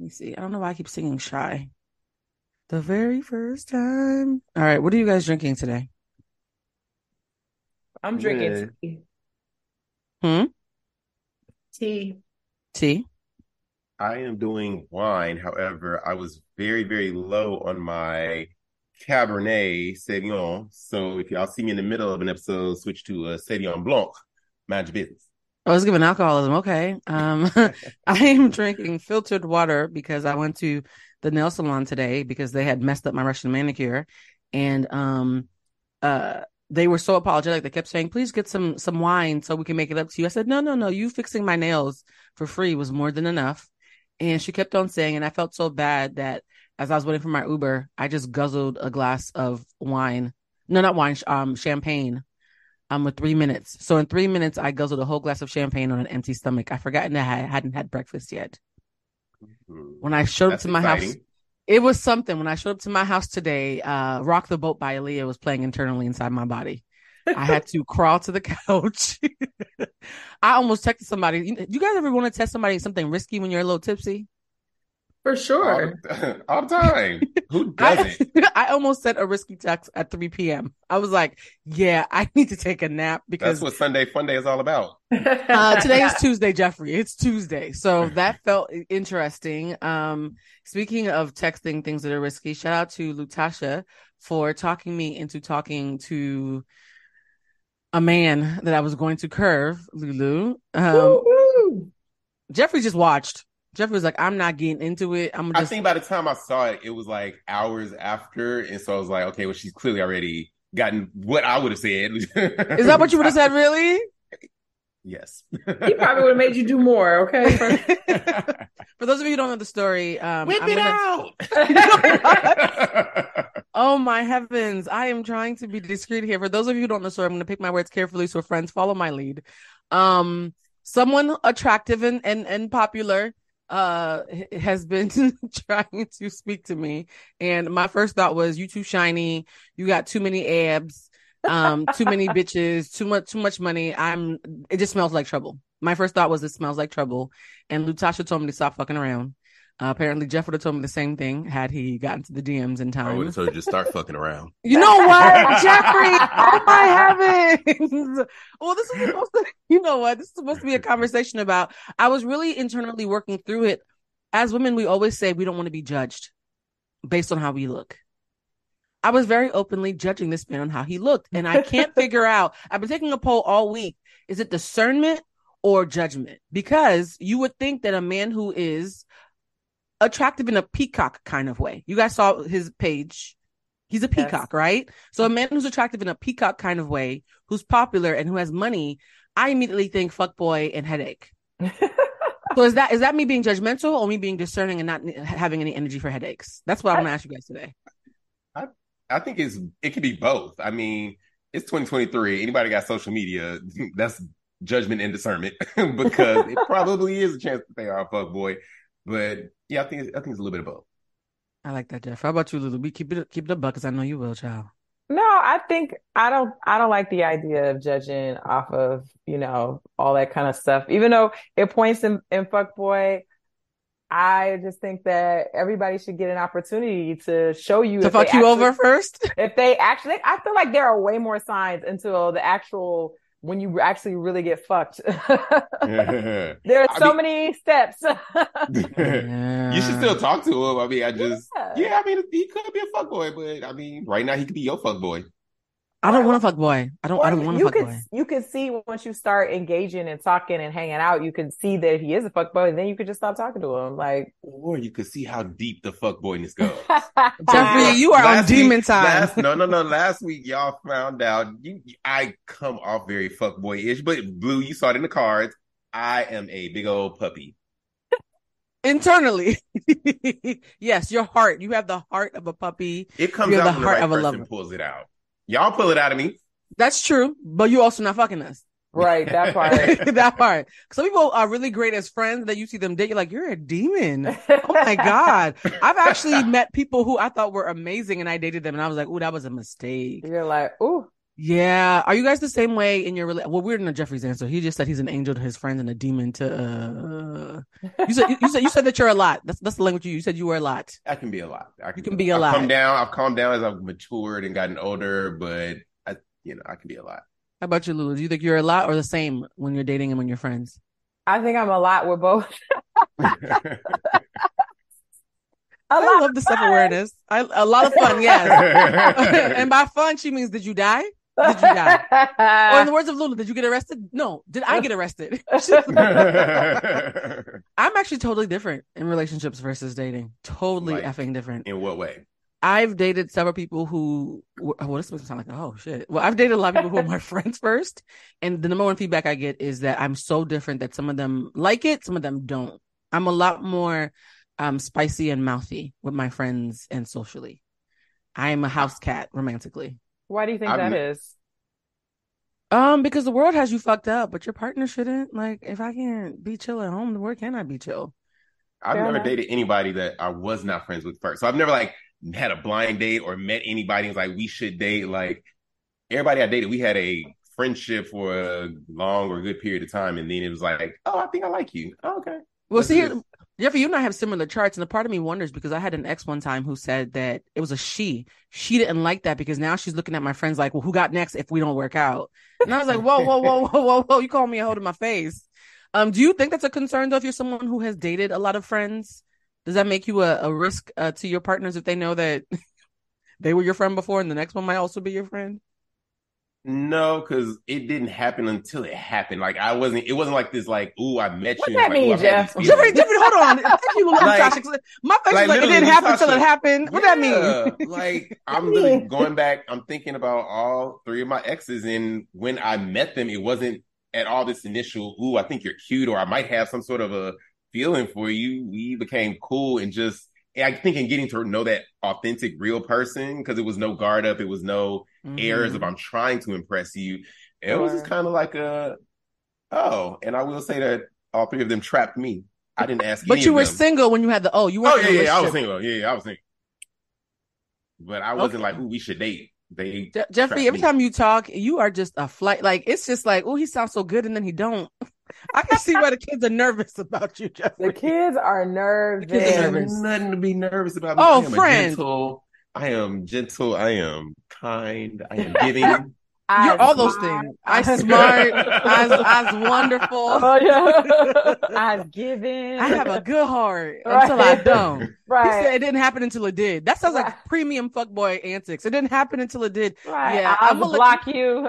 Let me see. I don't know why I keep singing "Shy." The very first time. All right, what are you guys drinking today? I'm drinking Good. tea. Hmm. Tea. Tea. I am doing wine. However, I was very, very low on my Cabernet Sauvignon. So if y'all see me in the middle of an episode, switch to a Sauvignon Blanc. Mind your business. I was given alcoholism. Okay. Um, I am drinking filtered water because I went to the nail salon today because they had messed up my Russian manicure, and um, uh, they were so apologetic. They kept saying, "Please get some some wine so we can make it up to you." I said, "No, no, no. You fixing my nails for free was more than enough." And she kept on saying, and I felt so bad that as I was waiting for my Uber, I just guzzled a glass of wine. No, not wine. Um, champagne. Um, with three minutes. So in three minutes, I guzzled a whole glass of champagne on an empty stomach. I forgotten that I hadn't had breakfast yet. When I showed That's up to my house, it was something. When I showed up to my house today, uh, "Rock the Boat" by Aaliyah was playing internally inside my body. I had to crawl to the couch. I almost texted somebody. You guys ever want to test somebody something risky when you're a little tipsy? For sure. the, all the time. Who doesn't? I, I almost sent a risky text at 3 p.m. I was like, "Yeah, I need to take a nap because That's what Sunday Fun Day is all about. uh, today is Tuesday, Jeffrey. It's Tuesday. So that felt interesting. Um, speaking of texting things that are risky, shout out to Latasha for talking me into talking to a man that I was going to curve, Lulu. Um, Jeffrey just watched. Jeffrey was like, I'm not getting into it. I'm I think by the time I saw it, it was like hours after. And so I was like, okay, well, she's clearly already gotten what I would have said. is that what you would have said, really? Yes. He probably would have made you do more, okay? For- For those of you who don't know the story, um, Whip I'm it gonna- out. Oh my heavens. I am trying to be discreet here. For those of you who don't know the story, I'm going to pick my words carefully so friends follow my lead. Um, someone attractive and, and, and popular uh has been trying to speak to me. And my first thought was you too shiny. You got too many abs. Um too many bitches. Too much too much money. I'm it just smells like trouble. My first thought was it smells like trouble. And latasha told me to stop fucking around uh, apparently jeff would have told me the same thing had he gotten to the dms in I time would have told you to start fucking around. you know what, Jeffrey? Oh my heavens! Well, this is supposed to. You know what? This is supposed to be a conversation about. I was really internally working through it. As women, we always say we don't want to be judged based on how we look. I was very openly judging this man on how he looked, and I can't figure out. I've been taking a poll all week. Is it discernment or judgment? Because you would think that a man who is attractive in a peacock kind of way. You guys saw his page. He's a Yes. peacock, right? So a man who's attractive in a peacock kind of way, who's popular and who has money, I immediately think fuck boy and headache. so is that is that me being judgmental or me being discerning and not having any energy for headaches? That's what I want to ask you guys today. I think it's it could be both. I mean, it's 2023. Anybody got social media? That's judgment and discernment because it probably is a chance that they are a fuck boy. But yeah, I think it's, I think it's a little bit of both. I like that, Jeff. How about you, Lulu? We keep it keep it a buck because I know you will, child. No, I think I don't I don't like the idea of judging off of, you know, all that kind of stuff. Even though it points in, in fuck boy, I just think that everybody should get an opportunity to show you To fuck you actually- over first? If they actually I feel like there are way more signs until the actual when you actually really get fucked. There are I so mean- many steps. You should still talk to him. I mean, I just, Yeah. yeah, I mean, he could be a fuck boy, but I mean, right now he could be your fuckboy. I don't want a fuck boy. I don't. I don't want a you fuck could boy. you could see once you start engaging and talking and hanging out, you can see that he is a fuckboy, and then you could just stop talking to him. Like Or you could see how deep the fuckboyness goes. Jeffrey, you are on Last demon week- time. last- no, no, no. Last week, y'all found out you. I come off very fuckboy-ish, but Blue, you saw it in the cards. I am a big old puppy. Internally, yes, your heart. You have the heart of a puppy. It comes You have out the when the heart right of a person lover. pulls it out. Y'all pull it out of me. That's true, but you also not fucking us. right, that part. that part. Some people are really great as friends that you see them date. You're like, you're a demon. Oh my God. I've actually met people who I thought were amazing and I dated them and I was like, oh, that was a mistake. You're like, ooh, Yeah. Are you guys the same way in your relationship? Well, we're in a Jeffrey's answer. He just said he's an angel to his friends and a demon to, uh, you said, you said, you said that you're a lot. That's, that's the language you, you said you were a lot. I can be a lot. I You can be a I've lot. Come down. I've calmed down as I've matured and gotten older, but I, you know, I can be a lot. How about you, Lulu? Do you think you're a lot or the same when you're dating and when you're friends? I think I'm a lot with both. a I lot love the self awareness. I a lot of fun, yes. and by fun, she means did you die? Did you die? or in the words of Lulu, did you get arrested? No. Did I get arrested? I'm actually totally different in relationships versus dating. Totally Like- effing different. In what way? I've dated several people who, well, this makes it sound like, oh shit. Well, I've dated a lot of people who are my friends first. And the number one feedback I get is that I'm so different that some of them like it, some of them don't. I'm a lot more um, spicy and mouthy with my friends and socially. I am a house cat romantically. Why do you think I've that met- is? Um, because the world has you fucked up, but your partner shouldn't. Like, if I can't be chill at home, then where can I be chill? I've Fair never enough. dated anybody that I was not friends with first. So I've never like had a blind date or met anybody and was like, we should date. Like everybody I dated, we had a friendship for a long or good period of time. And then it was like, oh, I think I like you. Oh, okay. Well, Let's see, do here, this. Jeffrey, you and I have similar charts, and a part of me wonders because I had an ex one time who said that it was a she. She didn't like that because now she's looking at my friends like, well, who got next if we don't work out? And I was like, whoa, whoa, whoa, whoa, whoa, whoa, you call me a hoe to my face. Um, do you think that's a concern though if you're someone who has dated a lot of friends? Does that make you a, a risk uh, to your partners if they know that they were your friend before and the next one might also be your friend? No, because it didn't happen until it happened. Like I wasn't, it wasn't like this, like, ooh, I met What you. that like, mean, ooh, I've had Jeff? Jeffrey. Jeffrey, hold on. Thank you, Like- Tasha. My face like, is like, it didn't happen until it happened. What that mean? Like I'm literally going back. I'm thinking about all three of my exes, and when I met them, it wasn't at all this initial. Ooh, I think you're cute, or I might have some sort of a feeling for you. We became cool, and just I think in getting to know that authentic, real person, because it was no guard up, it was no airs Mhm. of I'm trying to impress you. It was just kind of like a oh, and I will say that all three of them trapped me. I didn't ask, But you were them. single when you had the oh, you weren't Oh yeah, yeah, I was single. Yeah, yeah, I was single. But I wasn't Okay. like, "Ooh, we should date." They Je- Jeffrey, every me. time you talk, you are just a flight. Like it's just like, oh, he sounds so good, and then he don't. I can see why the kids are nervous about you, Jeffrey. The kids are nervous. kids are nervous. nothing to be nervous about. Me. Oh, I am a friend. gentle. I am gentle. I am kind. I am giving. You're all those smart. things. I smart. I, I wonderful. Oh yeah. I given. I have a good heart Right. until I don't. He right. said it didn't happen until it did. That sounds Right. like premium fuckboy antics. It didn't happen until it did. right. Yeah, I'll I'ma let block you.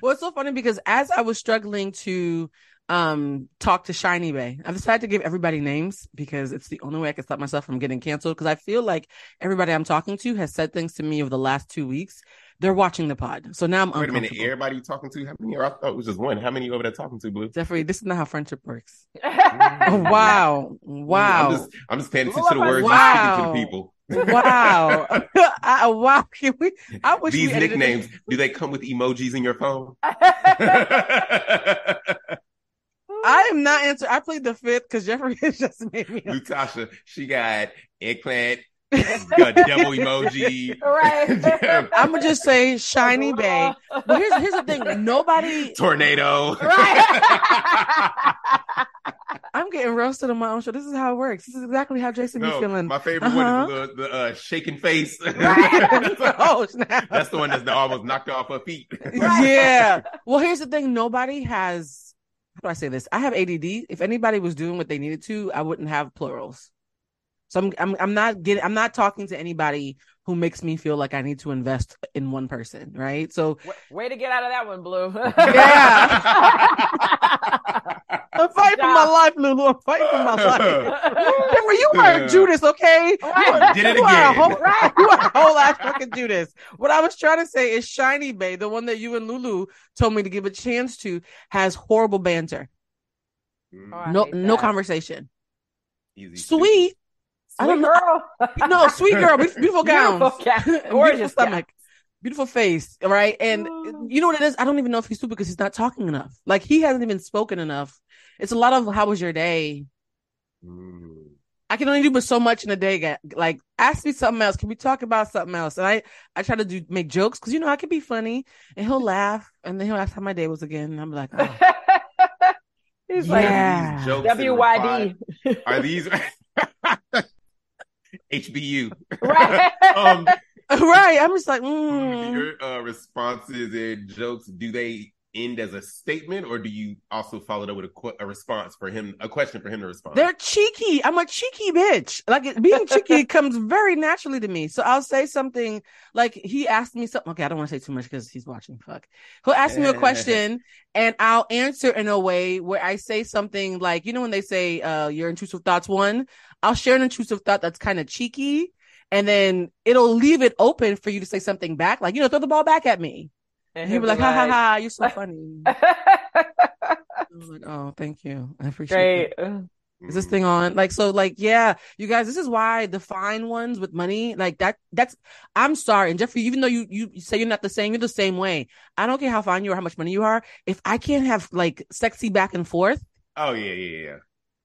Well, it's so funny because as I was struggling to um talk to Shiny Bay, I've decided to give everybody names because it's the only way I can stop myself from getting canceled. Because I feel like everybody I'm talking to has said things to me over the last two weeks. They're watching the pod, so now I'm Wait a minute. Everybody you talking to? How many? Are, I thought it was just one. How many you over there talking to, Blue? Jeffrey, this is not how friendship works. Oh, Mm. wow, wow. I'm just, I'm just paying attention to the words Wow. you're speaking to the people. wow. I, wow. Can we, I wish These we edited this- nicknames, do they come with emojis in your phone? I am not answering. I played the fifth because Jeffrey has just made me. Latasha, she got eggplant, got devil emoji, right. I'm gonna just say Shiny Bay. But here's here's the thing. Nobody. tornado. Right. I'm getting roasted on my own show. This is how it works. This is exactly how Jason No, be feeling. my favorite Uh-huh. one is the, the uh, shaking face. oh, snap. That's the one that's almost knocked off her feet. yeah. Well, here's the thing. Nobody has. How do I say this? I have ADD. If anybody was doing what they needed to, I wouldn't have plurals. So I'm I'm I'm not getting. I'm not talking to anybody who makes me feel like I need to invest in one person. Right. So Way, way to get out of that one, Blue. Yeah. I'm fighting for my life, Lulu. I'm fighting for my life. Remember, you are a Judas, okay? Right. Did it You are a again. whole, you are a whole ass fucking Judas. What I was trying to say is Shiny Bay, the one that you and Lulu told me to give a chance to, has horrible banter. Oh, No, no that. conversation. easy. Sweet, I don't Sweet know. girl. no, sweet girl, beautiful, beautiful gowns, Beautiful cat. beautiful Gorgeous stomach, beautiful face, right? And you know what it is? I don't even know if he's stupid because he's not talking enough. Like he hasn't even spoken enough. It's a lot of how was your day? Mm. I can only do but so much in a day. Like, ask me something else. Can we talk about something else? And I, I try to do make jokes because you know I can be funny, and he'll laugh, and then he'll ask how my day was again. And I'm like, oh, He's Yeah. Like and WYD. Are these HBU? right. Um, right. I'm just like, mm. your uh, responses and jokes do they end as a statement, or do you also follow it up with a, qu- a response for him, a question for him to respond? they're cheeky. I'm a cheeky bitch. Like being cheeky comes very naturally to me. So I'll say something like he asked me something. Okay, I don't want to say too much because he's watching. Fuck. He'll ask me a question and I'll answer in a way where I say something like, you know, when they say uh your intrusive thoughts one, I'll share an intrusive thought that's kind of cheeky. And then it'll leave it open for you to say something back, like, you know, throw the ball back at me. And he'll be like, ha ha ha, you're so funny. I'm like, oh, thank you. I appreciate Great. it. Is this thing on? Like, so, like, yeah, you guys, this is why the fine ones with money, like that, that's, I'm sorry. And Jeffrey, even though you, you you say you're not the same, you're the same way. I don't care how fine you are, how much money you are. If I can't have like sexy back and forth, Oh yeah, yeah, yeah.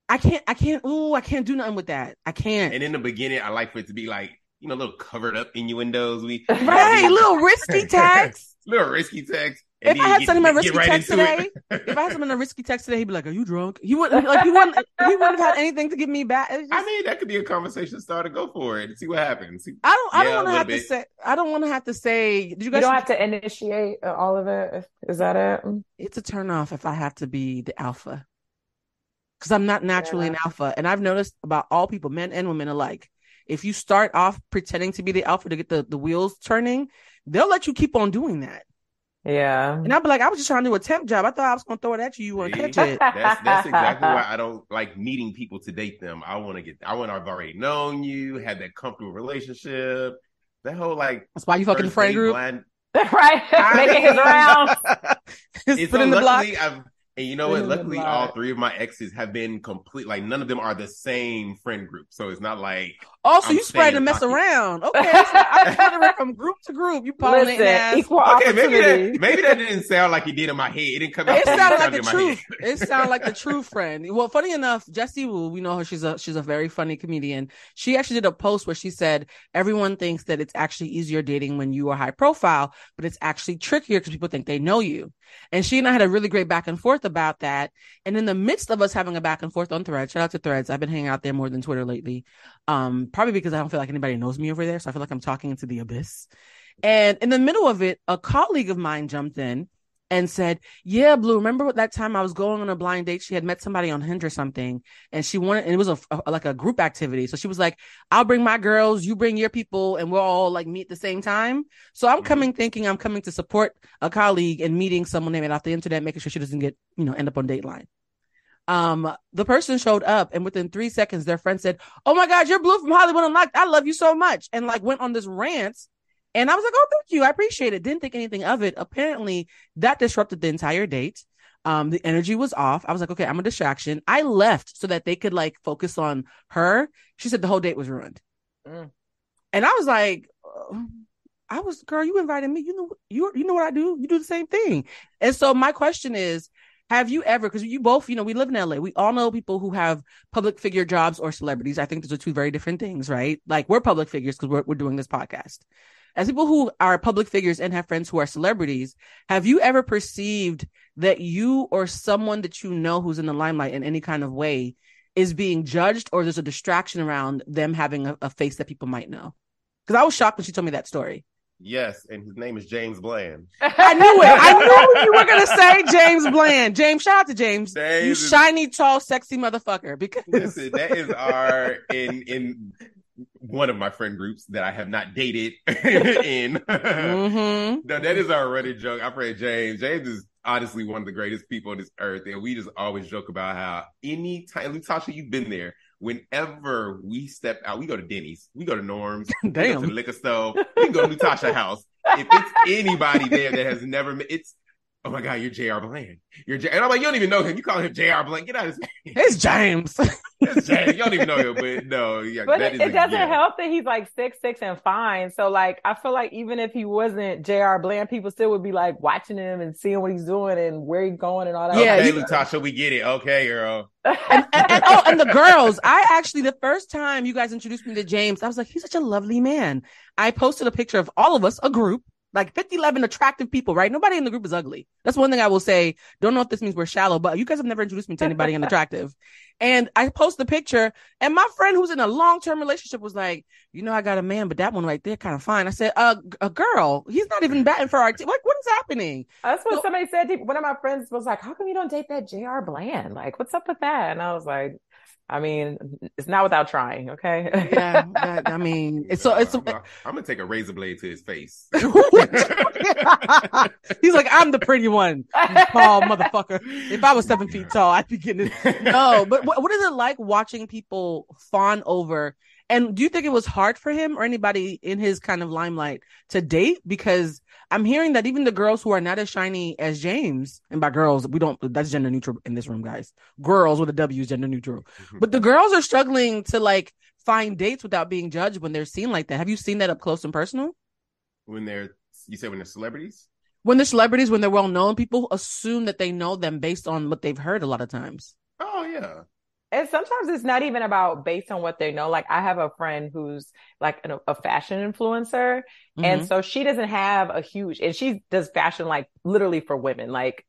I can't, I can't, ooh, I can't do nothing with that. I can't. And in the beginning, I like for it to be like you know, a little covered up innuendos. We right, little risky text. Little risky text. If I had sent him a risky right text today, if I had sent him a risky text today, he'd be like, "Are you drunk?" He wouldn't like he wouldn't he wouldn't have had anything to give me back. Just- I mean, that could be a conversation starter. Go for it and see what happens. See- I don't. I Yeah, don't want to little have to say. I don't want to have to say. Did you You guys? don't have to initiate uh, all of it. Is that it? It's a turn off if I have to be the alpha, because I'm not naturally an alpha, and I've noticed about all people, men and women alike. If you start off pretending to be the alpha to get the the wheels turning, they'll let you keep on doing that. Yeah. And I'll be like, I was just trying to do a temp job. I thought I was going to throw it at you. You want to See? catch it. That's that's exactly why I don't like meeting people to date them. I want to get. I want to have already known you, had that comfortable relationship. That whole like That's why you fucking first friend date group. blind- right. Making his rounds. It's It's so in the block. luckily I've and you know what? Luckily, all three of my exes have been complete. Like none of them are the same friend group, so it's not like Oh, so I'm you spread to staying mess pocket. around. Okay. So I'm spreading it from group to group. You pollinating Listen, ass. equal okay, maybe that maybe that didn't sound like it did in my head. It didn't come out. It sounded like the truth. It sounded like the true friend. Well, funny enough, Jessie Wu, we know her. She's a she's a very funny comedian. She actually did a post where she said everyone thinks that it's actually easier dating when you are high profile, but it's actually trickier because people think they know you. And she and I had a really great back and forth about that. And in the midst of us having a back and forth on Threads, shout out to Threads. I've been hanging out there more than Twitter lately. Um, probably because I don't feel like anybody knows me over there, so I feel like I'm talking into the abyss. And in the middle of it, a colleague of mine jumped in and said, "Yeah, Blue, remember that time I was going on a blind date? She had met somebody on Hinge or something, and she wanted, and it was a, a- like a group activity. So she was like, "I'll bring my girls, you bring your people, and we'll all like meet at the same time." So I'm Mhm. coming thinking I'm coming to support a colleague and meeting someone met off the internet, making sure she doesn't get, you know, end up on Dateline. Um, the person showed up, and within three seconds, their friend said, "Oh my God, you're Blue from Hollywood Unlocked. I love you so much," and like went on this rant. And I was like, "Oh, thank you, I appreciate it." Didn't think anything of it. Apparently, that disrupted the entire date. Um, the energy was off. I was like, "Okay, I'm a distraction." I left so that they could like focus on her. She said the whole date was ruined, Mm. and I was like, uh, "I was, girl, you invited me. You know, you you know what I do. You do the same thing." And so my question is, have you ever, because you both, you know, we live in LA, we all know people who have public figure jobs or celebrities. I think those are two very different things, right? Like we're public figures because we're, we're doing this podcast. As people who are public figures and have friends who are celebrities, have you ever perceived that you or someone that you know who's in the limelight in any kind of way is being judged or there's a distraction around them having a, a face that people might know. Because I was shocked when she told me that story. Yes, and his name is James Bland. I knew it. I knew you were gonna say James Bland. James, shout out to James. James you is- shiny, tall, sexy motherfucker. Because Listen, that is our in in one of my friend groups that I have not dated in. Mhm. No, that is our running joke. I pray James. James is honestly one of the greatest people on this earth, and we just always joke about how anytime, Latasha, you've been there. Whenever we step out, we go to Denny's, we go to Norm's, we go Damn. to the liquor store, we go to Latasha house. If it's anybody there that has never met, it's oh my god, you're J.R. Bland. You're J. And I'm like, you don't even know him. You call him J.R. Bland. Get out of his it's James. It's James. You don't even know him, but no, yeah, But that it, is it a- doesn't yeah. help that he's like six six and fine. So like I feel like even if he wasn't J.R. Bland, people still would be like watching him and seeing what he's doing and where he's going and all that. Yeah, okay, you- Latasha, we get it. Okay, girl. and, and, and- oh, and the girls. I actually, the first time you guys introduced me to James, I was like, he's such a lovely man. I posted a picture of all of us, a group, like 50, 11 attractive people, right? Nobody in the group is ugly. That's one thing I will say. Don't know if this means we're shallow, but you guys have never introduced me to anybody unattractive. And I post the picture, and my friend who's in a long term relationship was like, you know, I got a man, but that one right there kind of fine. I said, uh, a girl, he's not even batting for our team. Like, what is happening? That's what So- somebody said. To, one of my friends was like, "How come you don't date that JR Bland? Like, what's up with that?" And I was like, "I mean, it's not without trying, okay?" Yeah, that, I mean, it's so it's. I'm, I'm gonna take a razor blade to his face. He's like, I'm the pretty one, you tall motherfucker. If I was seven feet tall, I'd be getting it. No, but what, what is it like watching people fawn over? And do you think it was hard for him or anybody in his kind of limelight to date? Because I'm hearing that even the girls who are not as shiny as James, and by girls, we don't, that's gender neutral in this room, guys. Girls with a W is gender neutral. Mm-hmm. But the girls are struggling to like find dates without being judged when they're seen like that. Have you seen that up close and personal? when they're, you said when they're celebrities. when they're celebrities, when they're well known, people assume that they know them based on what they've heard a lot of times. Oh yeah. And sometimes it's not even about based on what they know. Like I have a friend who's like an, a fashion influencer. And Mhm. so she doesn't have a huge, and she does fashion like literally for women, like,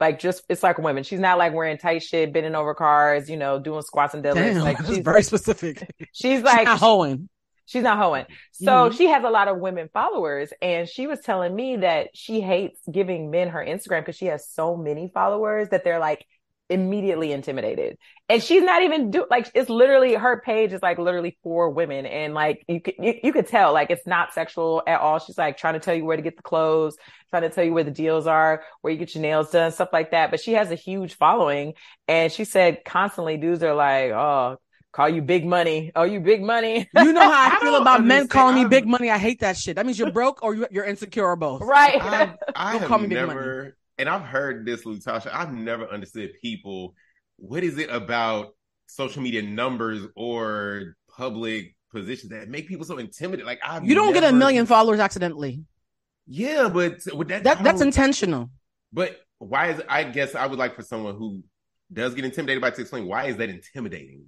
like just, it's like women. She's not like wearing tight shit, bending over cars, you know, doing squats and deadlifts. Damn, Like she's, very specific. she's like, Not hoeing. She's not hoeing. So Mhm. she has a lot of women followers. And she was telling me that she hates giving men her Instagram because she has so many followers that they're like immediately intimidated. And she's not even do like it's literally her page is like literally for women. And like you could you, you could tell like it's not sexual at all. She's like trying to tell you where to get the clothes, trying to tell you where the deals are, where you get your nails done, stuff like that. But she has a huge following. And she said constantly dudes are like, oh, call you big money. Oh, you big money. You know how I, I feel don't about men calling me big money. I hate that shit. That means you're broke or you- you're insecure or both. right. I, I Don't have call me big never, and I've heard this, Latasha. I've never understood people. What is it about social media numbers or public positions that make people so intimidated? Like I've You don't get a million followers accidentally. Yeah, but that, That that's intentional. But why is I guess I would like for someone who does get intimidated by to explain why is that intimidating?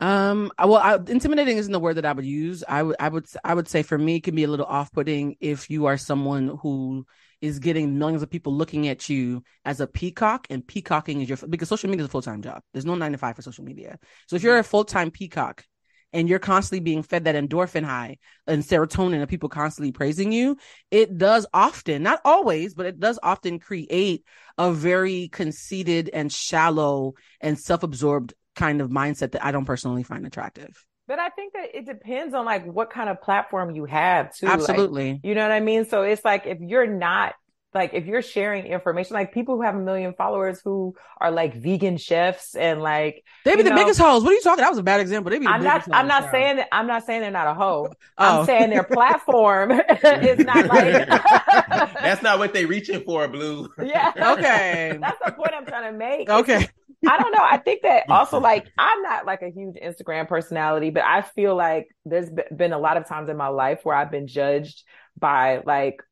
Um, well, I, intimidating isn't the word that I would use. I would, I would, I would say for me, it can be a little off-putting if you are someone who is getting millions of people looking at you as a peacock, and peacocking is your because social media is a full-time job. There's no nine to five for social media. So if you're mm-hmm. a full-time peacock and you're constantly being fed that endorphin high and serotonin of people constantly praising you, it does often, not always, but it does often create a very conceited and shallow and self-absorbed kind of mindset that I don't personally find attractive. But I think that it depends on like what kind of platform you have too. Like, Absolutely. you know what I mean? So it's like if you're not like if you're sharing information, like people who have a million followers who are like vegan chefs and like they be the know- biggest hoes. What are you talking? That was a bad example. They be the I'm not biggest I'm hoes. not saying that I'm not saying they're not a hoe. Oh. I'm saying their platform is not like That's not what they're reaching for, Blue. yeah. Okay. That's the point I'm trying to make. Okay. I don't know. I think that also like I'm not like a huge Instagram personality, but I feel like there's been a lot of times in my life where I've been judged by like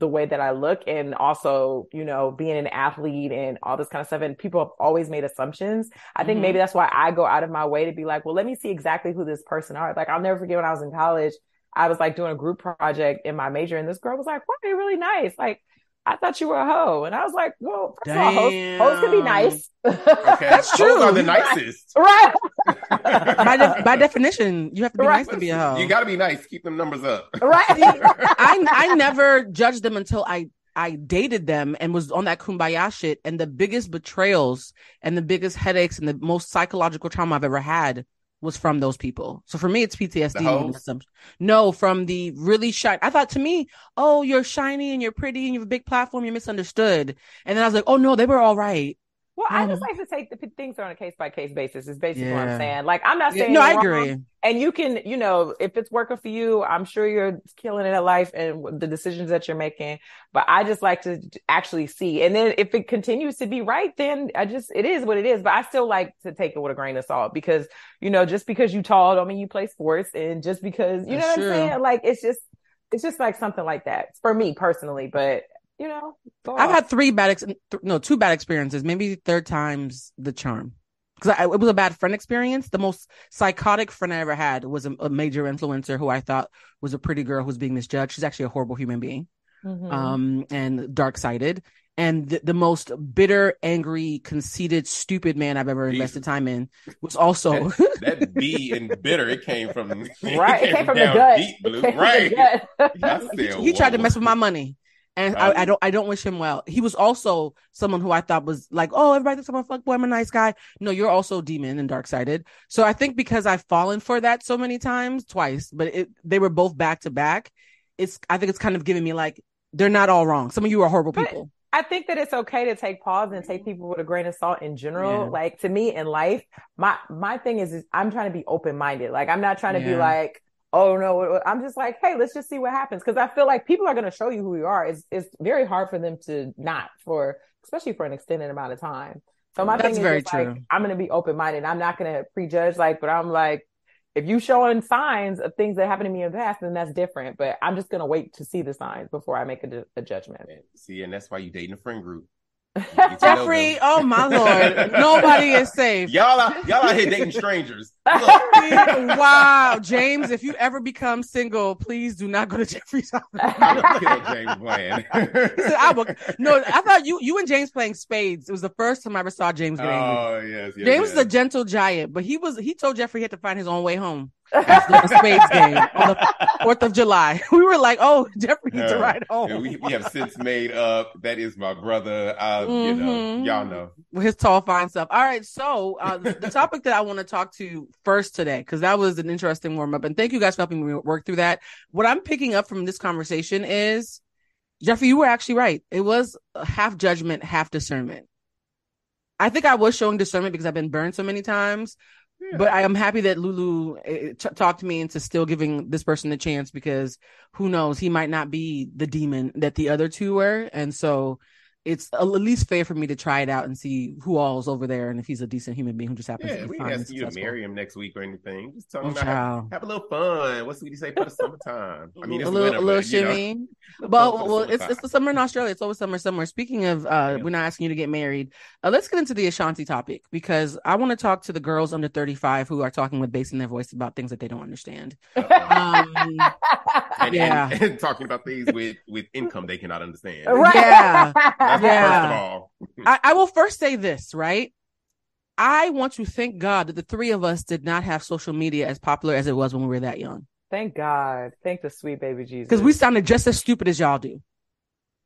the way that I look and also, you know, being an athlete and all this kind of stuff. And people have always made assumptions. I think Mhm. maybe that's why I go out of my way to be like, well, let me see exactly who this person are. Like I'll never forget when I was in college, I was like doing a group project in my major and this girl was like, wow, you're really nice. Like I thought you were a hoe. And I was like, well, first of all, hoes, hoes can be nice. Okay, That's Those are true. the nicest. right. by, de- by definition, you have to be Right. nice to be a hoe. You got to be nice. Keep them numbers up. Right. I I never judged them until I I dated them and was on that kumbaya shit. And the biggest betrayals and the biggest headaches and the most psychological trauma I've ever had was from those people. So for me, it's PTSD. The more than hoes? assumption. No, from the really shy. I thought to me, oh, you're shiny and you're pretty and you have a big platform. You're misunderstood. And then I was like, oh no, they were all right. Well, I just Um, like to take the p- things on a case by case basis. Is basically what I'm saying. Like I'm not saying no, I agree. and you can, you know, if it's working for you, I'm sure you're killing it at life and the decisions that you're making. But I just like to actually see, and then if it continues to be right, then I just it is what it is. But I still like to take it with a grain of salt because you know, just because you tall don't mean you play sports, and just because you know That's what true. I'm saying, like it's just it's just like something like that for me personally. But you know, go I've had three bad, ex- th- no, two bad experiences. Maybe third time's the charm. Because it was a bad friend experience. The most psychotic friend I ever had was a, a major influencer who I thought was a pretty girl who was being misjudged. She's actually a horrible human being, Mhm. um, and dark sided. And the, the most bitter, angry, conceited, stupid man I've ever invested time in was also That B and bitter, it came from right. It came from the gut. deep, Blue. came from the Right. gut. I he, he tried to mess with my money. And Um, I, I don't I don't wish him well. He was also someone who I thought was like, oh, everybody thinks I'm a fuck boy, I'm a nice guy. No, you're also demon and dark sided. So I think because I've fallen for that so many times, twice, but it, they were both back to back. It's I think it's kind of giving me like they're not all wrong. Some of you are horrible But- people. I think that it's okay to take pause and take people with a grain of salt in general. Yeah. Like to me in life, my my thing is, is I'm trying to be open minded. Like I'm not trying to be like, oh no, I'm just like, hey, let's just see what happens because I feel like people are going to show you who you are. It's it's very hard for them to not for especially for an extended amount of time. So my That's thing is very like. I'm going to be open minded. I'm not going to prejudge like, but I'm like. If you showing signs of things that happened to me in the past, then that's different. But I'm just gonna wait to see the signs before I make a, ju- a judgment. See, and that's why you dating a friend group. You get to know Jeffrey, oh my lord. Nobody is safe. Y'all are y'all out here dating strangers. Wow, James, if you ever become single, please do not go to Jeffrey's house. James Bland. So I will- no, I thought you you and James playing spades. It was the first time I ever saw James get angry. oh yes, yes James yes. is a gentle giant, but he was he told Jeffrey he had to find his own way home after the spades game on the Fourth of July. We were like, "Oh, Jeffrey needs to ride home." Yeah, we, we have since made up. That is my brother. I, You know, Mhm. y'all know. his tall, fine stuff. All right, so uh, the topic that I want to talk to first today, because that was an interesting warm up, and thank you guys for helping me work through that. What I'm picking up from this conversation is, Jeffrey, you were actually right. It was half judgment, half discernment. I think I was showing discernment because I've been burned so many times, But I am happy that Lulu uh, t- talked me into still giving this person a chance because who knows, he might not be the demon that the other two were, and so it's at least fair for me to try it out and see who all's over there and if he's a decent human being who just happens Yeah, to be we fine ain't and you to successful. marry him next week or anything. Just tell Oh, about have, child. have a little fun. What's what you say for the summertime? I mean, it's a little, winter, a little but, you know, shimmy. But fun for the well, it's it's the summer in Australia. It's always summer somewhere. Speaking of, uh, Yeah. we're not asking you to get married. Uh, let's get into the Ashanti topic because I want to talk to the girls under thirty five who are talking with bass in their voice about things that they don't understand. Um, and, yeah. and, and talking about things with with income they cannot understand. Right. Yeah. That's Yeah. first of all. I, I will first say this, right? I want to thank God that the three of us did not have social media as popular as it was when we were that young. Thank God. Thank the sweet baby Jesus. Because we sounded just as stupid as y'all do.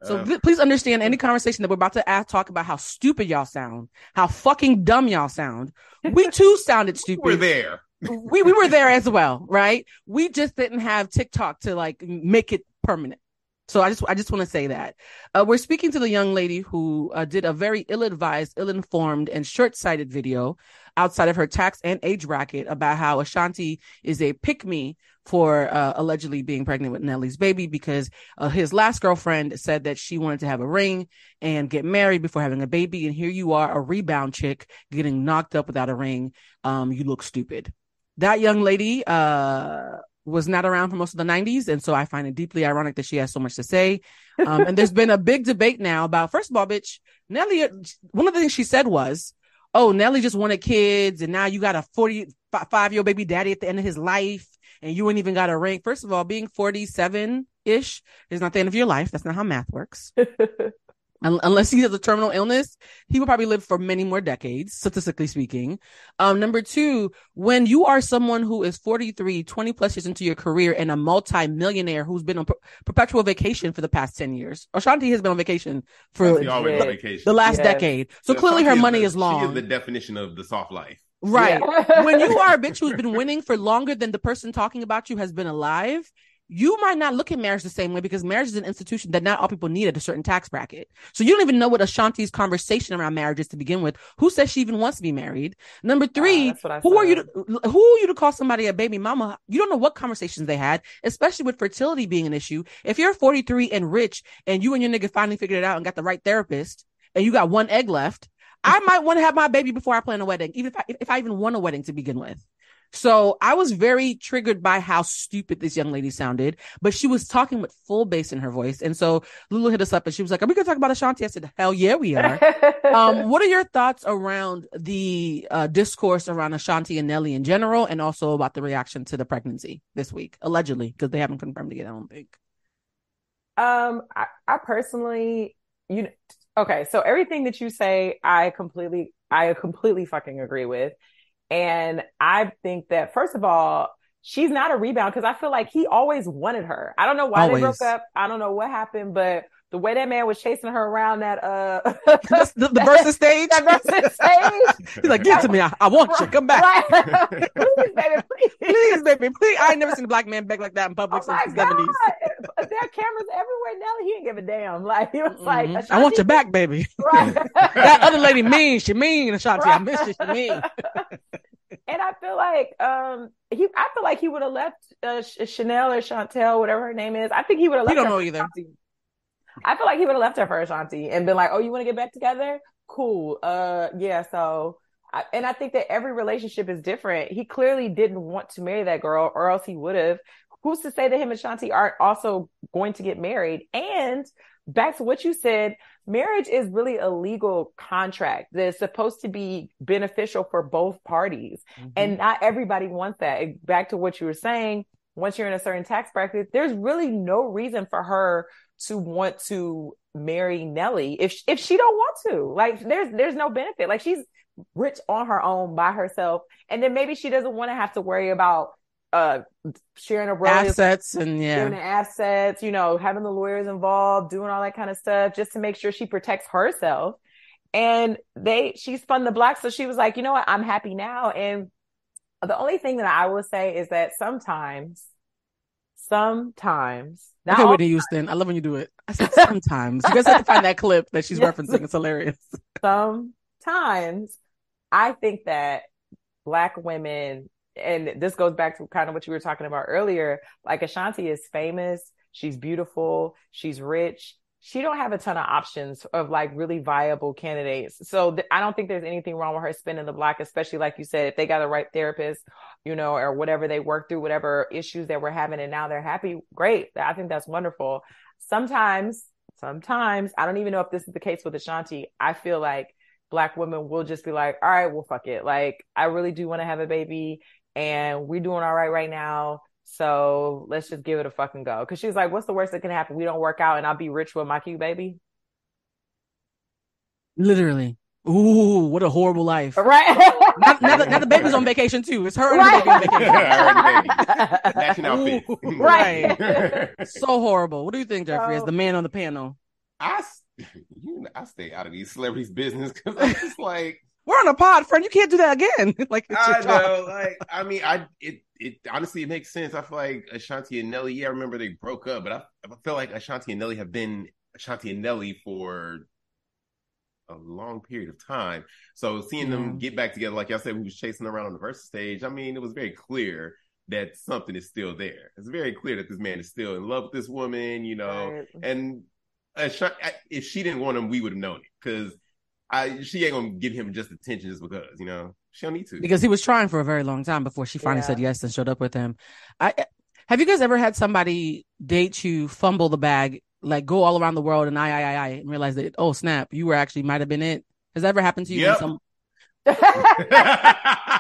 So Uh, th- please understand any conversation that we're about to ask, talk about how stupid y'all sound, how fucking dumb y'all sound. We too sounded stupid. we're there. we we were there as well, right? We just didn't have TikTok to like make it permanent. So I just I just want to say that uh, we're speaking to the young lady who uh, did a very ill-advised, ill-informed, and short-sighted video outside of her tax and age bracket about how Ashanti is a pick me for uh, allegedly being pregnant with Nelly's baby because uh, his last girlfriend said that she wanted to have a ring and get married before having a baby, and here you are, a rebound chick getting knocked up without a ring. Um, you look stupid that young lady uh was not around for most of the 90s and so i find it deeply ironic that she has so much to say. Um and there's been a big debate now about first of all bitch nelly one of the things she said was oh nelly just wanted kids and now you got a 45 year old baby daddy at the end of his life and you ain't even got a ring. First of all being 47 ish is not the end of your life. That's not how math works unless he has a terminal illness, he will probably live for many more decades, statistically speaking. Um, number two, when you are someone who is 43, 20 plus years into your career and a multi-millionaire who's been on per- perpetual vacation for the past 10 years, Ashanti has been on vacation for the last yes. decade. So, so clearly Ashanti her money is, the, is long. She is the definition of the soft life. Right. Yeah. when you are a bitch who's been winning for longer than the person talking about you has been alive, you might not look at marriage the same way because marriage is an institution that not all people need at a certain tax bracket. So you don't even know what Ashanti's conversation around marriage is to begin with. Who says she even wants to be married? Number three, uh, who are you? To, who are you to call somebody a baby mama? You don't know what conversations they had, especially with fertility being an issue. If you're 43 and rich and you and your nigga finally figured it out and got the right therapist and you got one egg left, I might want to have my baby before I plan a wedding, even if I, if I even want a wedding to begin with. So I was very triggered by how stupid this young lady sounded, but she was talking with full bass in her voice. And so Lulu hit us up and she was like, Are we going to talk about Ashanti? I said, Hell yeah, we are. um, what are your thoughts around the uh, discourse around Ashanti and Nelly in general, and also about the reaction to the pregnancy this week, allegedly, because they haven't confirmed it yet, I don't think. Um, I, I personally, you know, okay, so everything that you say, I completely, I completely fucking agree with. And I think that first of all, she's not a rebound because I feel like he always wanted her. I don't know why always. they broke up. I don't know what happened, but the way that man was chasing her around that uh the, the, Verzuz stage, that Verzuz stage. He's like, "Give it to me. I, I want you. Come back, right. please, baby, please. please, baby, please." I ain't never seen a black man beg like that in public oh since the seventies. There are cameras everywhere now. He didn't give a damn. Like he was mm-hmm. like, "I want you back, baby." Right. that other lady mean. She mean, Ashanti. Right. I miss you. She mean. and I feel like um he, I feel like he would have left uh, Chanel or Chantel, whatever her name is. I think he would have left. We don't know either. Ashanti. I feel like he would have left her for Ashanti and been like, "Oh, you want to get back together? Cool. Uh, yeah." So, I, and I think that every relationship is different. He clearly didn't want to marry that girl, or else he would have. Who's to say that him and Shanti aren't also going to get married? And back to what you said, marriage is really a legal contract that's supposed to be beneficial for both parties. Mm-hmm. And not everybody wants that. Back to what you were saying, once you're in a certain tax bracket, there's really no reason for her to want to marry Nelly if if she don't want to. Like there's there's no benefit. Like she's rich on her own by herself, and then maybe she doesn't want to have to worry about uh sharing a assets and yeah. doing the assets you know having the lawyers involved doing all that kind of stuff just to make sure she protects herself. And they she spun the block. So she was like you know what? I'm happy now. And the only thing that i will say is that sometimes sometimes. Not okay, Whitney Houston. I love when you do it. I said sometimes. you guys have to find that clip that she's yes. referencing. It's hilarious. Sometimes I think that black women, and this goes back to kind of what you were talking about earlier, like Ashanti is famous. She's beautiful. She's rich she don't have a ton of options of like really viable candidates. So th- I don't think there's anything wrong with her spinning the block, especially like you said, if they got the right therapist, you know, or whatever they work through, whatever issues that we're having, and now they're happy. Great. I think that's wonderful. Sometimes, sometimes I don't even know if this is the case with Ashanti. I feel like black women will just be like, all right, well, fuck it. Like, I really do want to have a baby and we're doing all right right now so let's just give it a fucking go. Cause she's like, what's the worst that can happen? We don't work out and I'll be rich with my cute baby. Literally. Ooh, what a horrible life. Right. now, now, the, now, the, baby's on vacation too. It's her right. and baby on vacation. Matching outfit. right. so horrible. What do you think, Jeffrey, so, as oh. the man on the panel? I, you, I stay out of these celebrities' business because I'm just like, we're on a pod, friend. You can't do that again. like I know, like I mean, I it it honestly it makes sense. I feel like Ashanti and Nelly. Yeah, I remember they broke up, but I, I feel like Ashanti and Nelly have been Ashanti and Nelly for a long period of time. So seeing them mm-hmm. get back together, like y'all said, we was chasing around on the Verzuz stage. I mean, it was very clear that something is still there. It's very clear that this man is still in love with this woman, you know. Right. And if she didn't want him, we would have known it because I she ain't gonna give him just attention just because, you know. She don't need to. Because he was trying for a very long time before she finally yeah. said yes and showed up with him. I eh, have you guys ever had somebody date you, fumble the bag, like go all around the world and I I I I and realize that oh snap, you were actually might have been it. Has that ever happened to you? Yep. Some...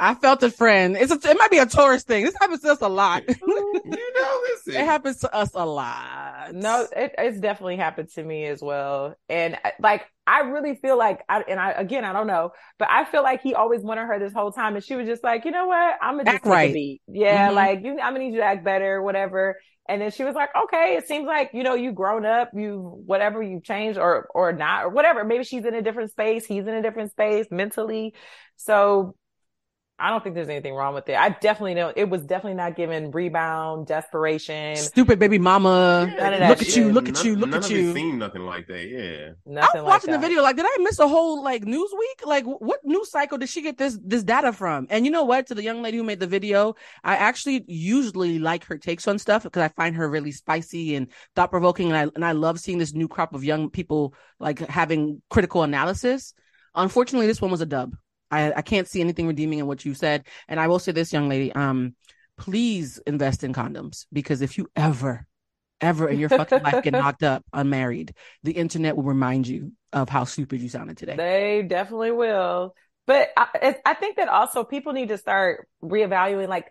I felt a friend. It's a, it might be a tourist thing. This happens to us a lot. you know, listen. It happens to us a lot. No, it, it's definitely happened to me as well. And uh, like, I really feel like, I, and I, again, I don't know, but I feel like he always wanted her this whole time. And she was just like, you know what? I'm going to just Act take right. a beat. Yeah. Mhm. Like, you, I'm going to need you to act better, whatever. And then she was like, okay, it seems like, you know, you grown up, you, whatever, you've changed or, or not, or whatever. Maybe she's in a different space. He's in a different space mentally. So I don't think there's anything wrong with it. I definitely know it was definitely not given rebound, desperation, Stupid baby mama. None of that look at you, look at you, look none at of it you. seemed nothing like that. Yeah. I nothing was like watching that. the video. Like, did I miss a whole like news week? Like, what news cycle did she get this this data from? And you know what? To the young lady who made the video, I actually usually like her takes on stuff because I find her really spicy and thought provoking, and I and I love seeing this new crop of young people like having critical analysis. Unfortunately, this one was a dub. I I can't see anything redeeming in what you said, and I will say this, young lady, um, please invest in condoms because if you ever ever in your fucking life get knocked up unmarried, the internet will remind you of how stupid you sounded today. They definitely will. But I, I think that also people need to start reevaluating. Like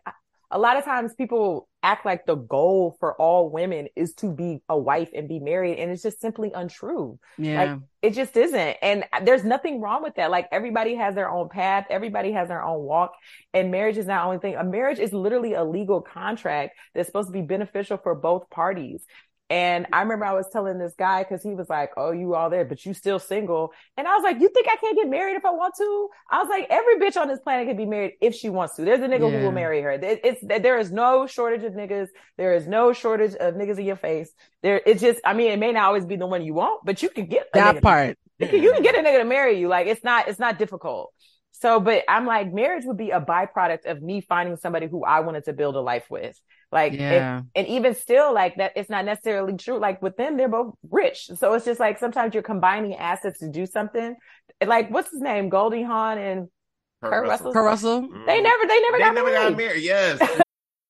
a lot of times people act like the goal for all women is to be a wife and be married. And it's just simply untrue. yeah. It just isn't. And there's nothing wrong with that. Like everybody has their own path. Everybody has their own walk and marriage is not only thing. A marriage is literally a legal contract that's supposed to be beneficial for both parties. And I remember I was telling this guy because he was like, "Oh, you all there, but you still single." And I was like, "You think I can't get married if I want to?" I was like, "Every bitch on this planet can be married if she wants to. There's a nigga who will marry her. It- It's there is no shortage of niggas. There is no shortage of niggas in your face. There, it's just, I mean, it may not always be the one you want, but you can get that part. You can, you can get a nigga to marry you. Like it's not, it's not difficult. So, but I'm like, marriage would be a byproduct of me finding somebody who I wanted to build a life with. Like, and- Yeah. and, even still, like that, it's not necessarily true. Like with them, they're both rich. So it's just like sometimes you're combining assets to do something. Like, what's his name? Goldie Hawn and Kurt Russell. Kurt Russell. They mm-hmm. never, they never They got never married. got married. Yes.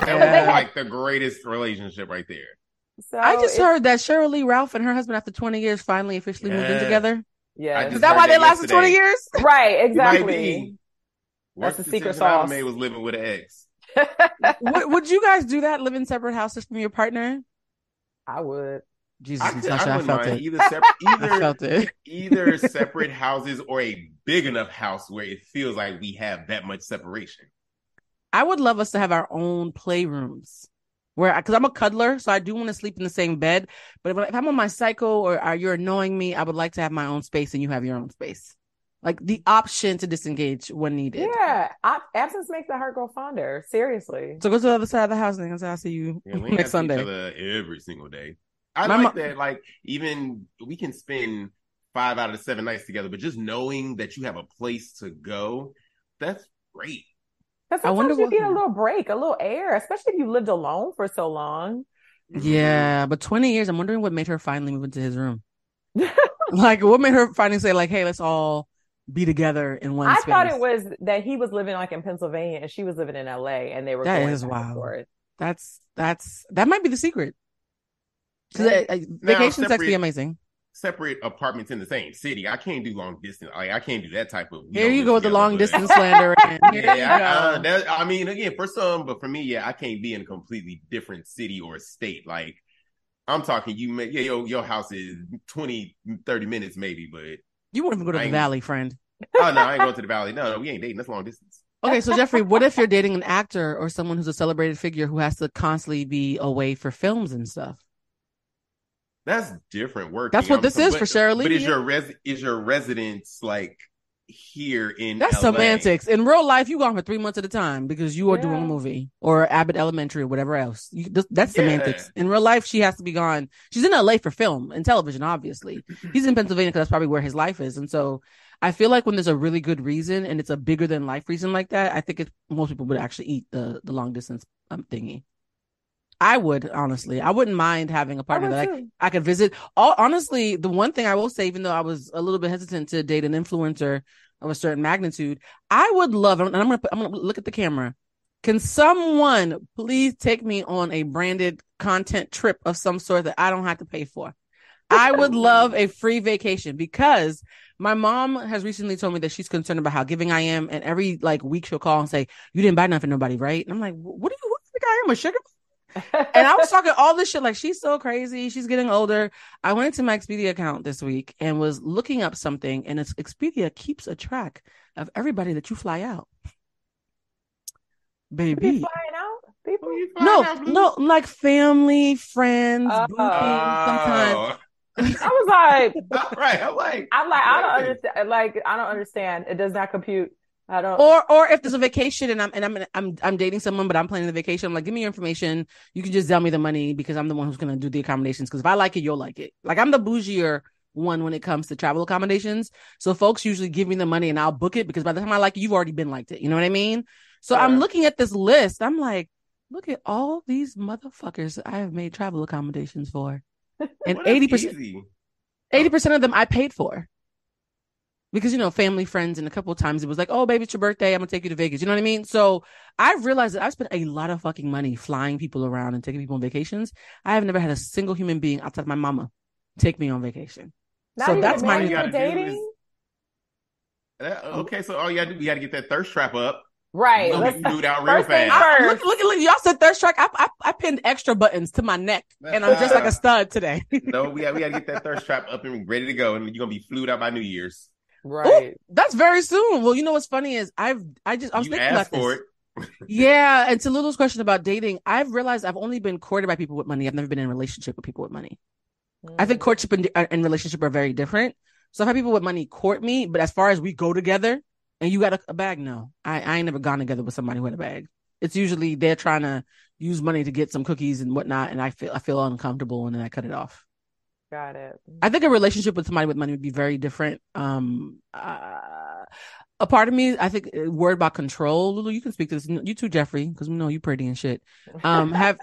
That Yeah. was like the greatest relationship right there. So I just heard that Sheryl Lee Ralph and her husband, after 20 years, finally officially moved in together. Yeah. Is that heard why they that lasted 20 years? Right. Exactly. be. That's the secret decision I ever sauce. made was living with an ex. would, would you guys do that? Live in separate houses from your partner? I would. Jesus, I, could, Natasha, I I, wouldn't felt it. either separate, I felt it. either separate houses or a big enough house where it feels like we have that much separation. I would love us to have our own playrooms. Where, because I'm a cuddler, so I do want to sleep in the same bed. But if, if I'm on my cycle or are you're annoying me, I would like to have my own space and you have your own space. Like the option to disengage when needed. Yeah. Ab- absence makes the heart go fonder. Seriously. So go to the other side of the house and I'll see you Yeah, we next have each Sunday. other every single day. I My like mo- that. Like even we can spend five out of the seven nights together, but just knowing that you have a place to go, that's great. Because I wonder sometimes you what- need a little break, a little air, especially if you lived alone for so long. Yeah, mm-hmm. but 20 years, I'm wondering what made her finally move into his room. like, what made her finally say, like, hey, let's all be together in one I space? thought it was that he was living like in Pennsylvania and she was living in LA and they were That going is back and wild. That's, that's, that might be the secret. 'Cause, Yeah. vacation sex separate- be amazing. Separate apartments in the same city. I can't do long distance. Like I can't do that type of. Here you go with the long but- distance slander. again. Here you Yeah, I, uh, that, I mean, again, for some, but for me, yeah, I can't be in a completely different city or state. Like, I'm talking, you may, yeah, your, your house is 20, 30 minutes maybe, but You won't even go to the valley, friend. oh no, I ain't going to the valley. No, no, we ain't dating. That's long distance. Okay, so Jeffrey, what if you're dating an actor or someone who's a celebrated figure who has to constantly be away for films and stuff? That's different work. That's what this is for Sheryl But is your res is your residence like here in That's LA? semantics. In real life, you gone for three months at a time because you are doing a movie or Abbott Elementary or whatever else. You, th- that's Yeah. semantics. In real life, she has to be gone. She's in LA for film and television, obviously. He's in Pennsylvania because that's probably where his life is. And so I feel like when there's a really good reason and it's a bigger than life reason like that, I think it, most people would actually eat the, the long distance um, thingy. I would honestly. I wouldn't mind having a partner that I. I could visit. All honestly, the one thing I will say, even though I was a little bit hesitant to date an influencer of a certain magnitude, I would love. And I'm gonna put, I'm gonna look at the camera. Can someone please take me on a branded content trip of some sort that I don't have to pay for? I would love a free vacation because my mom has recently told me that she's concerned about how giving I am, and every like week she'll call and say, "You didn't buy nothing for nobody, right?" And I'm like, "What do you who do you think I am, a sugar?" And I was talking all this shit like she's so crazy. She's getting older. I went into my Expedia account this week and was looking up something, and it's Expedia keeps a track of everybody that you fly out. Be Baby, flying out, people. You find no, out, no, like family, friends, Oh. grouping, sometimes. Oh. I was like, right. I'm like, I'm like, I don't understand. Like, I don't understand. It does not compute. I don't. Or, or if there's a vacation and I'm and I'm I'm I'm dating someone, but I'm planning the vacation. I'm like, give me your information. You can just tell me the money because I'm the one who's gonna do the accommodations. Because if I like it, you'll like it. Like I'm the bougier one when it comes to travel accommodations. So folks usually give me the money and I'll book it because by the time I like it, you've already been liked it. You know what I mean? So I'm looking at this list. I'm like, look at all these motherfuckers I have made travel accommodations for, and eighty percent eighty percent of them I paid for. Because you know, family, friends, and a couple of times it was like, "Oh, baby, it's your birthday. I'm gonna take you to Vegas." You know what I mean? So I've realized that I've spent a lot of fucking money flying people around and taking people on vacations. I have never had a single human being outside of my mama take me on vacation. not so that's my when new- you're You gotta do dating. That- oh. okay, so all you gotta do, you gotta get that thirst trap up. Right. You're Let's be flued out real first thing fast. I, look, look, look, y'all said thirst track. I, I, I pinned extra buttons to my neck, and I'm just like a stud today. No, we got we gotta get that thirst trap up and ready to go, and you're gonna be flued out by New Year's. Right. That's very soon. Well, you know what's funny is I've I just I was you thinking about asked for this. it. Yeah, and to Lulu's question about dating, I've realized I've only been courted by people with money. I've never been in a relationship with people with money. I Mm. think courtship and, uh, and relationship are very different. So I've had people with money court me, but as far as we go together and you got a, a bag, no, I, I ain't never gone together with somebody who had a bag. It's usually they're trying to use money to get some cookies and whatnot, and I feel I feel uncomfortable, and then I cut it off. Got it. I think a relationship with somebody with money would be very different. Um, uh, a part of me, I think, uh, worried about control. Lulu, you can speak to this. You too, Jeffrey, because we know you pretty and shit. Um, have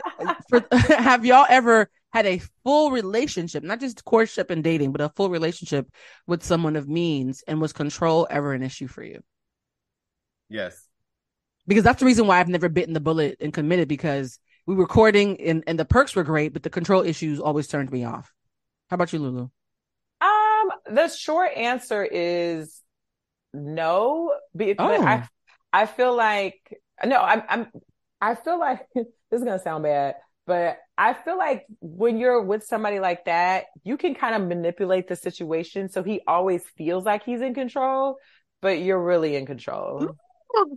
for, have y'all ever had a full relationship, not just courtship and dating, but a full relationship with someone of means, and was control ever an issue for you? Yes. Because that's the reason why I've never bitten the bullet and committed because we were courting and, and the perks were great, but the control issues always turned me off. How about you, Lulu? Um, the short answer is no. Be- But Oh. I, I feel like no. I'm, I'm. I feel like this is gonna sound bad, but I feel like when you're with somebody like that, you can kind of manipulate the situation so he always feels like he's in control, but you're really in control.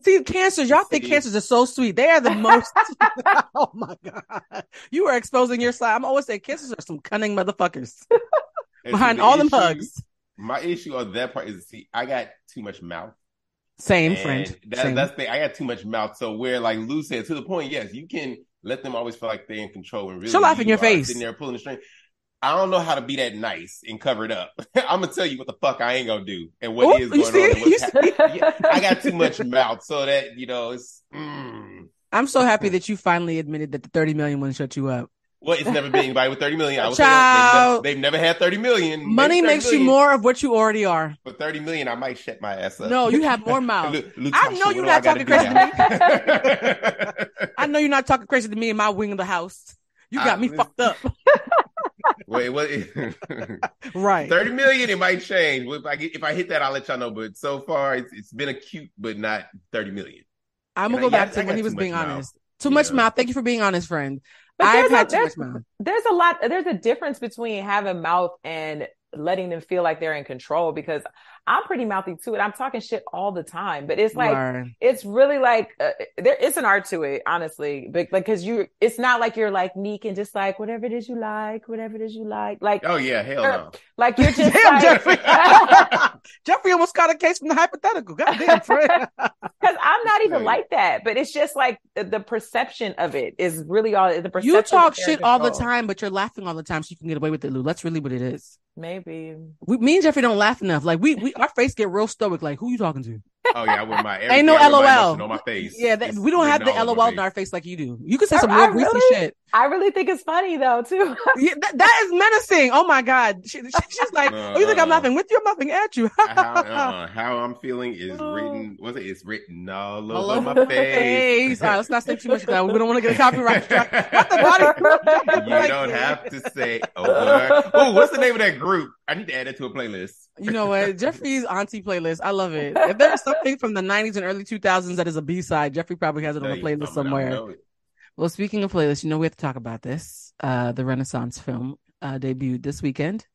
See, cancers, y'all think cancers are so sweet. They are the most. oh my God. You are exposing your side. I'm always saying cancers are some cunning motherfuckers behind the all them issue- hugs. My issue on that part is see, I got too much mouth. Same And friend. That, Same. That's the thing. I got too much mouth. So where like Lou said, to the point, yes, you can let them always feel like they're in control and really She'll laugh in your face. Sitting there pulling the string. I don't know how to be that nice and cover it up. I'm gonna tell you what the fuck I ain't gonna do and what Ooh, is going see? on. What's You hap- Yeah, I got too much mouth, so that you know it's. Mm. I'm so happy that you finally admitted that the 30 million wouldn't shut you up. Well, it's never been anybody with 30 million. I would Child. They've, never, they've never had 30 million. Money 30 makes you more of what you already are. For 30 million, I might shut my ass up. No, you have more mouth. I know you're not talking crazy now? I know you're not talking crazy to me in my wing of the house. You got I- me fucked up. Wait, what? Right. 30 million, it might change. If I get, if I hit that, I'll let y'all know. But so far, it's, it's been acute, but not 30 million. I'm gonna go I- back I to when got he was being mouth. honest. Too much mouth. Thank you for being honest, friend. But I've there's a- had too much mouth. there's a lot there's a difference between having mouth and letting them feel like they're in control because I'm pretty mouthy too, and I'm talking shit all the time. But it's like are. it's really like uh, there is an art to it, honestly. But like, because you, it's not like you're like meek and just like whatever it is you like, whatever it is you like, like Oh yeah, hell you're- no. like you're just Damn, like, Jeffrey. Jeffrey almost got a case from the hypothetical. God damn, friend. Because I'm not even Right. like that, but it's just like the, the perception of it is really all the perception. you talk they're in shit all the time, but you're laughing all the time, so you can get away with it, Lou. That's really what it is. Maybe. We, me and Jeffrey don't laugh enough. Like we, we, our face get real stoic. Like who you talking to? Oh yeah, I wear my Ain't no everything- I wear my LOL. emotion on my face. Yeah, that, we don't have the written all over LOL in our face. face like you do. You can say I- some I real greasy really- shit. I really think it's funny though too. Yeah, that, that is menacing. Oh my god, she, she- she's like, Uh, oh, you think I'm uh. laughing with you? I'm laughing at you. how, uh, how I'm feeling is Oh. written. Was it? It's written all All over over my face. All right, let's not say too much about it. We don't want to get a copyright strike. What the body? You don't have to say a word. Oh, what's the name of that group? I need to add it to a playlist. You know what? Jeffrey's auntie playlist. I love it. If there's something from the 90s and early 2000s that is a B side, Jeffrey probably has it on a playlist somewhere. Well, speaking of playlists, you know we have to talk about this. Uh, the Renaissance film uh, debuted this weekend.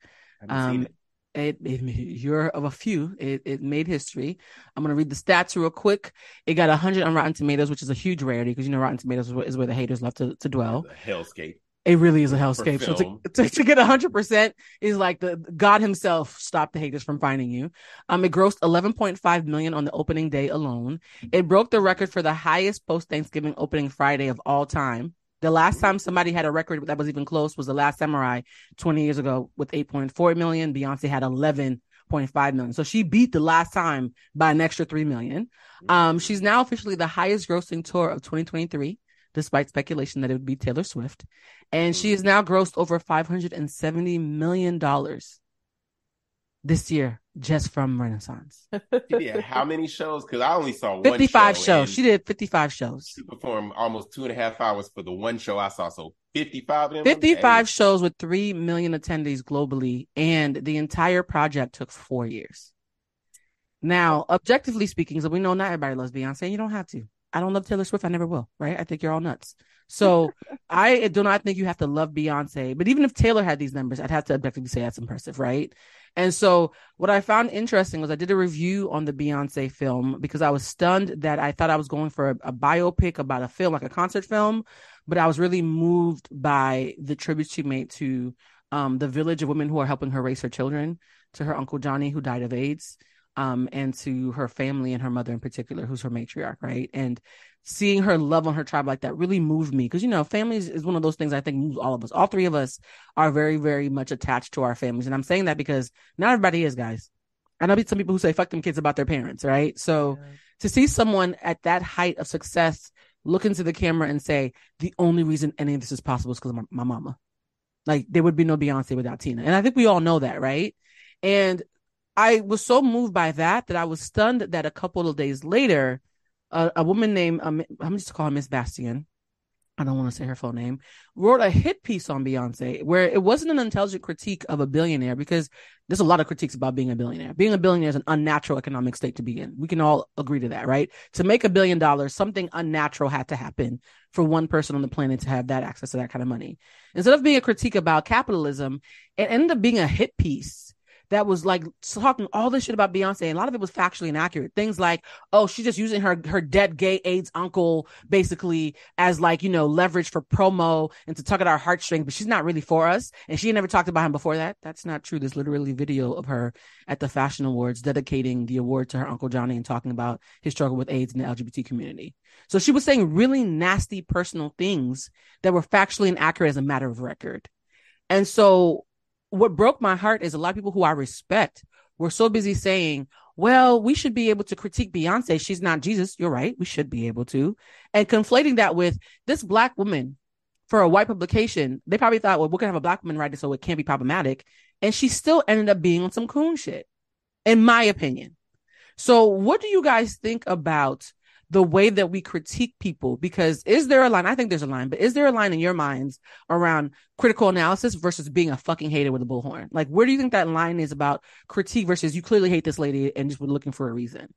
I haven't seen Um, it. it, you're of a few. It it made history. I'm gonna read the stats real quick. It got 100 on Rotten Tomatoes, which is a huge rarity because you know Rotten Tomatoes is where, is where the haters love to, to dwell. The hellscape. It really is a hellscape. So to, to, to get 100% is like the God himself stopped the haters from finding you. Um, it grossed 11.5 million on the opening day alone. It broke the record for the highest post Thanksgiving opening Friday of all time. The last time somebody had a record that was even close was The Last Samurai 20 years ago with 8.4 million. Beyonce had 11.5 million. So she beat the last time by an extra 3 million. Um, she's now officially the highest grossing tour of 2023, despite speculation that it would be Taylor Swift. And she has mm-hmm. now grossed over $570 million this year just from Renaissance. She did how many shows? Because I only saw one 55 show, shows. She did 55 shows. She performed almost two and a half hours for the one show I saw. So 55 of them. 55 shows with 3 million attendees globally, and the entire project took four years. Now, objectively speaking, so we know not everybody loves Beyonce. You don't have to. I don't love Taylor Swift. I never will, right? I think you're all nuts. So I do not think you have to love Beyonce. But even if Taylor had these numbers, I'd have to objectively say that's impressive, right? And so what I found interesting was I did a review on the Beyonce film because I was stunned that I thought I was going for a, a biopic about a film, like a concert film, but I was really moved by the tribute she made to um, the village of women who are helping her raise her children, to her uncle Johnny who died of AIDS, um, and to her family and her mother in particular, who's her matriarch, right? And seeing her love on her tribe like that really moved me because you know families is one of those things i think moves all of us. All three of us are very very much attached to our families. And i'm saying that because not everybody is guys. And i know some people who say fuck them kids about their parents right? So to see someone at that height of success look into the camera and say the only reason any of this is possible is because of my, my mama. Like there would be no beyonce without tina. And i think we all know that right? And i was so moved by that that i was stunned that a couple of days later a, a woman named um, I'm just call her Miss Bastian. I don't want to say her full name. Wrote a hit piece on Beyonce where it wasn't an intelligent critique of a billionaire because there's a lot of critiques about being a billionaire. Being a billionaire is an unnatural economic state to be in. We can all agree to that, right? To make a billion dollars, something unnatural had to happen for one person on the planet to have that access to that kind of money. Instead of being a critique about capitalism, it ended up being a hit piece that was like talking all this shit about Beyonce, and a lot of it was factually inaccurate. Things like, oh, she's just using her her dead gay AIDS uncle basically as like you know leverage for promo and to tug at our heartstrings, but she's not really for us, and she never talked about him before that. That's not true. There's literally video of her at the fashion awards dedicating the award to her uncle Johnny and talking about his struggle with AIDS in the LGBT community. So she was saying really nasty personal things that were factually inaccurate as a matter of record. And so what broke my heart is a lot of people who I respect were so busy saying, well, we should be able to critique Beyonce. She's not Jesus. You're right. We should be able to. And conflating that with this black woman for a white publication, they probably thought, well, we're going to have a black woman write it so it can't be problematic. And she still ended up being on some coon shit, in my opinion. So what do you guys think about the way that we critique people because is there a line i think there's a line but is there a line in your minds around critical analysis versus being a fucking hater with a bullhorn like where do you think that line is about critique versus you clearly hate this lady and just were looking for a reason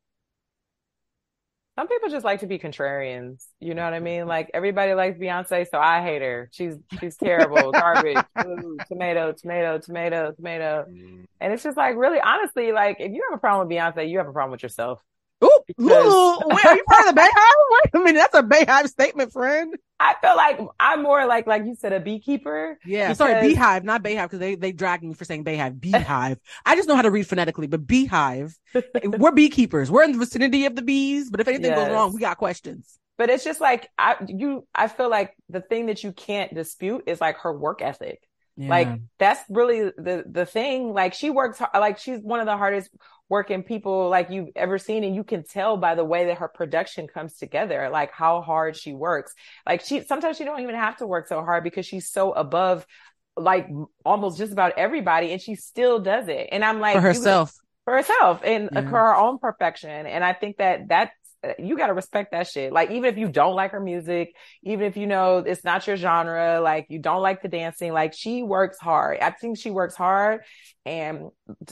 Some people just like to be contrarians. You know what I mean? Like everybody likes Beyonce, so I hate her. She's she's terrible, garbage, Ooh, tomato, tomato, tomato, tomato. Mm. And it's just like really, honestly, like if you have a problem with Beyonce, you have a problem with yourself. Ooh, Because- ooh, wait, are you part of the Bayhive? Wait a minute, that's a Bayhive statement, friend. I feel like I'm more like like you said, a beekeeper. Yeah, sorry, Because- Beehive, not Bayhive, because they they dragged me for saying Bayhive. Beehive. I just know how to read phonetically, but Beehive. we're beekeepers. We're in the vicinity of the bees, but if anything goes wrong, we got questions. But it's just like I you I feel like the thing that you can't dispute is like her work ethic. Like that's really the the thing. Like she works. Like she's one of the hardest working people like you've ever seen, and you can tell by the way that her production comes together. Like how hard she works. Like she sometimes she don't even have to work so hard because she's so above like almost just about everybody, and she still does it. And I'm like for you- herself. for herself and uh, Yeah. for her own perfection. And I think that that's uh, you got to respect that shit. Like even if you don't like her music, even if you know it's not your genre, like you don't like the dancing, like she works hard. I think she works hard and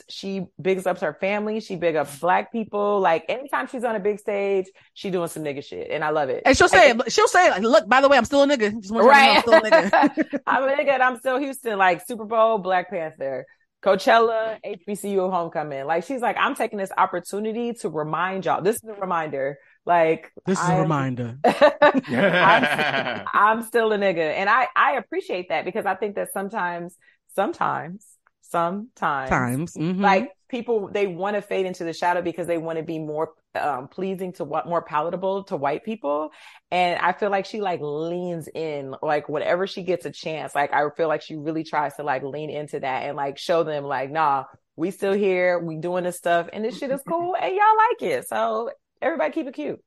she bigs up her family. She big up black people. Like anytime she's on a big stage, she doing some nigga shit, and I love it. And she'll say, it, she'll say, like, look, by the way, I'm still a nigga. Just want you to know Right. I'm still a nigga. I'm a nigga and I'm still Houston, like Super Bowl, Black Panther, Coachella, HBCU homecoming. Like she's like, I'm taking this opportunity to remind y'all. This is a reminder. Like this is I a am- reminder. I'm, I'm still a nigga. And I, I appreciate that because I think that sometimes, sometimes, sometimes Times. Mhm. like people they want to fade into the shadow because they want to be more um pleasing to what more palatable to white people and i feel like she like leans in like whenever she gets a chance like i feel like she really tries to like lean into that and like show them like nah we still here we doing this stuff and this shit is cool and y'all like it so everybody keep it cute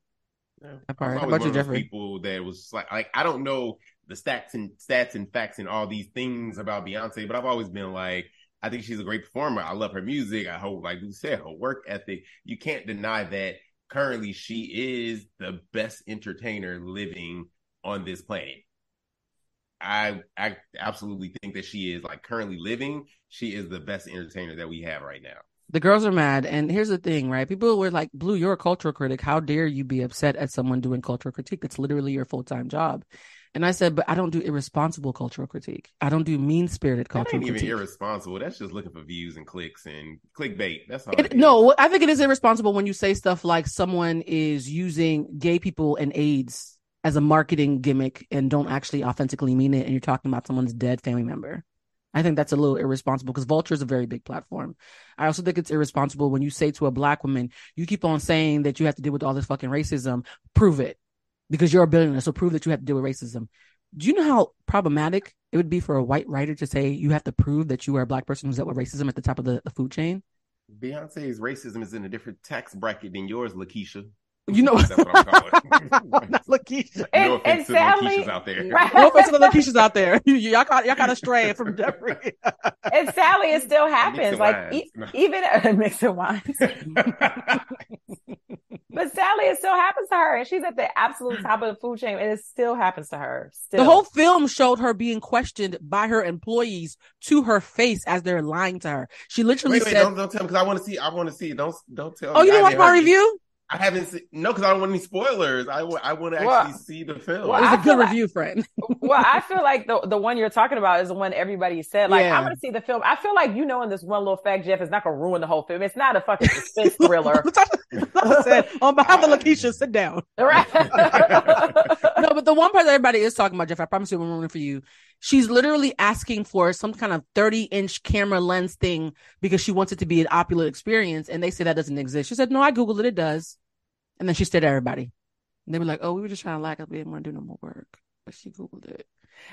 That part. I was How always about you, one of those Jeffrey? People that was like, like I don't know the stats and stats and facts and all these things about Beyonce, but I've always been like, I think she's a great performer. I love her music. I hope, like you said, her work ethic. You can't deny that currently she is the best entertainer living on this planet. I I absolutely think that she is like currently living. She is the best entertainer that we have right now. The girls are mad. And here's the thing, right? People were like, Blue, you're a cultural critic. How dare you be upset at someone doing cultural critique? It's literally your full time job. And I said, but I don't do irresponsible cultural critique. I don't do mean spirited cultural ain't even irresponsible. That's just looking for views and clicks and clickbait. That's all. It, no, I think it is irresponsible when you say stuff like someone is using gay people and AIDS as a marketing gimmick and don't actually authentically mean it, and you're talking about someone's dead family member. I think that's a little irresponsible because Vulture is a very big platform. I also think it's irresponsible when you say to a black woman, you keep on saying that you have to deal with all this fucking racism. Prove it because you're a billionaire. So prove that you have to deal with racism. Do you know how problematic it would be for a white writer to say you have to prove that you are a black person who's dealt with racism at the top of the, the food chain? Beyonce's racism is in a different tax bracket than yours, Lakeisha. You know, That's what I'm calling. Not Lakeisha. And- no offense and to sadly- Lakeishas out there. Right. No offense to the Lakeishas out there. You- y'all got y'all got astray from Jeffrey. and sadly it still happens like wines. e- even mixing wines But sadly, it still happens to her, and she's at the absolute top of the food chain, and it still happens to her. Still, The whole film showed her being questioned by her employees to her face as they're lying to her. She literally wait, wait, said, don't, don't tell me because I want to see. I want to see. Don't don't tell. "Oh, me. you didn't I watch my heard you. review? I haven't seen. No, because I don't want any spoilers. I, I want to Well- actually see the film. well, It was I a feel good like- review, friend." well, I feel like the the one you're talking about is the one everybody said. Like, Yeah. I'm gonna see the film. I feel like you knowing this one little fact, Jeff, is not gonna ruin the whole film. It's not a fucking suspense thriller, I said, on behalf of Lakeisha, sit down. right? no, but the one part that everybody is talking about, Jeff, I promise you, I'm rooting for you. She's literally asking for some kind of 30 inch camera lens thing because she wants it to be an opulent experience, and they say that doesn't exist. She said, "No, I googled it. It does." And then she stared at everybody. And they were like, "Oh, we were just trying to lack us. We didn't want to do no more work." But she googled it.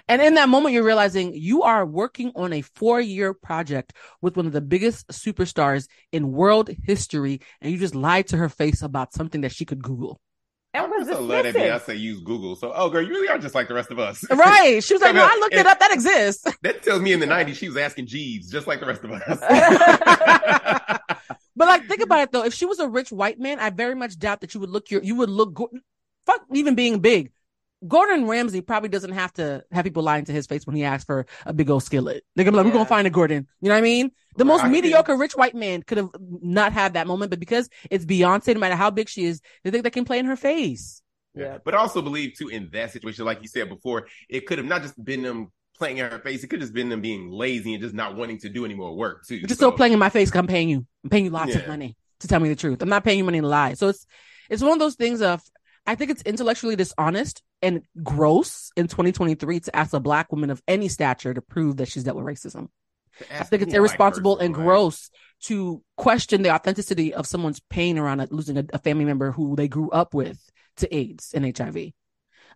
And in that moment, you're realizing you are working on a four year project with one of the biggest superstars in world history, and you just lied to her face about something that she could Google. and I'm was so glad that dismissive. Beyonce used Google. So, oh, girl, you really are just like the rest of us. Right. She was like, no, I looked it up. That exists. That tells me in the '90s she was asking Jeeves, just like the rest of us. But like, think about it though. If she was a rich white man, I very much doubt that you would look your, you would look, go- fuck even being big. Gordon Ramsay probably doesn't have to have people lying to his face when he asks for a big old skillet. They're gonna be like, "We're gonna find it, Gordon." You know what I mean? The most Right. mediocre rich white man could have not had that moment, but because it's Beyonce, no matter how big she is, they think they can play in her face. Yeah. But I also believe too in that situation, like you said before, it could have not just been them playing in her face, it could have just been them being lazy and just not wanting to do any more work too. You're just So- still playing in my face because I'm paying you. I'm paying you lots of money to tell me the truth. I'm not paying you money to lie. So it's it's one of those things of I think it's intellectually dishonest and gross in 2023 to ask a black woman of any stature to prove that she's dealt with racism. I think it's irresponsible and gross to question the authenticity of someone's pain around losing a, a family member who they grew up with to AIDS and HIV.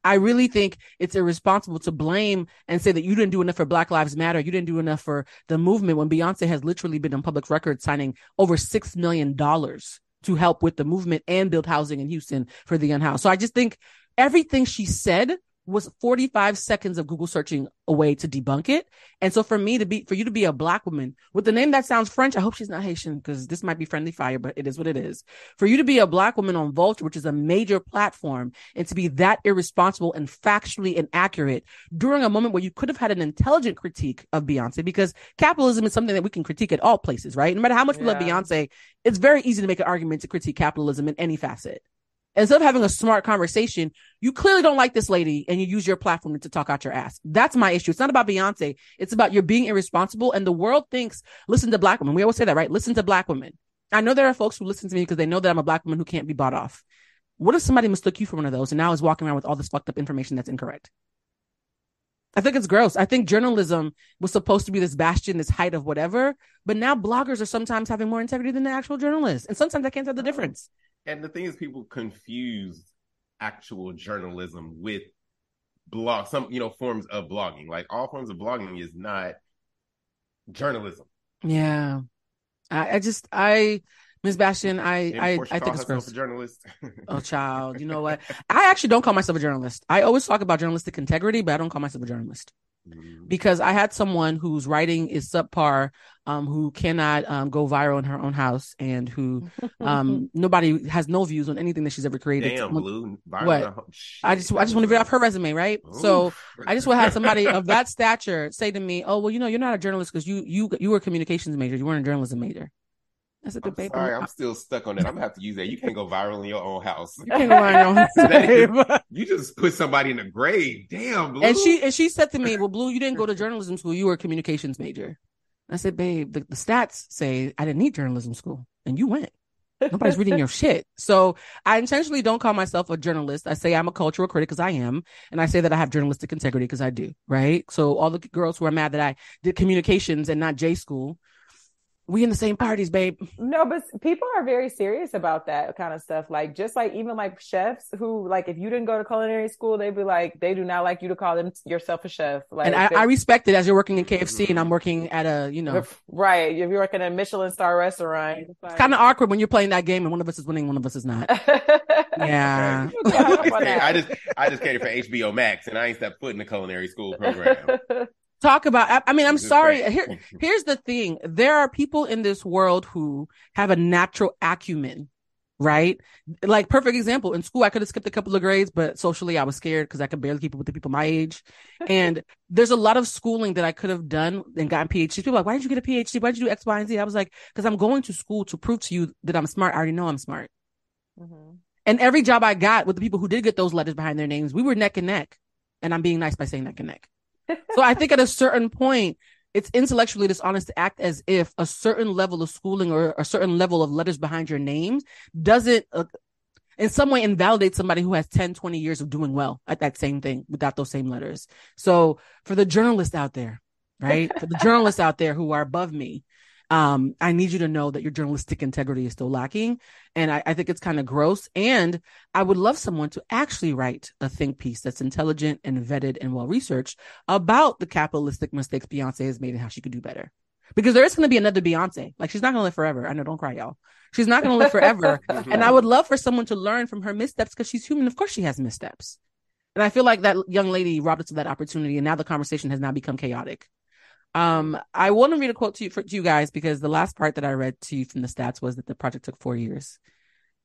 I really think it's irresponsible to blame and say that you didn't do enough for Black Lives Matter. You didn't do enough for the movement when Beyonce has literally been on public record signing over $6 million to help with the movement and build housing in Houston for the unhoused. So I just think everything she said was 45 seconds of Google searching away to debunk it. And so for me to be, for you to be a black woman with the name that sounds French, I hope she's not Haitian because this might be friendly fire, but it is what it is. For you to be a black woman on Vulture, which is a major platform and to be that irresponsible and factually inaccurate during a moment where you could have had an intelligent critique of Beyonce because capitalism is something that we can critique at all places, right? No matter how much we love Beyonce, it's very easy to make an argument to critique capitalism in any facet. Instead of having a smart conversation, you clearly don't like this lady and you use your platform to talk out your ass. That's my issue. It's not about Beyonce. It's about you're being irresponsible and the world thinks, listen to black women. We always say that, right? Listen to black women. I know there are folks who listen to me because they know that I'm a black woman who can't be bought off. What if somebody mistook you for one of those and now is walking around with all this fucked up information that's incorrect? I think it's gross. I think journalism was supposed to be this bastion, this height of whatever, but now bloggers are sometimes having more integrity than the actual journalists. And sometimes I can't tell the difference. And the thing is, people confuse actual journalism with blog, some you know forms of blogging. Like all forms of blogging is not journalism. Yeah. I, I just, I, Ms. Bastion, I, I, I think it's herself gross. a journalist. Oh, child. You know what? I actually don't call myself a journalist. I always talk about journalistic integrity, but I don't call myself a journalist Mm. because I had someone whose writing is subpar, um, who cannot um, go viral in her own house and who um, nobody has no views on anything that she's ever created. Damn, blue. What? I just, I just want to read off her resume, right? So I just want to have somebody of that stature say to me, "Oh, well, you know, you're not a journalist because you you you were a communications major. You weren't a journalism major." I said, I'm sorry, I'm- I'm still stuck on that. I'm gonna have to use that. You can't go viral in your own house. you can't go around your own babe." You just put somebody in the grave. Damn, blue. And she and she said to me, "Well, Blue, you didn't go to journalism school. You were a communications major." I said, "Babe, the, the stats say I didn't need journalism school, and you went. Nobody's reading your shit." So I intentionally don't call myself a journalist. I say I'm a cultural critic because I am, and I say that I have journalistic integrity because I do. Right. So all the girls who are mad that I did communications and not J school, we in the same parties, babe. No, but people are very serious about that kind of stuff. Like, just like even like chefs who, like, if you didn't go to culinary school, they'd be like, they do not like you to call them yourself a chef. Like, and I, they- I respect it as you're working in KFC and I'm mm-hmm. working at a, you know, right. If you're working at a Michelin star restaurant, it's it's kind of awkward when you're playing that game and one of us is winning, one of us is not. Yeah. Okay, I just I just catered for HBO Max and I ain't stepped foot in the culinary school program. talk about I, I mean i'm sorry. here here's the thing. There are people in this world who have a natural acumen right? Like perfect example. In school i could have skipped a couple of grades but socially i was scared because i could barely keep up with the people my age. And there's a lot of schooling that i could have done and gotten phds people are like why did you get a phd why did you do x y and z? I was like because i'm going to school to prove to you that i'm smart. I already know i'm smart Mhm. and every job i got with the people who did get those letters behind their names we were neck and neck. And i'm being nice by saying neck and neck so I think at a certain point, it's intellectually dishonest to act as if a certain level of schooling or a certain level of letters behind your names doesn't uh, in some way invalidate somebody who has 10, 20 years of doing well at that same thing without those same letters. So for the journalists out there, right? for the journalists out there who are above me, um, I need you to know that your journalistic integrity is still lacking. And I, I think it's kind of gross. And I would love someone to actually write a think piece that's intelligent and vetted and well researched about the capitalistic mistakes Beyonce has made and how she could do better. Because there is going to be another Beyonce. Like she's not going to live forever. I know, don't cry, y'all. She's not going to live forever. and I would love for someone to learn from her missteps because she's human. Of course she has missteps. And I feel like that young lady robbed us of that opportunity. And now the conversation has now become chaotic. Um, I want to read a quote to you for to you guys because the last part that I read to you from the stats was that the project took four years.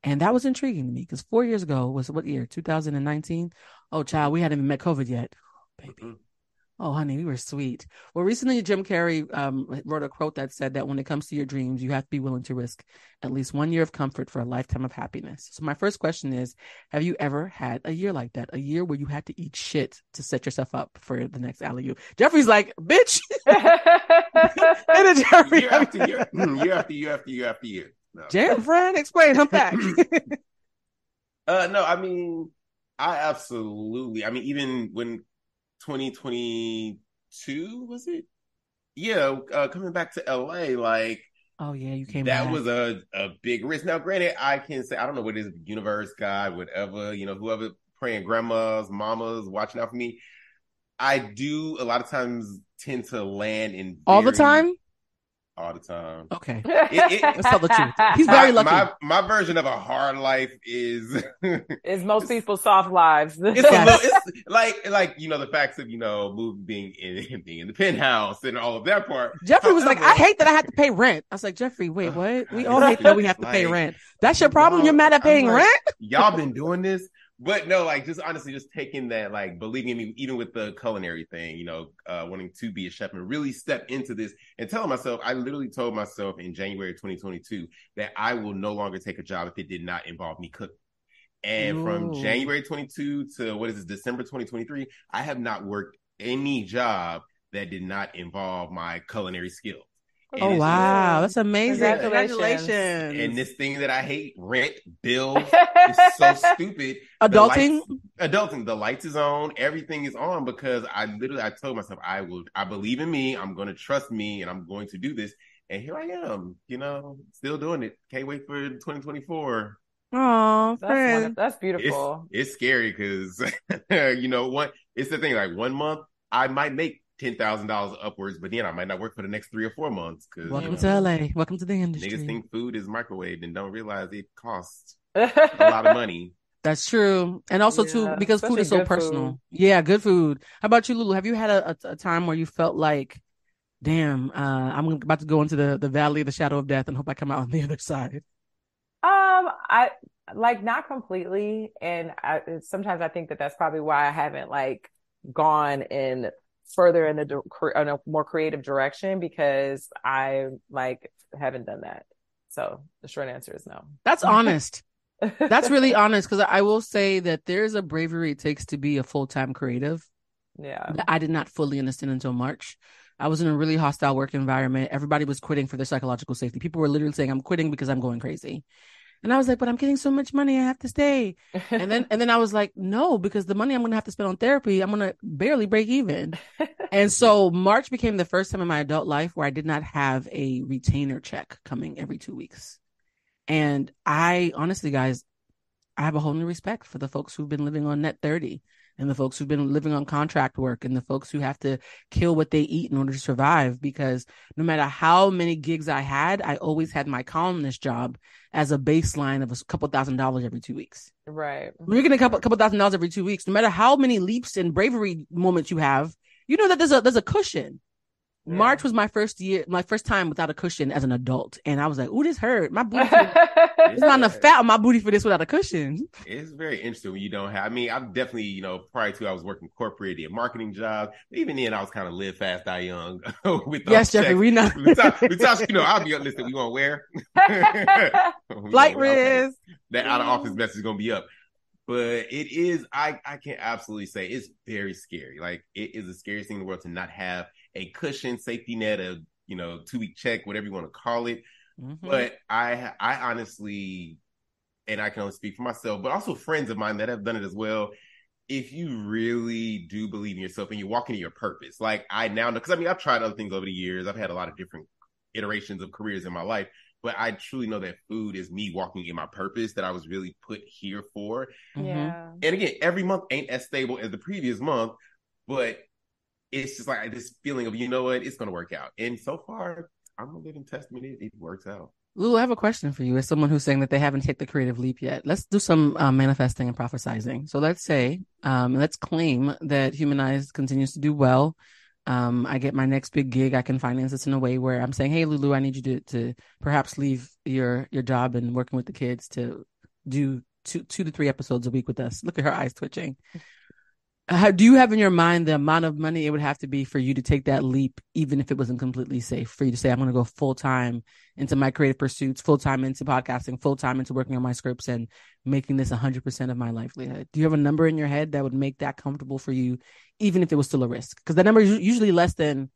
And that was intriguing to me because four years ago was what year? 2019. Oh, child, we hadn't even met COVID yet. baby. Oh, honey, we were sweet. Well, recently Jim Carrey um, wrote a quote that said that when it comes to your dreams, you have to be willing to risk at least one year of comfort for a lifetime of happiness. So, my first question is Have you ever had a year like that? A year where you had to eat shit to set yourself up for the next alley oop? Jeffrey's like, bitch. And Jeffrey, year after year, Mm, year after year after year after year. No. Jam friend, explain, humpback. Uh, no, I mean, I absolutely. I mean, even when 2022 was it? Yeah, uh, coming back to LA, like oh, yeah, you came that back. was a a big risk. Now, granted, I can say I don't know what it is, universe, God, whatever, you know, whoever praying grandmas, mamas, watching out for me. I do a lot of times tend to land in all the time. All the time. Okay. It- it- Let's tell the truth. He's very my, lucky. My, my version of a hard life is It's most people's soft lives. it's, Yes. little, it's like like you know the facts of you know moving being in being in the penthouse and all of that part. Jeffrey was like, I hate that I had to pay rent. I was like, Jeffrey, wait, what? We all hate that we have to pay rent. That's your problem? You're mad at paying like, rent? Y'all been doing this, but no, like just honestly, just taking that like believing in me, even with the culinary thing, you know, uh, wanting to be a chef and really step into this and telling myself, I literally told myself in January 2022 that I will no longer take a job if it did not involve me cooking. And from January 22 to what is this, December 2023, I have not worked any job that did not involve my culinary skills. And Oh, it's just- wow. That's amazing. Congratulations. Congratulations. and this thing that I hate, rent, bills, is so stupid. The Adulting? lights- adulting. The lights is on. Everything is on because I literally I told myself I will. I believe in me. I'm going to trust me, and I'm going to do this. And here I am. You know, still doing it. Can't wait for 2024. Oh, That's, That's beautiful. it's scary because you know one. It's the thing. Like one month, I might make ten thousand dollars upwards, but then I might not work for the next three or four months because Welcome to LA. Welcome to the industry. niggas think food is microwaved and don't realize it costs a a lot of money. That's true. And also too, Yeah, because food is so personal. food. Yeah, good food. How about you, Lulu? Have you had a, a, a time where you felt like, damn, uh, I'm about to go into the, the valley of the shadow of death and hope I come out on the other side? Um, I like not completely, and I, sometimes I think that that's probably why I haven't like gone in further in the in a more creative direction because I like haven't done that. So the short answer is no. That's honest. That's really honest because I will say that there's a bravery it takes to be a full time creative. yeah. I did not fully understand until March. I was in a really hostile work environment. Everybody was quitting for their psychological safety. People were literally saying, "I'm quitting because I'm going crazy," and I was like, "But I'm getting so much money, I have to stay." And then, and then I was like, "No, because the money I'm going to have to spend on therapy, I'm going to barely break even." And so March became the first time in my adult life where I did not have a retainer check coming every two weeks. And I honestly, guys, I have a whole new respect for the folks who've been living on net 30 and the folks who've been living on contract work and the folks who have to kill what they eat in order to survive. Because no matter how many gigs I had, I always had my columnist job as a baseline of a couple thousand dollars every two weeks. right. When you're getting a couple, couple thousand dollars every two weeks, no matter how many leaps and bravery moments you have, you know that there's a there's a cushion. Yeah. March was my first year, my first time without a cushion as an adult, and I was like, "Ooh, this hurt. My booty, there's not enough fat on my booty for this without a cushion." It's very interesting when you don't have. I mean, I'm definitely, you know, prior to I was working corporate, did marketing jobs. Even then, I was kind of live fast, die young. with yes, Jeffrey, checks. we know. Besides, you know, I'll be up. listen. We want wear Flight risk. That out of office mm-hmm. message is gonna be up. But it is, I I can absolutely say it's very scary. Like it is the scariest thing in the world to not have a cushion, safety net, a you know, two week check, whatever you want to call it. Mhm. But I I honestly, and I can only speak for myself, but also friends of mine that have done it as well. If you really do believe in yourself and you walk into your purpose, like I now know, because I mean I've tried other things over the years. I've had a lot of different iterations of careers in my life, but I truly know that food is me walking in my purpose that I was really put here for. Mhm. Yeah. And again, every month ain't as stable as the previous month, but it's just like this feeling of you know what, it's gonna work out. And so far, I'm a living testament. It, it works out. Lulu, I have a question for you. As someone who's saying that they haven't taken the creative leap yet, let's do some uh, manifesting and prophesizing. So let's say, um, let's claim that Humanized continues to do well. Um, I get my next big gig. I can finance this in a way where I'm saying, "Hey, Lulu, I need you to to perhaps leave your your job and working with the kids to do two two to three episodes a week with us. Look at her eyes twitching. How, do you have in your mind the amount of money it would have to be for you to take that leap, even if it wasn't completely safe? For you to say, I'm going to go full time into my creative pursuits, full time into podcasting, full time into working on my scripts and making this 100% of my livelihood. Do you have a number in your head that would make that comfortable for you, even if it was still a risk? Because that number is usually less than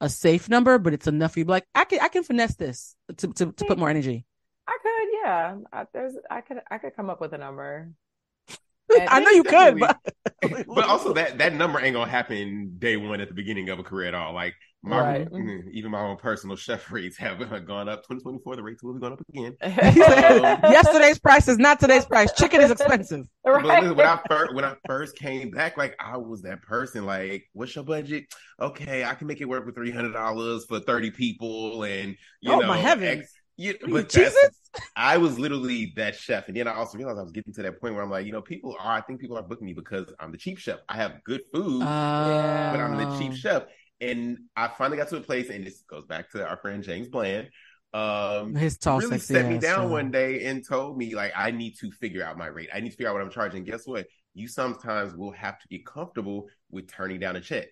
a safe number, but it's enough for you. to be Like I can, I can finesse this to to, to put more hmm. energy. I could, yeah. I, there's, I could, I could come up with a number. I know you could, but but also that that number ain't gonna happen day one at the beginning of a career at all. Like my Right. mm, even my own personal chef rates have uh, gone up. 2024, the rates will be going up again. yesterday's price is not today's price. Chicken is expensive. But right. listen, when I first when I first came back, like I was that person. Like, what's your budget? Okay, I can make it work with three hundred dollars for thirty people, and you Oh, know, my heavens. ex- you, What are you, but Jesus? I was literally that chef, and then I also realized I was getting to that point where I'm like, you know, people are. I think people are booking me because I'm the cheap chef. I have good food, but I'm the Oh. cheap chef. And I finally got to a place, and this goes back to our friend James Bland. Um, His tall, really sexy set me down one day and told me like I need to figure out my rate. I need to figure out what I'm charging. Guess what? You sometimes will have to get comfortable with turning down a check.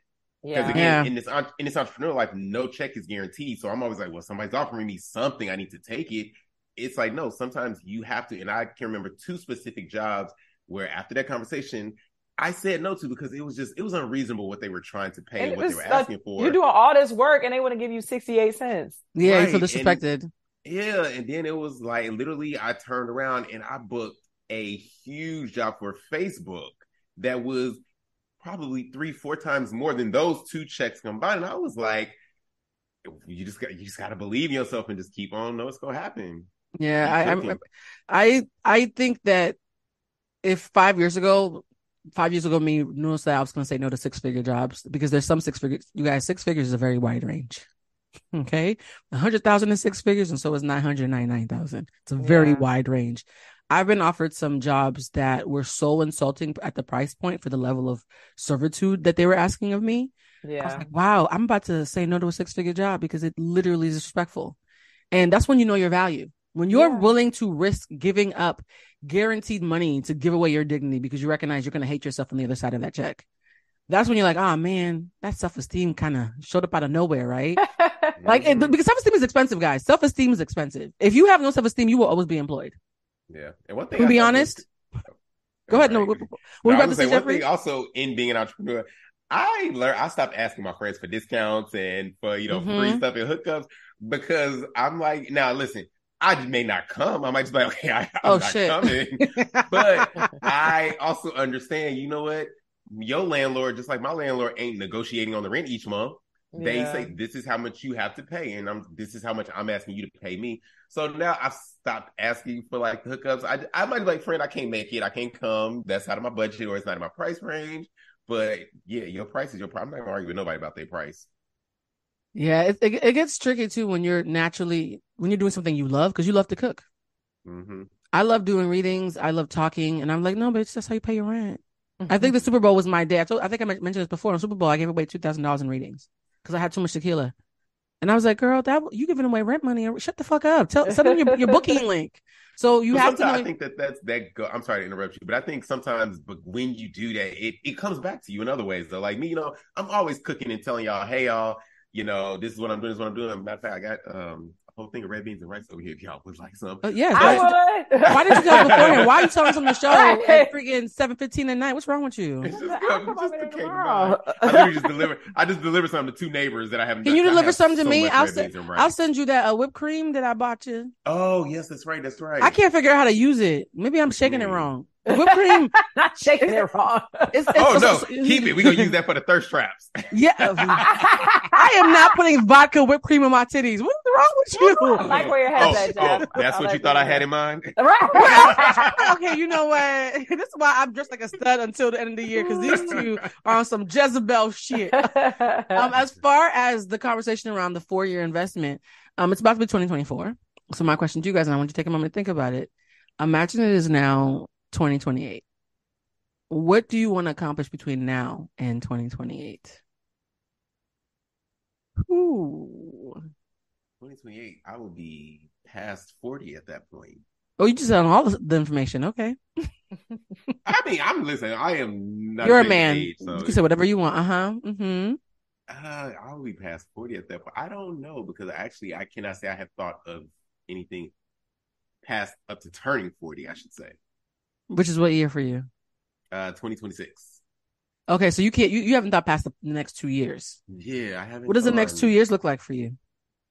Because yeah. again, Yeah. in this en- in this entrepreneur life, no check is guaranteed. So I'm always like, well, somebody's offering me something, I need to take it. It's like no, sometimes you have to. And I can remember two specific jobs where after that conversation, I said no to because it was just it was unreasonable what they were trying to pay And and what they were like, asking for. You're doing all this work and they want to give you 68 cents. Yeah, you feel Right, disrespected. Yeah, and then it was like literally I turned around and I booked a huge job for Facebook that was probably three, four times more than those two checks combined. And I was like, you just got you just gotta believe in yourself and just keep on know it's gonna happen. Yeah, Keep I. I, I, I think that if five years ago, five years ago, me noticed that I was going to say no to six figure jobs because there's some six figures. You guys, six figures is a very wide range. Okay, a hundred thousand is six figures, and so is nine hundred ninety nine thousand. It's a very wide range. I've been offered some jobs that were so insulting at the price point for the level of servitude that they were asking of me. I was Yeah. like, wow, I'm about to say no to a six figure job because it literally is disrespectful. And that's when you know your value. When you're Yeah. willing to risk giving up guaranteed money to give away your dignity because you recognize you're going to hate yourself on the other side of that check. That's when you're like, oh man, that self esteem kind of showed up out of nowhere, right? like, it, Mhm. because self esteem is expensive, guys. Self esteem is expensive. If you have no self esteem, you will always be employed. Yeah. And one thing To be honest, was- go ahead. No, Right. what, what No, were you I about to say, one Jeffrey? thing also in being an entrepreneur, I learned I stopped asking my friends for discounts and for you know free Mhm. stuff and hookups because I'm like, now listen, I may not come. I might just be like, okay, I, I'm Oh, not shit. coming. but I also understand, you know what? Your landlord, just like my landlord, ain't negotiating on the rent each month. They Yeah. say this is how much you have to pay, and I'm this is how much I'm asking you to pay me. So now I've stopped asking for like hookups. I I might be like, friend, I can't make it. I can't come. That's out of my budget, or it's not in my price range. But yeah, your price is your price. I'm not gonna argue with nobody about their price. Yeah, it, it it gets tricky too when you're naturally when you're doing something you love because you love to cook. hmm I love doing readings. I love talking, and I'm like, no, bitch, that's how you pay your rent. I think the Super Bowl was my day. I, told, I think I mentioned this before. On Super Bowl, I gave away two thousand dollars in readings because I had too much tequila, and I was like, girl, that you giving away rent money? Shut the fuck up. Tell send them your, your booking link. So you have to know. I think that that's that. Go, I'm sorry to interrupt you, but I think sometimes, but when you do that, it it comes back to you in other ways. Though, like me, you know, I'm always cooking and telling y'all, hey, y'all, you know, this is what I'm doing. This is what I'm doing. Matter of fact, I got um whole thing of red beans and rice over here. If y'all would like some. Uh, yes, I why, would. why didn't you tell us beforehand? Why are you telling us on the show Right. at freaking seven fifteen at night? What's wrong with you? It's just, I'll come, come just over there came to tomorrow. I just deliver. I just delivered something to two neighbors that I haven't. Can you done. I deliver have something to so me? I'll red send. beans and rice. I'll send you that uh, whipped cream that I bought you. Oh yes, that's right. That's right. I can't figure out how to use it. Maybe I'm shaking it Mm. wrong. The whipped cream. Not shaking it wrong. It's, it's, Oh no, it's- keep it. We're gonna use that for the thirst traps. Yeah, I am not putting vodka whipped cream in my titties. What's wrong with you? I like where your head's oh, at, Jeff. oh, that's I what like you thought where I had in mind. Right. okay, you know what? This is why I'm dressed like a stud until the end of the year because these two are on some Jezebel shit. Um, as far as the conversation around the four year investment, um, it's about to be 2024. So my question to you guys, and I want you to take a moment to think about it. Imagine it is now 2028. What do you want to accomplish between now and 2028? Ooh. 2028, I will be past 40 at that point. Oh, you just said all the, information. Okay. I mean, I'm listening. I am not. You're a man. age, so You can say whatever you want. Uh huh. Mm-hmm. Uh, I'll be past 40 at that point. I don't know because actually, I cannot say I have thought of anything past up to turning 40, I should say. Which is what year for you? Uh, 2026. Okay, so you can't. You, you haven't thought past the next two years. Yeah, I haven't. What does the next two years look like for you?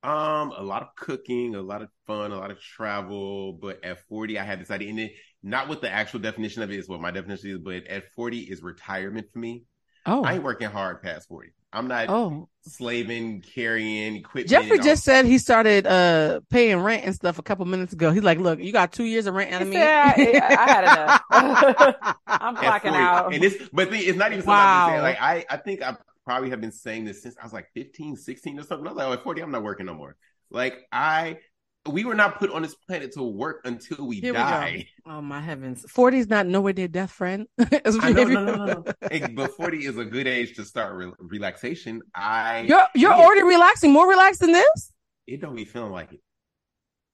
Um, a lot of cooking, a lot of fun, a lot of travel. But at 40, I had decided, and it, not what the actual definition of it is, what my definition is, but at 40 is retirement for me. Oh, I ain't working hard past 40. I'm not oh. slaving, carrying equipment. Jeffrey and just said he started uh paying rent and stuff a couple minutes ago. He's like, "Look, you got two years of rent out of He me." Yeah, I, I had enough. I'm at clocking 40. out. And it's, but the, it's not even something I've been saying. Wow. Like, I, I think I probably have been saying this since I was like 15, 16 or something. I was like, oh, at 40, I'm not working no more. Like, I, we were not put on this planet to work until we Here die. go. Oh my heavens, forty is not nowhere near death, friend. That's what I know, no, no, no, no. Hey, but 40 is a good age to start re- relaxation. I, You're you're Yeah. already relaxing, more relaxed than this. it don't be feeling like it.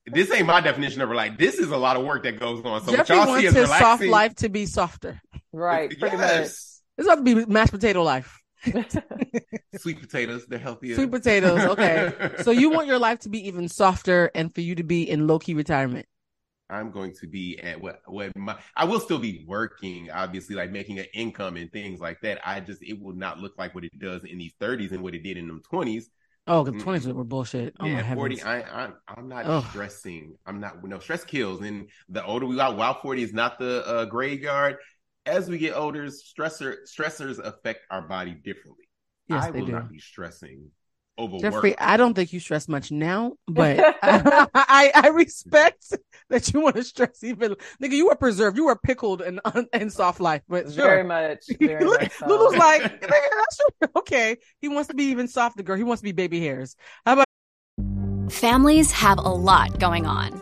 This ain't my definition of relax. This is a lot of work that goes on. So Jeffrey y'all see wants as his soft life to be softer. right, pretty yes. It's about to be mashed potato life. Sweet potatoes, they're healthier. Sweet potatoes. Okay, so you want your life to be even softer and for you to be in low key retirement. I'm going to be at what what my I will still be working, obviously, like making an income and things like that. I just it will not look like what it does in these 30s and what it did in them 20s. Oh, the twenties were bullshit. Oh yeah, my 40, I, I I'm not Ugh. stressing. I'm not no stress kills. And the older we got, while 40 is not the uh, graveyard. As we get older, stressor stressors affect our body differently. yes, I they will do. not be stressing over Jeffrey, work. I don't think you stress much now, but I, I respect that you want to stress even. Nigga, you were preserved, you were pickled and and soft life, but Very much. Very Look, much so. Lulu's like, that's okay. He wants to be even softer, girl. He wants to be baby hairs. How about Families have a lot going on.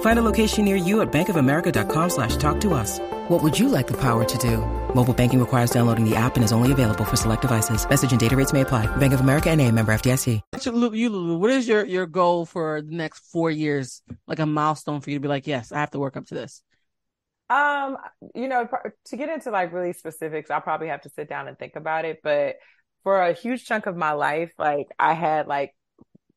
Find a location near you at bankofamerica.com slash talk to us. What would you like the power to do? Mobile banking requires downloading the app and is only available for select devices. Message and data rates may apply. Bank of America and a member FDIC. you, you, Lulu? What is your your goal for the next four years? Like a milestone for you to be like, yes, I have to work up to this. Um, you know, to get into like really specifics, I'll probably have to sit down and think about it. But for a huge chunk of my life, like I had like,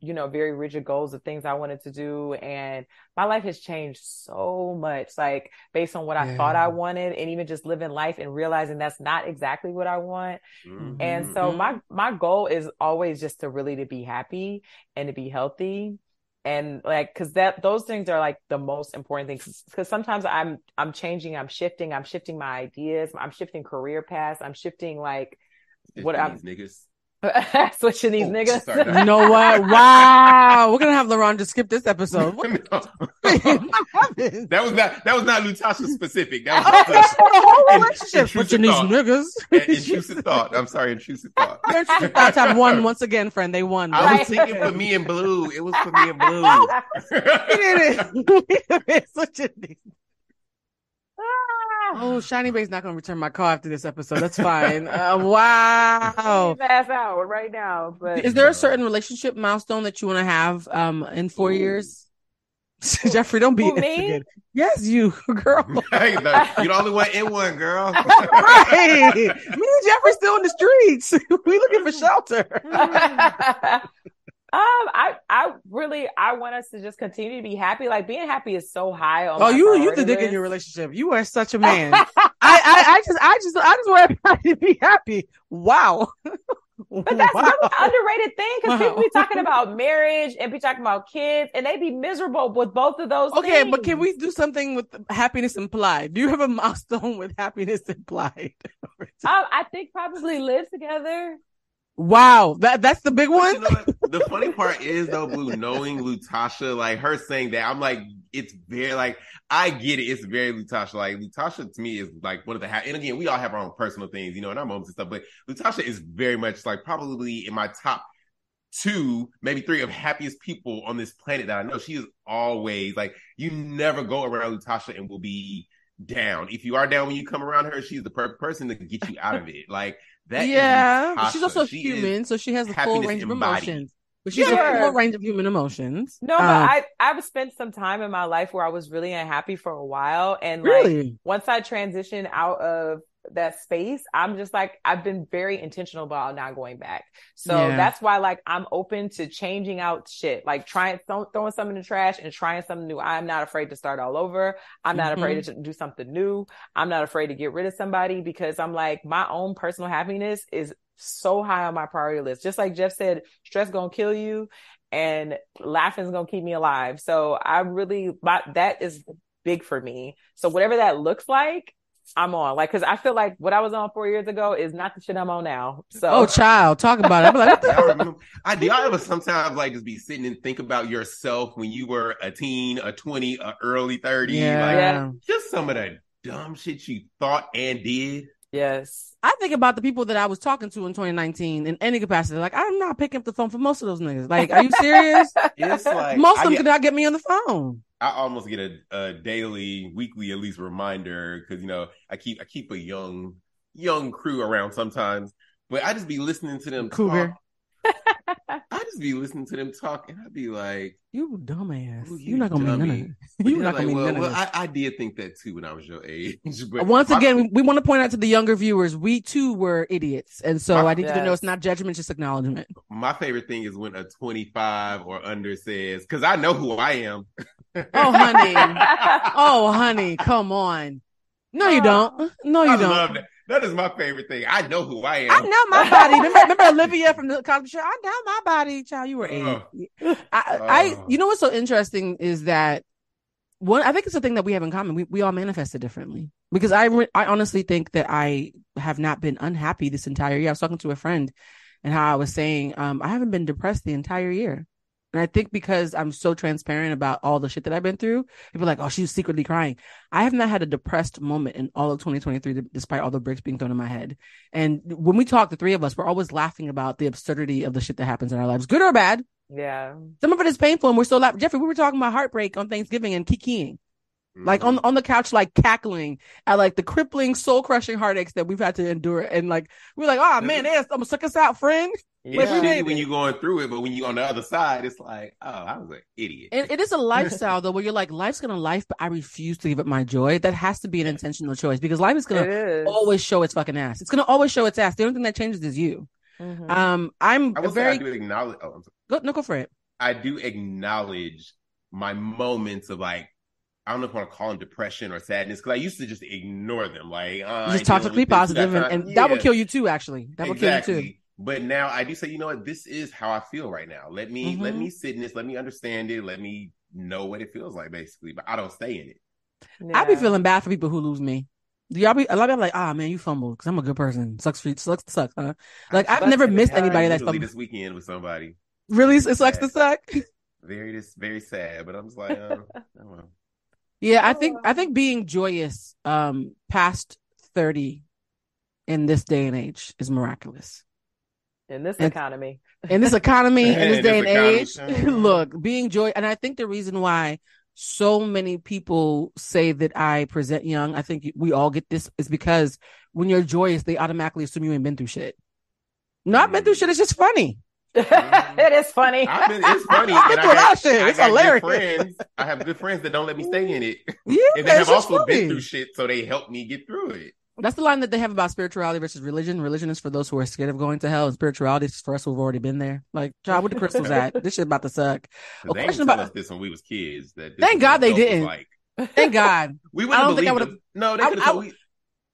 you know, very rigid goals of things I wanted to do. And my life has changed so much, like based on what I thought I wanted and even just living life and realizing that's not exactly what I want. Mhm. And so Mhm. my my goal is always just to really to be happy and to be healthy and like cuz that those things are like the most important things cuz sometimes I'm I'm changing, I'm shifting, I'm shifting my ideas, I'm shifting career paths, I'm shifting like what I'm niggas. switching these Oh, niggas. sorry, You know what? Wow, we're gonna have LaRon just skip this episode. What what happened? that was not that was not Latasha specific. That was just the whole relationship. intrusive Switching these niggas. intrusive thought. I'm sorry, intrusive thought. Your intrusive thoughts have won once again, friend. They won. I Right. was thinking for me and blue. It was for me and blue. We did it. We did it. Switching these. Oh, Shiny Bay's not gonna return my car after this episode. That's fine. Uh, wow. Leave ass out right now. But Is there a certain relationship milestone that you want to have um in four Ooh. years? Jeffrey, don't be Who, me? Yes, you girl. Hey, no, you're the only one in one, girl. right. Me and Jeffrey still in the streets. we looking for shelter. Um, I, I really, I want us to just continue to be happy. Like being happy is so high on. Oh, you you the priority dick in your relationship. You are such a man. I, I I just I just I just want everybody to be happy. Wow. But that's Wow. really an underrated thing because people be talking about marriage and be talking about kids, and they be miserable with both of those. Okay, things. but can we do something with happiness implied? Do you have a milestone with happiness implied? Um, I think probably live together. wow, that that's the big one. You know what? The funny part is though, Blue, knowing Latasha, like her saying that, I'm like, it's very like I get it. It's very Latasha. Like Latasha to me is like one of the ha- and again, we all have our own personal things, you know, in our moments and stuff. But Latasha is very much like probably in my top two, maybe three of happiest people on this planet that I know. She is always like you never go around Latasha and will be down. If you are down when you come around her, she's the perfect person to get you out of it. Like that. yeah, she's also She human, so she has a full range of embodied. emotions. She's Yeah. a full range of human emotions. No, but Um, I I've spent some time in my life where I was really unhappy for a while, and like really. once I transitioned out of that space, I'm just like I've been very intentional about not going back. So Yeah. that's why like I'm open to changing out shit, like trying throw, throwing something in the trash and trying something new. I'm not afraid to start all over. I'm not Mhm. afraid to do something new. I'm not afraid to get rid of somebody because I'm like my own personal happiness is so high on my priority list. Just like Jeff said, stress gonna kill you and laughing is gonna keep me alive. So I really my, that is big for me. So whatever that looks like, I'm on. Like, cause I feel like what I was on four years ago is not the shit I'm on now. So Oh, child, talk about it. I'm like, what the Y'all remember? I do y'all ever sometimes like just be sitting and think about yourself when you were a teen, a twenty, a early thirty, Yeah. like Yeah. just some of the dumb shit you thought and did. Yes. I think about the people that I was talking to in 2019 in any capacity. Like, I'm not picking up the phone for most of those niggas. Like, are you serious? It's like most of them get- could not get me on the phone. I almost get a, a daily, weekly, at least reminder because you know I keep I keep a young young crew around sometimes, but I just be listening to them Cougar. talk. I just be listening to them talk, and I'd be like, You dumbass. Ooh, You're not gonna mean none of dummy. it. You're not I'm gonna like, mean well, none well, of it. I, I did think that too when I was your age. But Once my- again, we want to point out to the younger viewers, we too were idiots. And so My- I need you to know it's not judgment, just acknowledgement. my favorite thing is when a 25 or under says, because I know who I am. Oh, honey. Oh, honey, come on. No, you uh, don't. No, you I don't. That. Is my favorite thing. I know who I am. I know my body. Remember, remember Olivia from the Cosby Show? I know my body, child. You were eight. Oh. I, I, Oh. you know what's so interesting is that one. I think it's a thing that we have in common. We we all manifested differently because I I honestly think that I have not been unhappy this entire year. I was talking to a friend, and how I was saying um I haven't been depressed the entire year. And I think because I'm so transparent about all the shit that I've been through, people are like, oh, she's secretly crying. I have not had a depressed moment in all of 2023, despite all the bricks being thrown in my head. And when we talk, the three of us, we're always laughing about the absurdity of the shit that happens in our lives, good or bad. yeah. Some of it is painful, and we're still laughing. Jeffrey, we were talking about heartbreak on Thanksgiving and kikiing, like Mm-hmm. on on the couch, like cackling at like the crippling, soul crushing heartaches that we've had to endure. And like we're like, oh man, they I'm gonna suck us out, friend. It's Wait, wait, shitty when you're going through it, but when you're on the other side, it's like, oh, I was an idiot. And it is a lifestyle though, where you're like, life's gonna life, but I refuse to give up my joy. That has to be an intentional choice because life is gonna is. always show its fucking ass. It's gonna always show its ass. The only thing that changes is you. Mhm. Um, I'm I a will very I do acknowledge. Oh, I'm sorry. go no go for it. I do acknowledge my moments of like, I don't know if I want to call them depression or sadness because I used to just ignore them. Like, uh, Just toxically dealing positive, that and, time. and that will Yeah. kill you too. Actually, that will kill you too. Exactly. But now I do say, you know what? This is how I feel right now. Let me let Mhm. me sit in this. Let me understand it. Let me know what it feels like, basically. But I don't stay in it. I be feeling bad for people who lose me. Do y'all be a lot of people like, ah man, you fumbled because I'm a good person. Sucks for you. Sucks to suck, huh? Like I I've never missed anybody that's literally fumbled. this weekend with somebody. Really, it sucks to suck. Very this very sad, but I'm just like, uh, oh, well. Yeah, I think I think being joyous um past 30 in this day and age is miraculous. In this And- economy. In this economy, in this day this and age, look, being joy and I think the reason why so many people say that I present young, I think we all get this is because when you're joyous, they automatically assume you ain't been through shit. not I've been through shit, it's just funny. it is funny. I've been, it's funny. I've been and I through a lot got, of shit. I It's got good hilarious. friends. I have good friends that don't let me stay in it. Yeah, And they have it's just also been through shit, so they help me get through it. That's the line that they have about spirituality versus religion. Religion is for those who are scared of going to hell, and spirituality is for us who've already been there. Like, child, where the crystals at? This shit about to suck. A they question didn't tell about- us this when we was kids. That Thank God they didn't. Like. Thank God. We wouldn't don't think I would've- No, they I- could I- have we.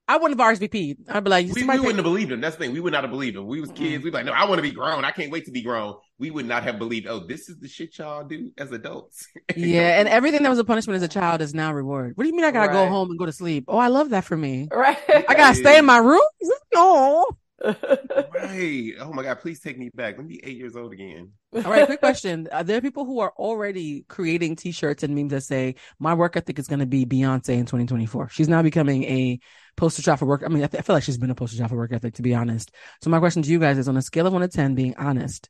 I wouldn't have RSVP. I'd be like, We, we wouldn't have believed him. That's the thing. We would not have believed him. We was kids. We'd be like, no, I want to be grown. I can't wait to be grown. We would not have believed, oh, this is the shit y'all do as adults. yeah, and everything that was a punishment as a child is now reward. What do you mean I gotta go home and go to sleep? Oh, I love that for me. Right. I gotta stay in my room. Oh. Right. Oh my God. Please take me back. Let me be eight years old again. All right, quick question. Are there people who are already creating t-shirts and memes that say, my work ethic is going to be Beyonce in 2024? She's now becoming a poster child for work. I mean, I, th- I feel like she's been a poster child for work ethic, to be honest. So my question to you guys is on a scale of one to 10, being honest,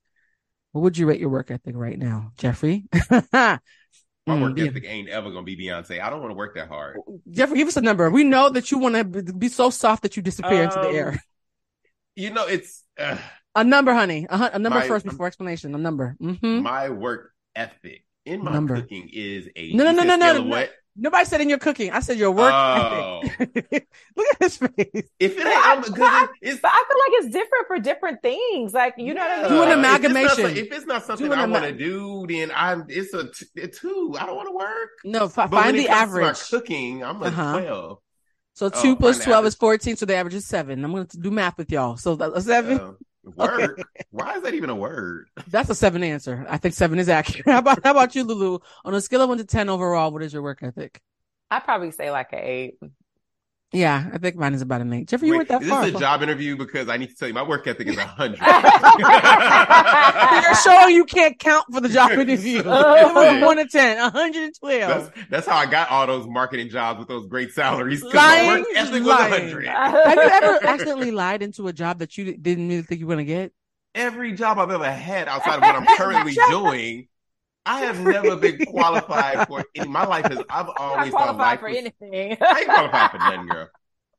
what would you rate your work ethic right now? Jeffrey? My Mm, work yeah. ethic ain't ever going to be Beyonce. I don't want to work that hard. Jeffrey, give us a number. We know that you want to be so soft that you disappear into the Um, air. You know, it's uh, A number, honey. A, a number my- first before explanation. A number. hmm my work ethic in my Number. cooking is a No, no, no, no, no, no. What? Nobody said in your cooking. I said your work Oh. ethic. Look at his face. If it ain't, I- I'm but good. I- It's But I feel like it's different for different things. Like you know what I mean? Do an Uh, if it's not If it's not something I ama- want to do, then I'm. It's a, t- a two. I don't want to work. No, fi- But when find it the comes to my average. cooking, I'm a Uh-huh. twelve. So Oh, two plus find the twelve is fourteen. So the average is seven. I'm going to do math with y'all. So that's a seven. Uh, work. Why is that even a word? That's a seven answer. I think seven is accurate. How about how about you, Lulu? On a scale of one to ten overall, what is your work ethic? I probably say like an eight. Yeah, I think mine is about an eight. Jeffrey, you went that is far. this is a job interview? Because I need to tell you, my work ethic is a hundred. You're showing you can't count for the job interview. Listen. one to ten, 112. That's, that's how I got all those marketing jobs with those great salaries. Lying, my work ethic lying. was hundred. Have you ever accidentally lied into a job that you didn't really think you were going to get? Every job I've ever had outside of what I'm currently doing, I have never been qualified for. In my life is I've Not always thought qualified for was, anything. I ain't qualified for nothing, girl.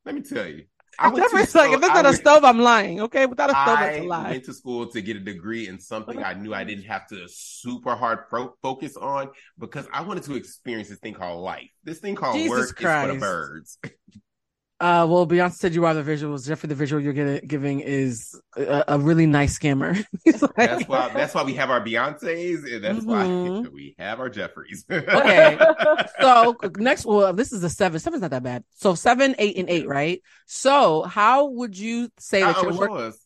Let me tell you. I went to Jeffrey's like, if it's not a went- stove, I'm lying. Okay, without a stove, I that's I a lie. went to school to get a degree in something I knew I didn't have to super hard pro- focus on because I wanted to experience this thing called life. This thing called Jesus work is for the birds. Uh, well, Beyonce said you are the visuals. Jeffrey, the visual you're getting, giving is a, a really nice scammer. Like- That's why. That's why we have our Beyonces, and that's why Mhm. we have our Jeffries. Okay. so next, well, this is a seven. Seven's not that bad. So seven, eight, and eight, right? So how would you say that Uh-uh, your work? was?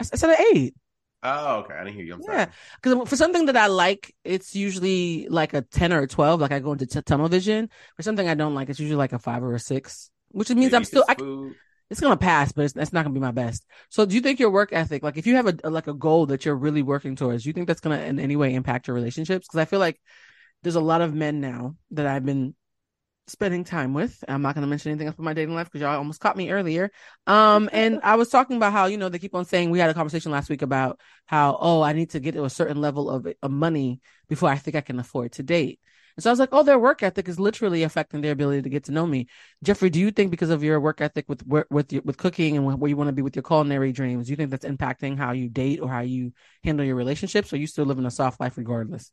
I said an eight. Oh, okay. I didn't hear you. I'm sorry. Yeah, because for something that I like, it's usually like a ten or a twelve. Like I go into t- tunnel vision. For something I don't like, it's usually like a five or a six, which means Maybe I'm still. it's I, it's gonna pass, but it's, that's not gonna be my best. So, do you think your work ethic, like if you have a, like a goal that you're really working towards, do you think that's gonna in any way impact your relationships? Because I feel like there's a lot of men now that I've been spending time with. I'm not gonna mention anything else about my dating life because y'all almost caught me earlier. Um, and I was talking about how you know they keep on saying we had a conversation last week about how oh I need to get to a certain level of, of money before I think I can afford to date. And so I was like, oh, their work ethic is literally affecting their ability to get to know me. Jeffrey, do you think because of your work ethic with with with, your, with cooking and where you want to be with your culinary dreams, do you think that's impacting how you date or how you handle your relationships, or you still living a soft life regardless?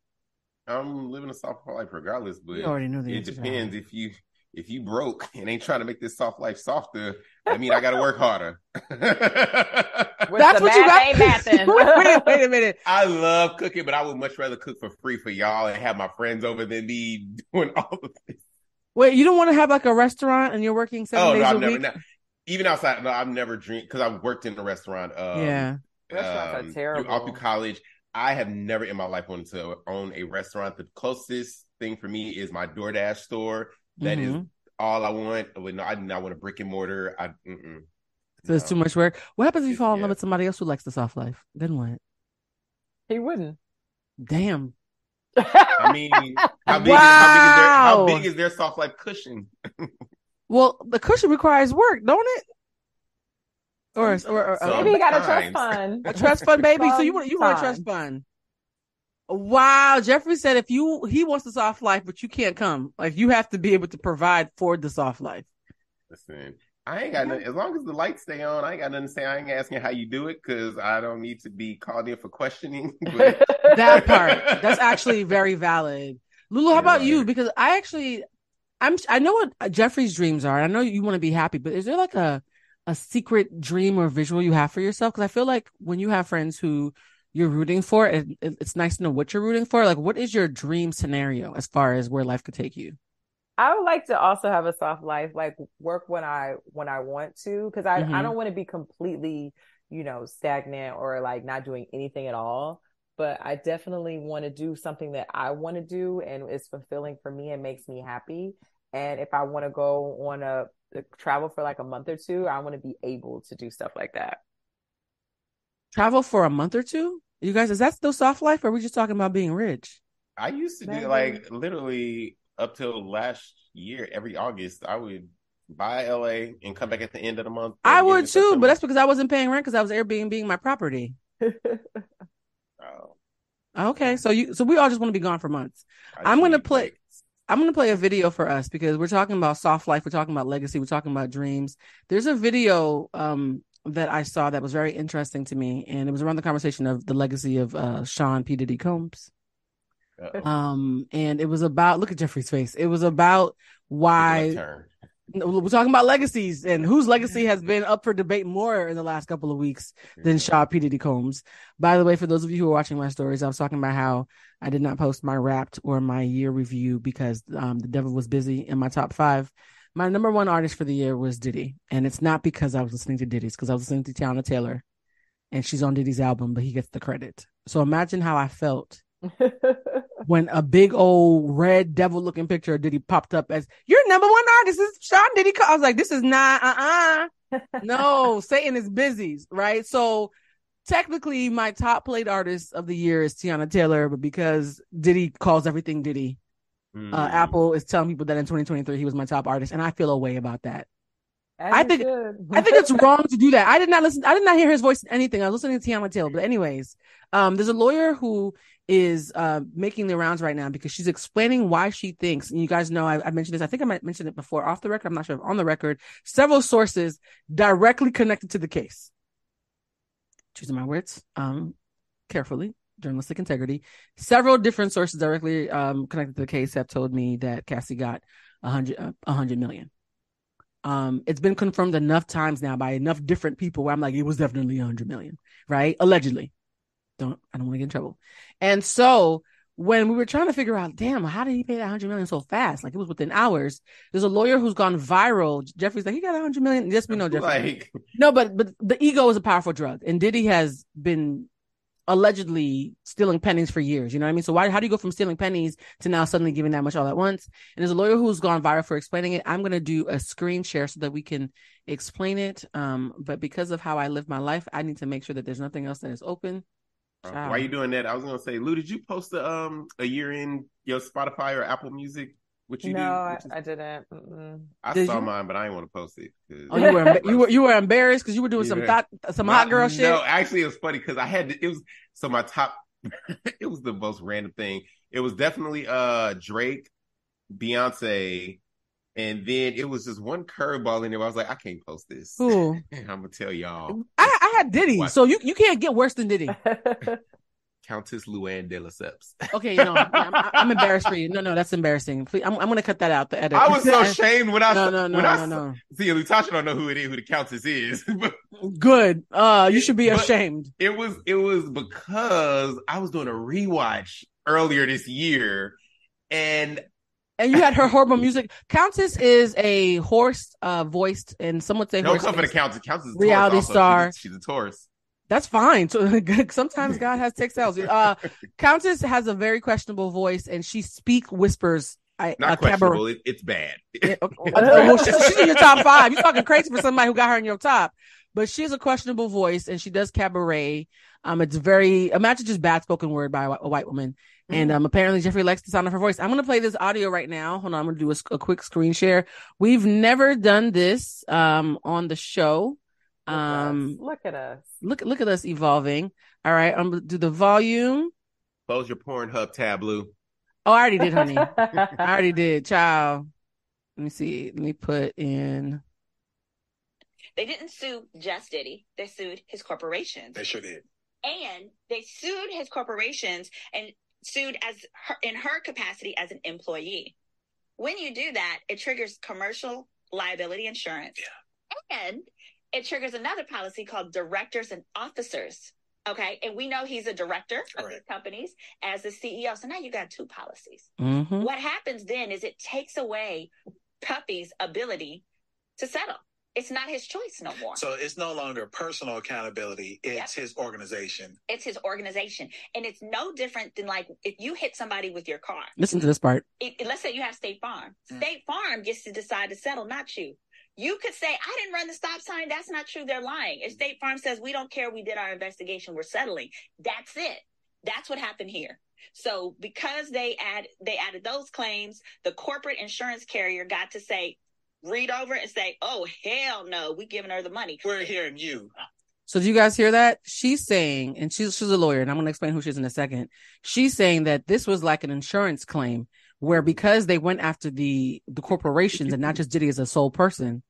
I'm living a soft life regardless, but You already knew the it answer to that depends if you if you broke and ain't trying to make this soft life softer. I mean, I got to work harder. That's what you math got. ain't wait, wait, wait a minute. I love cooking, but I would much rather cook for free for y'all and have my friends over than be doing all of this. Wait, you don't want to have like a restaurant and you're working seven Oh days no, a I've never. week? no, even outside, no, I've never dreamed because I've worked in a restaurant. Um, yeah. Restaurants are um, terrible. Through, all through college, I have never in my life wanted to own a restaurant. The closest thing for me is my DoorDash store. That is Mhm. all I want. But no, I do not want a brick and mortar. I mm-mm. So it's too much work. What happens if you fall in Yeah. love with somebody else who likes the soft life? Then what? He wouldn't. Damn. I mean, how big, is, how big is their how big is their soft life cushion? Well, the cushion requires work, don't it? Or, or, or, Sometimes. Maybe you got a trust fund. a trust fund, baby. So you want you want a trust fund? Wow, Jeffrey said if you he wants the soft life, but you can't come. Like you have to be able to provide for the soft life. Listen, I ain't got nothing. As long as the lights stay on, I ain't got nothing to say. I ain't asking how you do it because I don't need to be called in for questioning. But That part that's actually very valid. Lulu, how about you? Because I actually, I'm I know what Jeffrey's dreams are. I know you want to be happy, but is there like a a secret dream or visual you have for yourself? Because I feel like when you have friends who you're rooting for, it, it- it's nice to know what you're rooting for. Like, what is your dream scenario as far as where life could take you? I would like to also have a soft life, like work when I when I want to, because I Mhm. I don't want to be completely, you know, stagnant or like not doing anything at all. But I definitely want to do something that I want to do and is fulfilling for me and makes me happy. And if I want to go on a travel for like a month or two, I want to be able to do stuff like that. Travel for a month or two? You guys, is that still soft life or are we just talking about being rich? I used to Maybe. do like literally up till last year, every August, I would buy LA and come back at the end of the month. I would end of too, but that's because I wasn't paying rent because I was Airbnb my property. Oh, Okay, so you so we all just want to be gone for months. I I'm gonna play- like, I'm gonna play a video for us because we're talking about soft life, we're talking about legacy, we're talking about dreams. There's a video um that I saw that was very interesting to me, and it was around the conversation of the legacy of uh Sean P. Diddy Combs. uh-oh. Um, and it was about look at Jeffrey's face. It was about why Left turn. No, we're talking about legacies and whose legacy has been up for debate more in the last couple of weeks than Sean P. Diddy Combs. By the way, for those of you who are watching my stories, I was talking about how I did not post my wrapped or my year review because um, the devil was busy in my top five. My number one artist for the year was Diddy. And it's not because I was listening to Diddy's, because I was listening to Teyana Taylor and she's on Diddy's album, but he gets the credit. So imagine how I felt when a big old red devil looking picture of Diddy popped up as your number one artist is Sean Diddy. I was like, this is not, uh uh No, Satan is busy, right? So technically, my top played artist of the year is Teyana Taylor, but because Diddy calls everything Diddy, Mm. uh, Apple is telling people that in 2023 he was my top artist, and I feel a way about that. As I think- I think it's wrong to do that. I did not listen. I did not hear his voice in anything. I was listening to Teyana Taylor. But anyways, um, there's a lawyer who is uh making the rounds right now because she's explaining why she thinks. And you guys know I, I mentioned this. I think I might mention it before off the record. I'm not sure if on the record. Several sources directly connected to the case. Choosing my words um carefully. Journalistic integrity. Several different sources directly um connected to the case have told me that Cassie got a hundred uh, a hundred million. Um it's been confirmed enough times now by enough different people where i'm like it was definitely a 100 million right? Allegedly. Don't i don't want to get in trouble. And so when we were trying to figure out damn how did he pay that 100 million so fast? Like it was within hours. There's a lawyer who's gone viral. Jeffrey's like he got a 100 million? Yes we know jeffrey. Like no but but the ego is a powerful drug. And diddy has been allegedly stealing pennies for years. You know what I mean? So why how do you go from stealing pennies to now suddenly giving that much all at once? And there's a lawyer who's gone viral for explaining it. I'm gonna do a screen share so that we can explain it. Um, but because of how I live my life, I need to make sure that there's nothing else that is open. Child. Why are you doing that? I was gonna say, Lou, did you post a um a year in your Spotify or Apple Music? What you no, do? I, What I didn't. Mm-mm. I Did saw you? mine, but I didn't want to post it. Oh, you were emba- you were you were embarrassed because you were doing some thought some My- hot girl shit. No, actually, it was funny because I had to, it was so my top. it was the most random thing. It was definitely uh Drake, Beyonce, and then it was just one curveball in there. I was like, I can't post this. Ooh. I'm gonna tell y'all, I, I had Diddy, What? so you, you can't get worse than Diddy. Countess Luann de Lesseps. Okay, know, I'm, I'm embarrassed for you. No, no, that's embarrassing. Please, I'm, I'm gonna cut that out. The edit. I was so ashamed when I No, no, no, when I no, no. see Latasha don't know who it is, who the Countess is, but Good. Uh, you should be ashamed. it was it was because I was doing a rewatch earlier this year, and And you had her horrible music. Countess is a hoarse uh voiced, and some would say no horse. come for the Countess. Countess is a Reality star. She's a, she's a Taurus. That's fine. So sometimes God has cells. Uh, Countess has a very questionable voice, and she speak whispers. I, Not a questionable. It, it's bad. Yeah, okay. well, she's, she's in your top five. You're talking crazy for somebody who got her in your top. But she has a questionable voice and she does cabaret. Um, it's very imagine just bad spoken word by a, a white woman. And um, apparently Jeffrey likes the sound of her voice. I'm gonna play this audio right now. Hold on, I'm gonna do a quick screen share. We've never done this um on the show. Um, Look at us. look look at us evolving. All right, I'm gonna do the volume. Close your Pornhub tab, Lou. Oh, I already did, honey. I already did. Ciao. Let me see. Let me put in. They didn't sue just Diddy. They sued his corporations. They sure did. and they sued his corporations and sued as her, in her capacity as an employee. When you do that, it triggers commercial liability insurance. Yeah. And it triggers another policy called directors and officers Okay. And we know he's a director of these companies as the CEO. So now you got two policies. Mhm. What happens then is it takes away Puffy's ability to settle. It's not his choice no more. So it's no longer personal accountability, it's his organization. it's his organization. And it's no different than like if you hit somebody with your car. Listen to this part. It, it- let's say you have State Farm. Mm. State Farm gets to decide to settle, not you. You could say, I didn't run the stop sign. That's not true. They're lying. If State Farm says, we don't care, we did our investigation, we're settling. That's it. That's what happened here. So because they add they added those claims, the corporate insurance carrier got to say, read over and say, Oh hell no, we giving her the money. We're hearing you. So do you guys hear that? She's saying, and she's she's a lawyer, and I'm gonna explain who she is in a second. She's saying that this was like an insurance claim where because they went after the the corporations and not just Diddy as a sole person,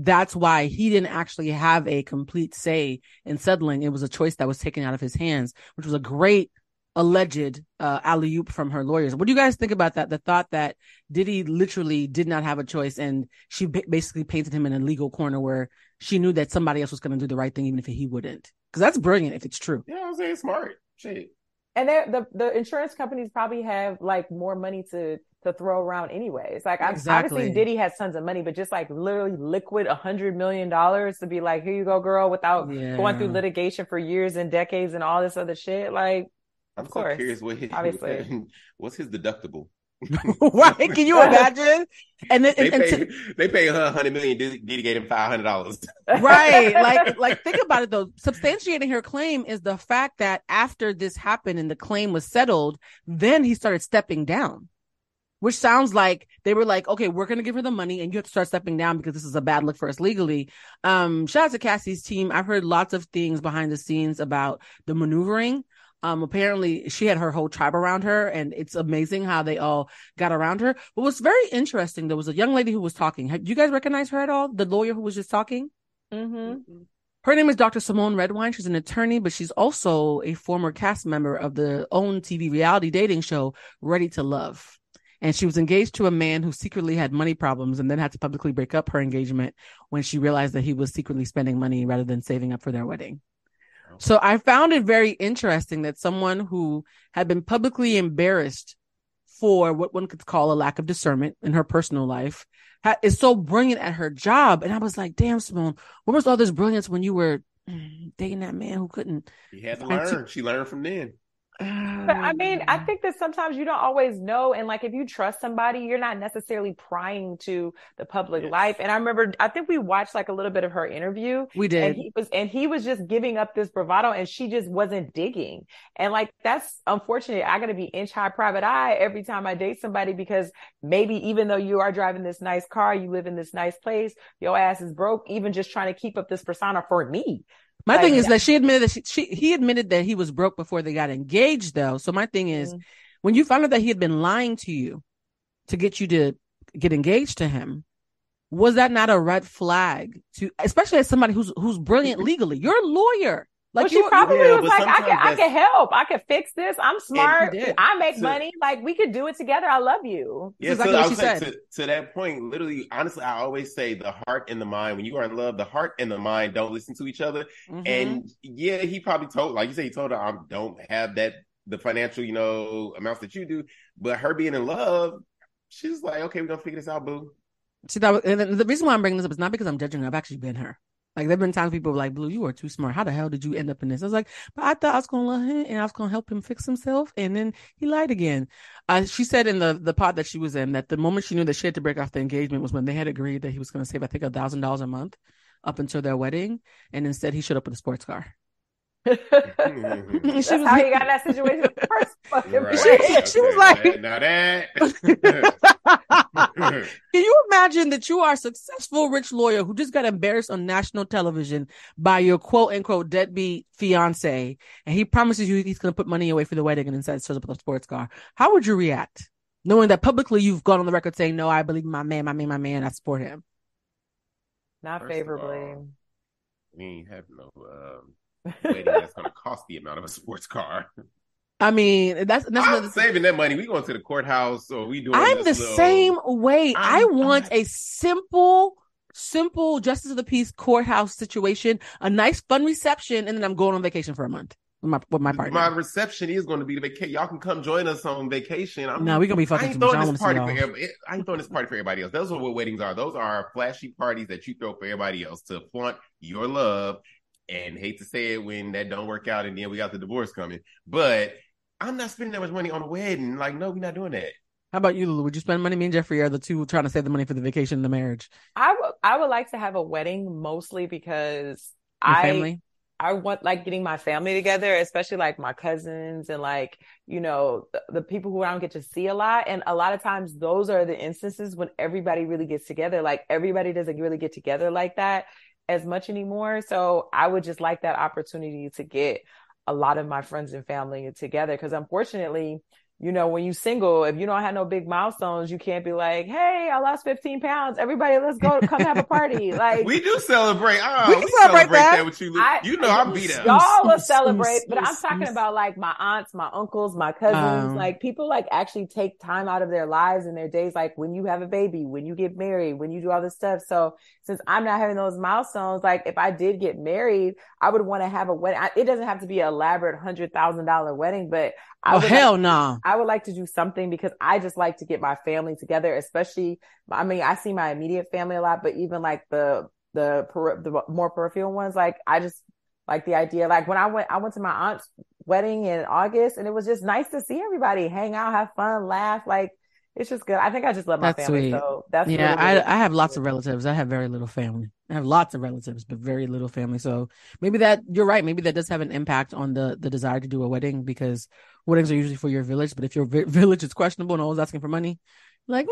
that's why he didn't actually have a complete say in settling. It was a choice that was taken out of his hands, which was a great alleged uh, alley oop from her lawyers. What do you guys think about that? The thought that Diddy literally did not have a choice, and she ba- basically painted him in a legal corner where she knew that somebody else was going to do the right thing, even if he wouldn't. Because that's brilliant if it's true. Yeah, I'm saying smart. Shit. And they're- the the insurance companies probably have like more money to to throw around anyways. Like I'm Exactly. obviously Diddy has tons of money, but just like literally liquid a hundred million dollars to be like, here you go, girl, without going through litigation for years and decades and all this other shit. Like, I'm of so course, curious what his, obviously. what's his deductible? right? Can you imagine? And then, They and, and pay, to- they pay her a hundred million. Diddy Diddy gave him five hundred dollars. right like like think about it though substantiating her claim is the fact that after this happened and the claim was settled then he started stepping down which sounds like they were like okay we're gonna give her the money and you have to start stepping down because this is a bad look for us legally um shout out to cassie's team i've heard lots of things behind the scenes about the maneuvering um, apparently she had her whole tribe around her and it's amazing how they all got around her. But what's very interesting, there was a young lady who was talking. Do you guys recognize her at all? The lawyer who was just talking? Mm-hmm. Her name is Dr. Simone Redwine. She's an attorney, but she's also a former cast member of the OWN TV reality dating show, Ready to Love. And she was engaged to a man who secretly had money problems and then had to publicly break up her engagement when she realized that he was secretly spending money rather than saving up for their wedding. So I found it very interesting that someone who had been publicly embarrassed for what one could call a lack of discernment in her personal life ha- is so brilliant at her job. And I was like, damn, Simone, where was all this brilliance when you were mm, dating that man who couldn't? She had to learn. She learned from then. But I mean, I think that sometimes you don't always know. And like, if you trust somebody, you're not necessarily prying to the public life. And I remember, I think we watched like a little bit of her interview. We did. And he was, and he was just giving up this bravado and she just wasn't digging. And like, that's unfortunate. I got to be inch high private eye every time I date somebody because maybe even though you are driving this nice car, you live in this nice place, your ass is broke, even just trying to keep up this persona for me. My Like, thing is that she admitted that she, she he admitted that he was broke before they got engaged though. So my thing is Mhm. when you found out that he had been lying to you to get you to get engaged to him, was that not a red flag to especially as somebody who's who's brilliant legally? You're a lawyer. Like Like she you probably yeah, was like, I can, I can help. I can fix this. I'm smart. I make So- money. Like we could do it together. I love you. Yeah, exactly so what I she was saying, said. to, to that point, literally, honestly, I always say the heart and the mind. When you are in love, the heart and the mind don't listen to each other. Mhm. And yeah, he probably told, like you say, he told her, I don't have that the financial, you know, amounts that you do. But her being in love, she's like, okay, we're gonna figure this out, boo. See that, was, and the reason why I'm bringing this up is not because I'm judging her. I've actually been her. Like there've been times people were like, "Blue, you are too smart. How the hell did you end up in this?" I was like, "But I thought I was gonna love him and I was gonna help him fix himself, and then he lied again." Uh, she said in the the pod that she was in that the moment she knew that she had to break off the engagement was when they had agreed that he was gonna save, I think, a thousand dollars a month up until their wedding, and instead he showed up with a sports car. That's She was how like- you got in that situation the first fucking Right. place. she was like- now that. Can you imagine that you are a successful rich lawyer who just got embarrassed on national television by your quote unquote deadbeat fiance and he promises you he's going to put money away for the wedding and instead shows up with a sports car? How would you react? Knowing that publicly you've gone on the record saying, no, I believe my man, my man, my man, I support him. Not First favorably. all, we ain't have no um, wedding that's gonna cost the amount of a sports car. I mean, that's, that's I'm another saving that money. We going to the courthouse or we doing I'm the little- same way. i I'm- want a simple, simple justice of the peace courthouse situation, a nice fun reception, and then I'm going on vacation for a month. with my with my partner. My reception is going to be the vacation. Y'all can come join us on vacation. I'm, No, we're gonna be I ain't throwing this party for everybody. I ain't throwing this party for everybody else. Those are what weddings are. Those are flashy parties that you throw for everybody else to flaunt your love. And hate to say it when that don't work out, and then we got the divorce coming. But I'm not spending that much money on a wedding. Like, no, we're not doing that. How about you, Lulu? Would you spend money? Me and Jeffrey are the two trying to save the money for the vacation and the marriage. I would I would like to have a wedding mostly because Your I family? I want like getting my family together, especially like my cousins and like, you know, the, the people who I don't get to see a lot. And a lot of times those are the instances when everybody really gets together. Like everybody doesn't really get together like that as much anymore. So I would just like that opportunity to get a lot of my friends and family together. Cause unfortunately, you know, when you single, if you don't have no big milestones, you can't be like, Hey, I lost 15 pounds. Everybody, let's go come have a party. Like We do celebrate. Oh, We we, can celebrate, celebrate that. that. with you. I- you know, I'm beat up. Y'all will celebrate, but I'm talking about like my aunts, my uncles, my cousins, Um, like people like actually take time out of their lives and their days, like when you have a baby, when you get married, when you do all this stuff. So since I'm not having those milestones, like if I did get married, I would want to have a wedding. I, it doesn't have to be an elaborate hundred thousand dollar wedding, but I Oh hell like, no! I would like to do something because I just like to get my family together, especially, I mean, I see my immediate family a lot, but even like the, the, per- the more peripheral ones, like I just like the idea. Like when I went, I went to my aunt's wedding in August and it was just nice to see everybody hang out, have fun, laugh. Like it's just good. I think I just love my That's family. sweet. So that's yeah, really. I I have lots of relatives. I have very little family. I have lots of relatives, but very little family. So maybe that you're right. Maybe that does have an impact on the the desire to do a wedding because weddings are usually for your village. But if your vi- village is questionable and always asking for money, like mm,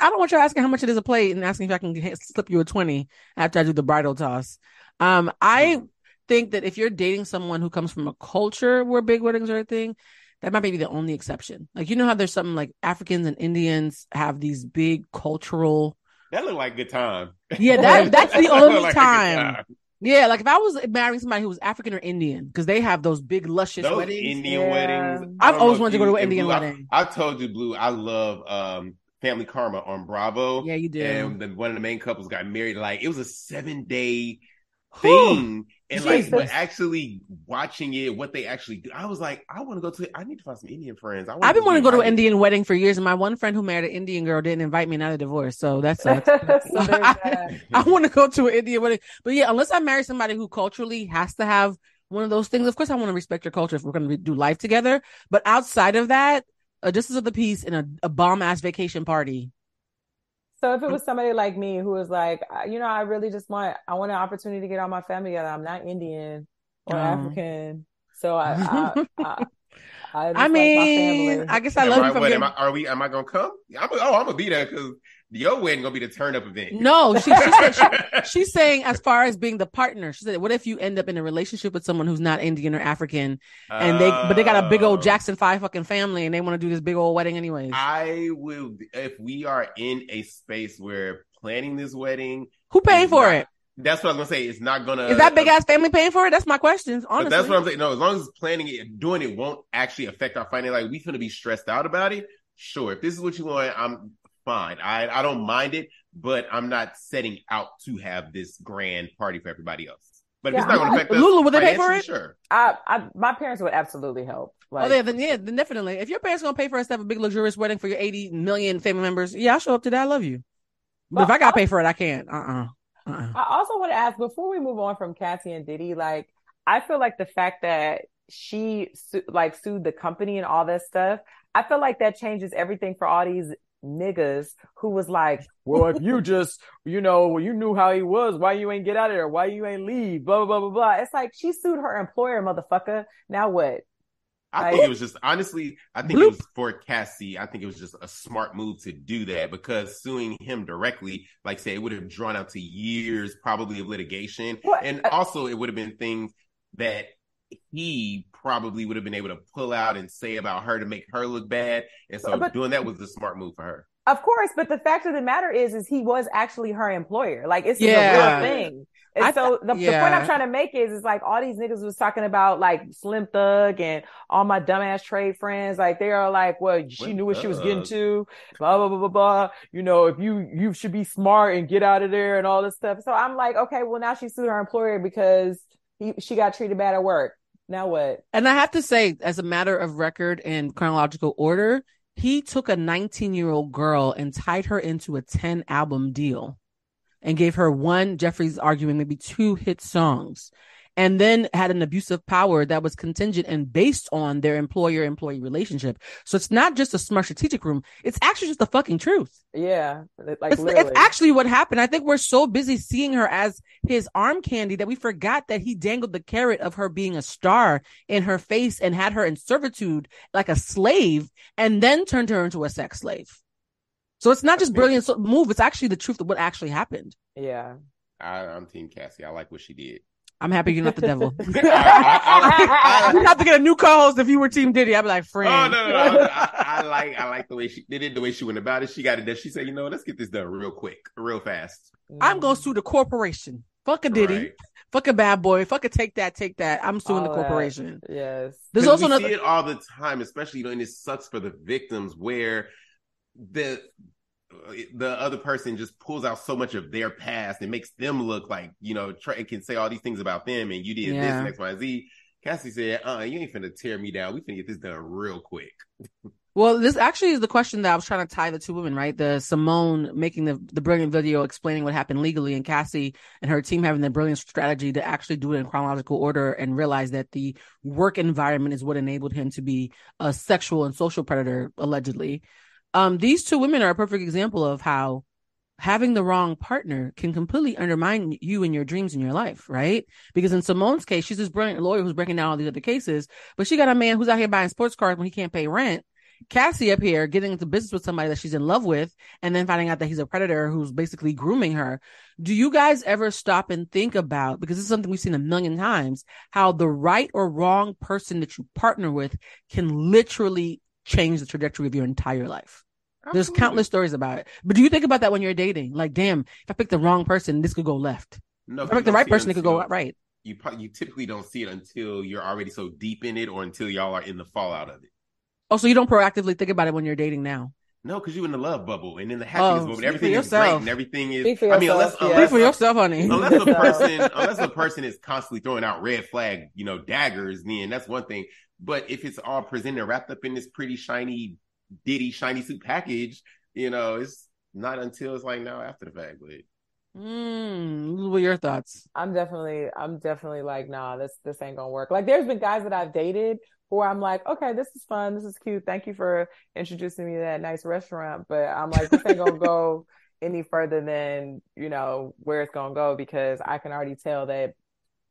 I don't want you asking how much it is a plate and asking if I can slip you a twenty after I do the bridal toss. Um, I think that if you're dating someone who comes from a culture where big weddings are a thing, that might be the only exception. Like you know how there's something like Africans and Indians have these big cultural. That looked like good time. Yeah, that that's the That only like time. Yeah, like if I was marrying somebody who was African or Indian, because they have those big luscious Those weddings. Indian Yeah. weddings. I I've always wanted to go to an Indian Blue, wedding. I, told you, Blue, I love um, Family Karma on Bravo. Yeah, you do. And then one of the main couples got married. Like it was a seven day thing. And like, Jesus. but actually watching it, what they actually do, I was like, I want to go to. I need to find some Indian friends. I I've been wanting to go to an. Indian wedding for years, and my one friend who married an Indian girl didn't invite me, and now they're divorced. So that's. So there's that. I want to go to an Indian wedding, but yeah, unless I marry somebody who culturally has to have one of those things, of course I want to respect your culture if we're going to do life together. But outside of that, uh, a justice of the peace and a, a bomb ass vacation party. So if it was somebody like me who was like, you know, I really just want, I want an opportunity to get all my family together. I'm not Indian or Oh. African, so I, I, I, I, just I like my mean, family. I guess I Am love I, you from what, am I, are we? Am I gonna come? I'm, oh, I'm gonna be there because your wedding gonna be the turn up event. No, she, she said she, she's saying as far as being the partner. She said, what if you end up in a relationship with someone who's not Indian or African, and they but they got a big old Oh. Jackson Five fucking family, and they want to do this big old wedding anyways. I will if we are in a space where planning this wedding. Who paying for not- it? That's what I was gonna say. It's not gonna. Is that big ass family paying for it? That's my question. But Honestly, that's what I'm saying. No, as long as planning it, doing it won't actually affect our finance. Like we gonna be stressed out about it. Sure, if this is what you want, I'm fine. I I don't mind it, but I'm not setting out to have this grand party for everybody else. But if it's not going to affect us, Lulu, would they pay for it? Sure. I, I, my parents would absolutely help. Like, oh, yeah, then yeah, then definitely. If your parents gonna pay for us to have a big luxurious wedding for your 80 million family members, yeah, I'll show up to that. I love you. But if I gotta pay for it, I can't. Uh uh-uh. uh. I also want to ask before we move on from Cassie and Diddy, like I feel like the fact that she su- like sued the company and all that stuff, I feel like that changes everything for all these niggas who was like, well, if you just, you know, you knew how he was, why you ain't get out of there? Why you ain't leave? Blah, blah, blah, blah, blah. It's like she sued her employer, motherfucker. Now what? I think it was just honestly, I think Bloop. it was for Cassie. I think it was just a smart move to do that because suing him directly, like say, it would have drawn out to years probably of litigation, What? and Uh, also it would have been things that he probably would have been able to pull out and say about her to make her look bad, and so But- doing that was the smart move for her. Of course, but the fact of the matter is, is he was actually her employer. Like it's Yeah. a real thing. And I so th- the, the point. I'm trying to make is, is like all these niggas was talking about like Slim Thug and all my dumbass trade friends. Like they are like, well, she Slim knew what she was getting to. Blah blah blah blah blah. You know, if you you should be smart and get out of there and all this stuff. So I'm like, okay, well now she sued her employer because he she got treated bad at work. Now what? And I have to say, as a matter of record and chronological order, he took a 19 year old girl and tied her into a 10 album deal and gave her one, Jeffrey's arguing maybe two hit songs and then had an abusive power that was contingent and based on their employer employee relationship. So it's not just a smart strategic room. It's actually just the fucking truth. Yeah. Like It's, it's actually what happened. I think we're so busy seeing her as his arm candy that we forgot that he dangled the carrot of her being a star in her face and had her in servitude like a slave and then turned her into a sex slave. So it's not just brilliant so- move. It's actually the truth of what actually happened. Yeah. I, I'm Team Cassie. I like what she did. I'm happy you're not the devil. I- You'd have to get a new co-host if you were Team Diddy. I'd be like, friend. Oh no, no, no. I, I like I like the way she did it, the way she went about it. She got it done. She said, you know, let's get this done real quick, real fast. I'm gonna sue the corporation. Fuck a Diddy. Right. Fuck a bad boy. Fuck a take that, take that. I'm suing All the that. corporation. Yes. There's also we another. see it all the time, especially you know, and it sucks for the victims where the the other person just pulls out so much of their past and makes them look like you know try, and can say all these things about them and you did this Yeah. and X Y Z. Cassie said, "Uh, you ain't finna tear me down. We finna get this done real quick." Well, this actually is the question that I was trying to tie the two women, right? The Simone making the, the brilliant video explaining what happened legally, and Cassie and her team having the brilliant strategy to actually do it in chronological order and realize that the work environment is what enabled him to be a sexual and social predator, allegedly. Um, these two women are a perfect example of how having the wrong partner can completely undermine you and your dreams in your life, right? Because in Simone's case, she's this brilliant lawyer who's breaking down all these other cases, but she got a man who's out here buying sports cars when he can't pay rent. Cassie up here getting into business with somebody that she's in love with and then finding out that he's a predator who's basically grooming her. Do you guys ever stop and think about, because this is something we've seen a million times, how the right or wrong person that you partner with can literally change the trajectory of your entire life? There's Absolutely. countless stories about it. But do you think about that when you're dating? Like, damn, if I pick the wrong person, this could go left. No, If I pick the right person, it could go right. You pro- you typically don't see it until you're already so deep in it, or until y'all are in the fallout of it. Oh, so you don't proactively think about it when you're dating now? No, because you're in the love bubble and in the happiness Oh, bubble. speak Everything is great and everything is. Speak for I mean, unless yourself, yeah. unless, Speak for yourself, honey. unless a person unless a person is constantly throwing out red flag, you know, daggers, then that's one thing. But if it's all presented wrapped up in this pretty shiny Diddy shiny suit package, you know, it's not until it's like now after the fact. But Mm, what are your thoughts? I'm definitely, I'm definitely like, nah, this this ain't gonna work. Like, there's been guys that I've dated who I'm like, okay, this is fun, this is cute. Thank you for introducing me to that nice restaurant, but I'm like, this ain't gonna go any further than you know where it's gonna go because I can already tell that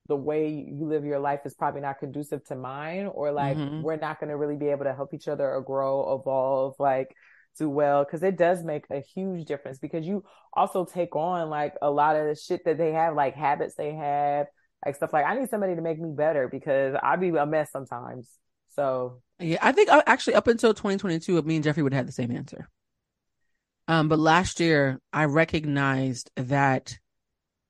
the way you live your life is probably not conducive to mine, or like Mhm. we're not gonna really be able to help each other or grow, evolve, like do well because it does make a huge difference because you also take on like a lot of the shit that they have, like habits they have, like stuff like I need somebody to make me better because I be a mess sometimes. So Yeah, I think uh, actually up until 2022, me and Jeffrey would have had the same answer. Um, but last year I recognized that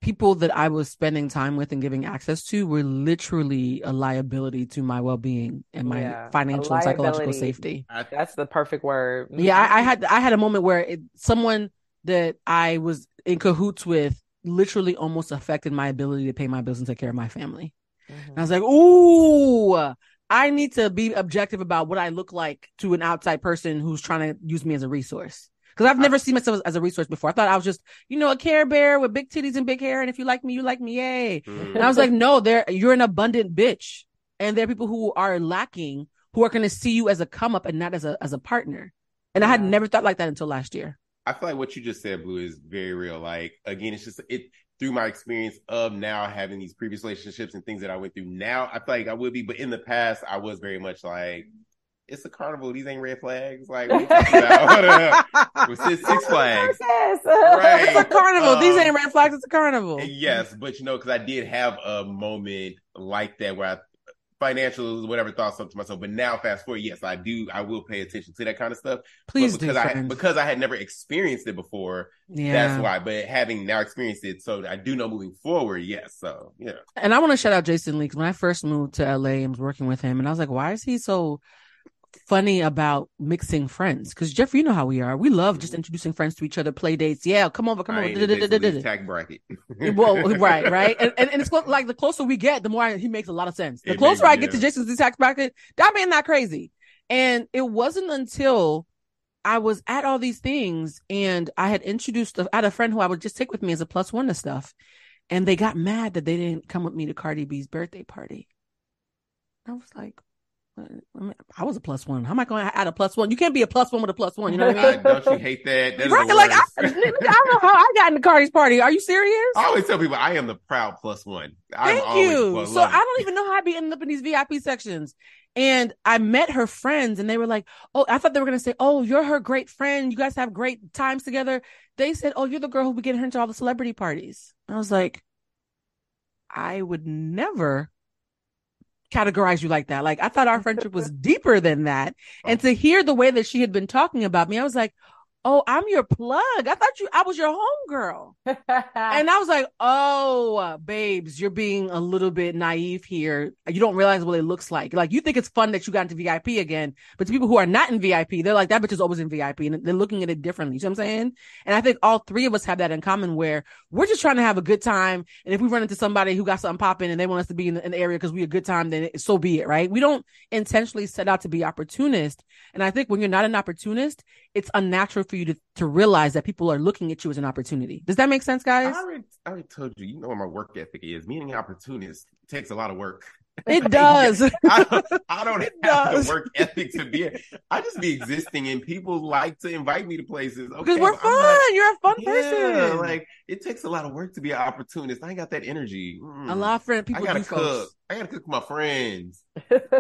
people that I was spending time with and giving access to were literally a liability to my well-being and my Yeah, financial and psychological safety. That's the perfect word. Yeah, I, I had I had a moment where it, someone that I was in cahoots with literally almost affected my ability to pay my bills and take care of my family. Mhm. And I was like, ooh, I need to be objective about what I look like to an outside person who's trying to use me as a resource. Because I've never seen myself as a resource before. I thought I was just, you know, a care bear with big titties and big hair. And if you like me, you like me. Yay. mm, And I was like, no, there, you're an abundant bitch. And there are people who are lacking who are going to see you as a come up and not as a, as a partner. And I had never thought like that until last year. I feel like what you just said, Blue, is very real. Like again, it's just it through my experience of now having these previous relationships and things that I went through. Now I feel like I would be, but in the past I was very much like, it's a carnival. These ain't red flags. Like what about? It's Six Six Flags. Right. It's a carnival. These Um, ain't red flags. It's a carnival. Yes, but you know, because I did have a moment like that where I financial whatever thoughts up to myself. But now, fast forward, yes, I do. I will pay attention to that kind of stuff. Please but do, because I friend. because I had never experienced it before. Yeah. That's why. But having now experienced it, so I do know moving forward. Yes. So yeah. And I want to shout out Jason Lee because when I first moved to LA and was working with him, and I was like, why is he so funny about mixing friends because Jeffrey, you know how we are. We love just introducing friends to each other, play dates. Yeah, come over, come over. tax bracket. Eh, well, right, right, and, and and it's like the closer we get, the more I, he makes a lot of sense. The It closer makes- I get to. Jason's tax bracket, that man not crazy. And it wasn't until I was at all these things and I had introduced, I had a friend who I would just take with me as a plus one to stuff, and they got mad that they didn't come with me to Cardi B's birthday party. I was like. I was a plus one. How am I going to add a plus one? You can't be a plus one with a plus one. You know what I mean? I- don't you hate that? That right? Like, I. I don't know how I got into Cardi's party. Are you serious? I always tell people I am the proud plus one. I'm Thank you. So I don't even know how I'd be ending up in these VIP sections. And I met her friends and they were like, Oh, I thought they were going to say, Oh, you're her great friend. You guys have great times together. They said, Oh, you're the girl who be getting her into all the celebrity parties. I was like, I would never categorize you like that. Like I thought our friendship was deeper than that. And to hear the way that she had been talking about me, I was like, Oh, I'm your plug. I thought you, I was your homegirl. And I was like, oh, babes, you're being a little bit naive here. You don't realize what it looks like. Like, you think it's fun that you got into VIP again, but to people who are not in VIP, they're like, that bitch is always in VIP and they're looking at it differently. You see what I'm saying? And I think all three of us have that in common where we're just trying to have a good time. And if we run into somebody who got something popping and they want us to be in the, in the area because we a good time, then it, so be it, right? We don't intentionally set out to be opportunist. And I think when you're not an opportunist, it's unnatural for you to, to realize that people are looking at you as an opportunity. Does that make sense, I guys? already, I already told you, you know what my work ethic is. Being an opportunist takes a lot of work. It does. I don't, I don't It have does. the work ethic to be. I just be existing, and people like to invite me to places. Okay, because we're I'm fun. not- You're a fun yeah, person. like it takes a lot of work to be an opportunist. I ain't got that energy. Mm. a lot of friend I people gotta do cook. folks. I gotta cook my friends.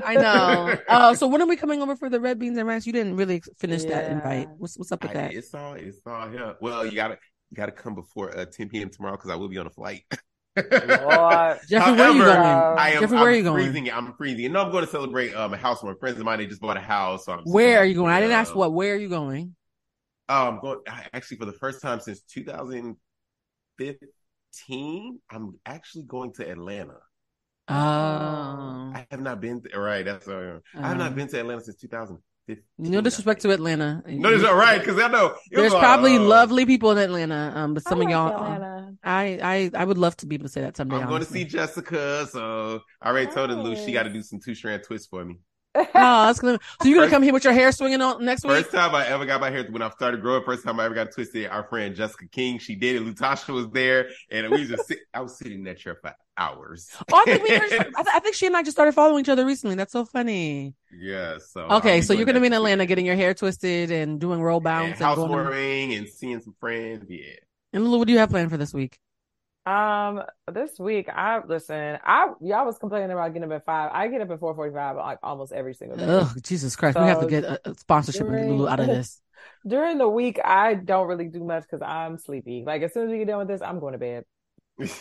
I know. Oh, so when are we coming over for the red beans and rice? You didn't really finish that invite. What's what's up with I- that? it's all it's all here. Well, you gotta you gotta come before uh, 10 p.m. tomorrow because I will be on a flight. Lord. Jeffrey, where are you going? I am, Jeffrey, where I'm are you going? Freezing, I'm freezing. No, I'm going to celebrate um, a house with my friends of mine. They just bought a house. So I'm Where are you going? I didn't Uh, ask what. Where are you going? I'm going actually for the first time since 2015. I'm actually going to Atlanta. Oh, I have not been to, right. That's what I am. I have not been to Atlanta since 2015. No disrespect to Atlanta. No, that's all right because I know it was There's like, probably uh, lovely people in Atlanta. Um, but some I of y'all, uh, Atlanta. I, I, I would love to be able to say that someday. I'm going to see Jessica, so I already told her Lou she got to do some two strand twists for me. Oh, that's gonna. So you're gonna come here with your hair swinging on next week? First time I ever got my hair when I started growing. First time I ever got twisted. Our friend Jessica King, she did it. Latasha was there, and we just sit. I was sitting in that chair for hours. Oh, I think we. I, th- I think she and I just started following each other recently. That's so funny. yeah. So uh, Okay, so you're gonna be in Atlanta getting your hair twisted and doing roll bounce and, to- housewarming and seeing some friends. Yeah. And Lulu, what do you have planned for this week? Um, this week I listen. I y'all was complaining about getting up at five. I get up at four forty five like almost every single day. Oh Jesus Christ, we have to get a, a sponsorship with Lulu out of this. During the week, I don't really do much because I'm sleepy. Like as soon as we get done with this, I'm going to bed.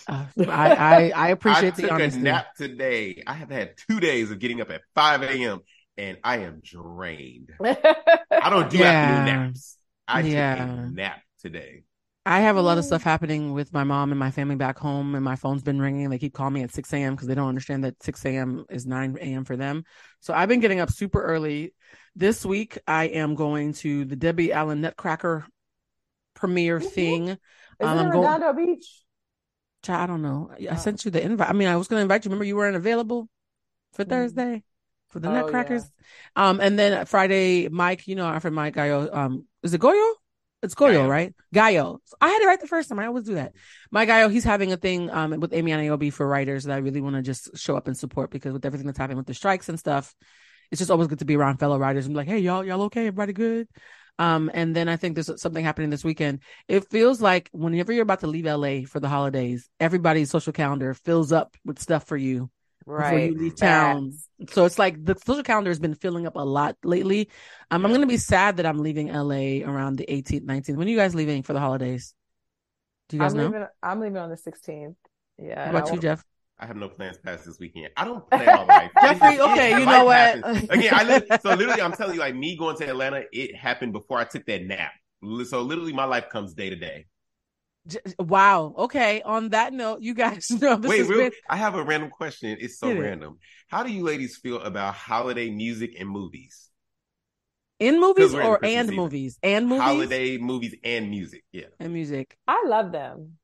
Uh, I, I I I appreciate took the a nap today. I have had two days of getting up at 5 a.m. and I am drained. I don't do Yeah. afternoon naps. I Yeah. took a nap today. I have a lot of stuff happening with my mom and my family back home, and my phone's been ringing. They keep calling me at 6 a.m. because they don't understand that 6 a.m. is 9 a.m. for them. So I've been getting up super early. This week, I am going to the Debbie Allen Nutcracker premiere thing. Is Um, it I'm in going- Redondo Beach? I don't know. I Oh. sent you the invite. I mean, I was going to invite you. Remember, you weren't available for Mhm. Thursday for the Oh, Nutcrackers. Um, and then Friday, Mike, you know, our friend Mike Gayo. Um, is it Goyo? It's Goyo, Gayo. right? Gayo. So I had it right the first time. I always do that. My Gayo, he's having a thing um with Amy and AOB for writers that I really want to just show up and support because with everything that's happening with the strikes and stuff, it's just always good to be around fellow writers and be like, hey, y'all, y'all okay? Everybody good? Um, and then I think there's something happening this weekend. It feels like whenever you're about to leave LA for the holidays, everybody's social calendar fills up with stuff for you before Right. you leave town. Facts. So it's like the social calendar has been filling up a lot lately. Um, I'm going to be sad that I'm leaving LA around the 18th, 19th. When are you guys leaving for the holidays? Do you guys I'm know? leaving. I'm leaving on the 16th. Yeah. How about you, Jeff? I have no plans past this weekend. I don't plan my life. Jeffrey, okay, you know what? Again, I li- so literally, I'm telling you, like me going to Atlanta, it happened before I took that nap. So literally, my life comes day to day. J- Wow. Okay. On that note, you guys know this Wait, has real, been I have a random question. It's so it. random. How do you ladies feel about holiday music and movies? In movies we're in or and season. movies? And movies Holiday movies and music. Yeah. and music. I love them.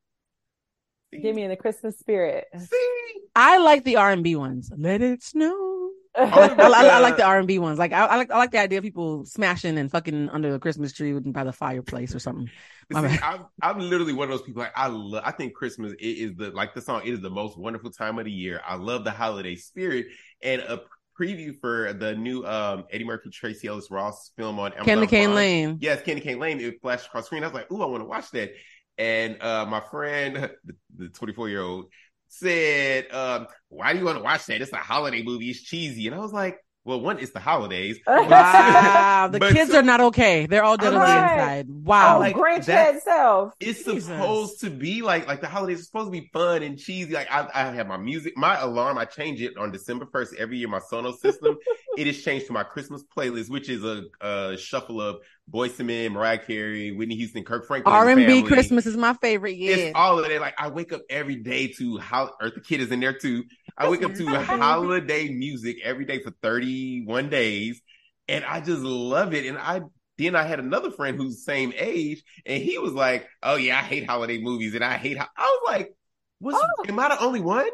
Get me in the Christmas spirit. See? I like the R and B ones. Let it snow. I, I- I like the R and B ones. Like I, I like I like the idea of people smashing and fucking under the Christmas tree by the fireplace or something. See. I'm, I'm literally one of those people. Like I love. I think Christmas it is the like the song. It is the most wonderful time of the year. I love the holiday spirit and a preview for the new um Eddie Murphy Tracee Ellis Ross film on Amazon Candy Cane Lane. Yes, Candy Cane Lane. It flashed across screen. I was like, "Ooh, I want to watch that." And uh my friend, the 24 year old, said, um, "Why do you want to watch that? It's a holiday movie. It's cheesy." And I was like, "Well, one, it's the holidays. Wow, the But kids two- are not okay. They're all dead on the inside. Wow. Oh, like, Grinch that- head self. It's Jesus. supposed to be like like the holidays are supposed to be fun and cheesy. Like I, I have my music, my alarm. I change it on December first every year. My Sonos system, it is changed to my Christmas playlist, which is a, a shuffle of Boyz II Men, Mariah Carey, Whitney Houston, Kirk Franklin, R and B. Christmas is my favorite. Yeah. It's all of that. Like I wake up every day to how, or the kid is in there too. I wake up to holiday music every day for 31 days. And I just love it. And I, then I had another friend who's same age and he was like, Oh yeah, I hate holiday movies and I hate, ho-. I was like, was, oh. am I the only one?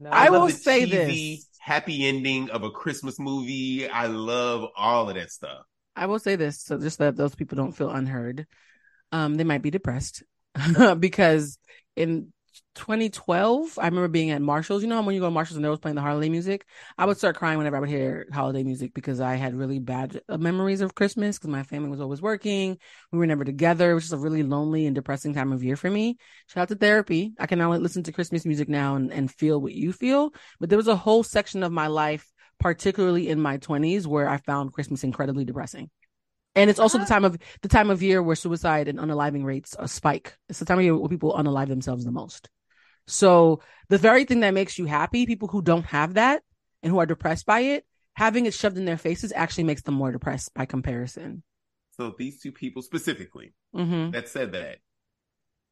No. I love will say cheesy, this. happy ending of a Christmas movie. I love all of that stuff. I will say this, so just that those people don't feel unheard. Um, they might be depressed because in 2012, I remember being at Marshalls. You know, when you go to Marshalls and they was playing the holiday music, I would start crying whenever I would hear holiday music because I had really bad uh, memories of Christmas because my family was always working. We were never together. which is a really lonely and depressing time of year for me. Shout out to therapy. I can now listen to Christmas music now and, and feel what you feel. But there was a whole section of my life, particularly in my 20s, where I found Christmas incredibly depressing. And it's also the time of the time of year where suicide and unaliving rates uh, spike. It's the time of year where people unalive themselves the most. So the very thing that makes you happy, people who don't have that and who are depressed by it, having it shoved in their faces actually makes them more depressed by comparison. So these two people specifically hmm that said that,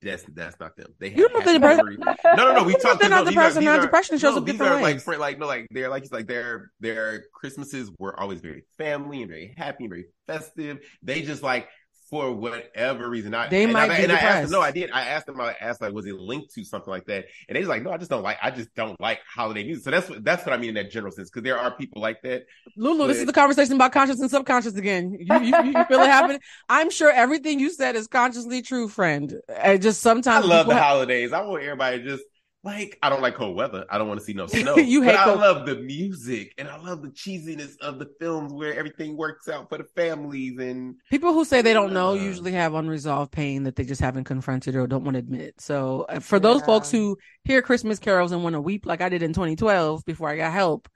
that's that's not them. They You don't know happy No, no, no. We talked. They're not no, these depressed are- and these not are- depression shows no, up different are like ways. like no, like they're like like their their Christmases were always very family and very happy and very festive. They just like for whatever reason, I They and might I, be and I asked them, no, I did. I asked them. I asked like, was it linked to something like that? And they was like, no, I just don't like. I just don't like holiday music. So that's what that's what I mean in that general sense because there are people like that. Lulu, this is the conversation about conscious and subconscious again. You, you, you, you feel it happening? I'm sure everything you said is consciously true, friend. And just sometimes I love the have- holidays. I want everybody to just like. I don't like cold weather. I don't want to see no snow. You hate but I love the music and I love the cheesiness of the films where everything works out for the families and People who say they don't know Yeah. usually have unresolved pain that they just haven't confronted or don't want to admit. So uh, for those folks who hear Christmas carols and want to weep like I did in 2012 before I got help,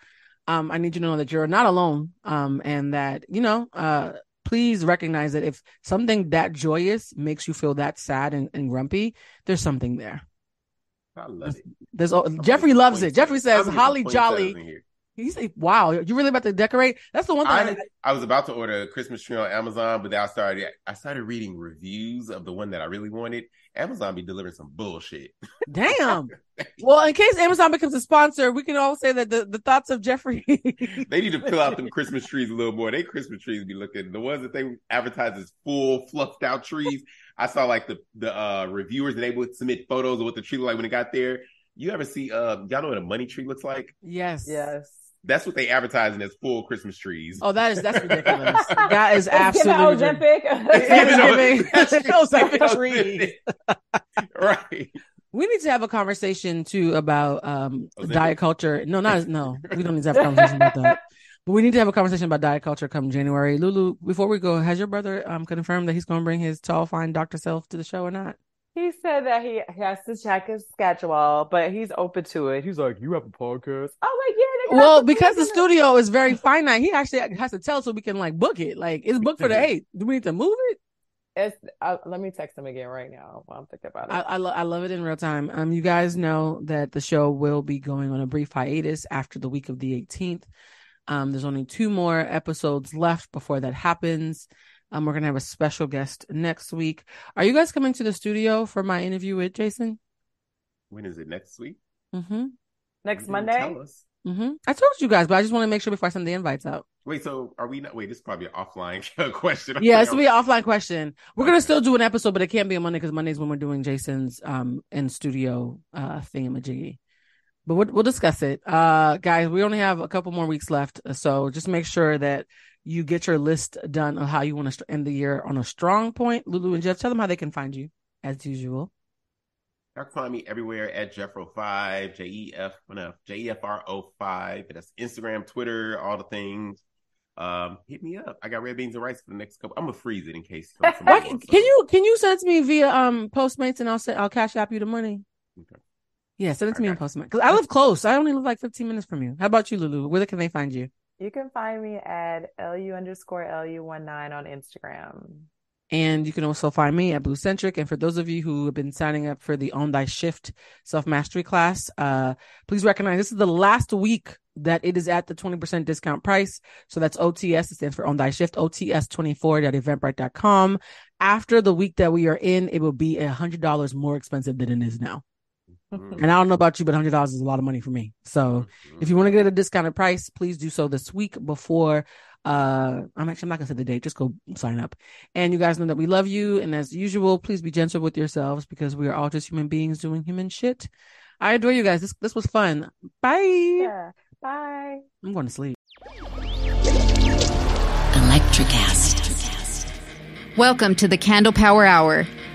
um, I need you to know that you're not alone. Um, and that, you know, uh, please recognize that if something that joyous makes you feel that sad and, and grumpy, there's something there. I love it. There's oh, Jeffrey loves it. Jeffrey says, "Holly jolly." poinsettias in here. He's like, "Wow, you really about to decorate?" That's the one thing. I, I was about to order a Christmas tree on Amazon, but then I started I started reading reviews of the one that I really wanted. Amazon be delivering some bullshit. Damn. well, in case Amazon becomes a sponsor, we can all say that the, the thoughts of Jeffrey. They need to fill out them Christmas trees a little more. They Christmas trees be looking the ones that they advertise as full fluffed out trees. I saw like the the uh reviewers and they would submit photos of what the tree looked like when it got there. You ever see uh y'all know what a money tree looks like? yes. Yes. That's what they advertising as full Christmas trees. Oh, that is that's ridiculous. that is It's giving absolutely Ozempic. It's giving That's- Ozempic trees. right. We need to have a conversation too about um diet culture. No, not no. We don't need to have a conversation about that. But we need to have a conversation about diet culture come January. Lulu, before we go, has your brother um confirmed that he's going to bring his tall, fine Dr. Self to the show or not? He said that he has to check his schedule, but he's open to it. He's like, "You have a podcast?" I'm like, "Yeah." Well, because the studio is very finite, he actually has to tell so we can like book it. Like it's booked for the eighth. Do we need to move it? It's, uh, let me text him again right now while I'm thinking about it. I I, lo- I love it in real time. Um, you guys know that the show will be going on a brief hiatus after the week of the 18th. Um, there's only two more episodes left before that happens. Um, we're gonna have a special guest next week. Are you guys coming to the studio for my interview with Jason? When is it next week? Mm-hmm. Next Monday. Tell us. hmm I told you guys, but I just want to make sure before I send the invites out. Wait, so are we not? Wait, this is probably an offline question. Yeah, it's gonna be an offline question. We're gonna still do an episode, but it can't be on Monday because Monday's when we're doing Jason's um in studio uh thingamajiggy. But we'll, we'll discuss it. Uh guys, we only have a couple more weeks left, so just make sure that you get your list done of how you want to end the year on a strong point. Lulu and Jeff, tell them how they can find you as usual. Y'all can find me everywhere at Jeffro5, J E F, no, J E F R O 5. That's Instagram, Twitter, all the things. Um, hit me up. I got red beans and rice for the next couple. I'm gonna freeze it in case. somebody Why- wants can you can you send to me via um Postmates and I'll send I'll cash app you the money. Okay. Yeah, send it to me on got Postmates because I live close. I only live like 15 minutes from you. How about you, Lulu? Where can they find you? You can find me at lu underscore lu19 on Instagram. And you can also find me at Bluecentric. And for those of you who have been signing up for the Own Thy Shift self mastery class, uh, please recognize this is the last week that it is at the 20% discount price. So that's OTS. It stands for Own Thy Shift, OTS24.eventbrite.com. After the week that we are in, it will be a hundred dollars more expensive than it is now. Mhm. And I don't know about you, but hundred dollars is a lot of money for me. So Mhm. if you want to get a discounted price, please do so this week before uh I'm actually I'm not gonna say the date, just go sign up. And you guys know that we love you. And as usual, please be gentle with yourselves because we are all just human beings doing human shit. I adore you guys. This this was fun. Bye. Yeah. Bye. I'm going to sleep. Electricast. Welcome to the Candle Power Hour.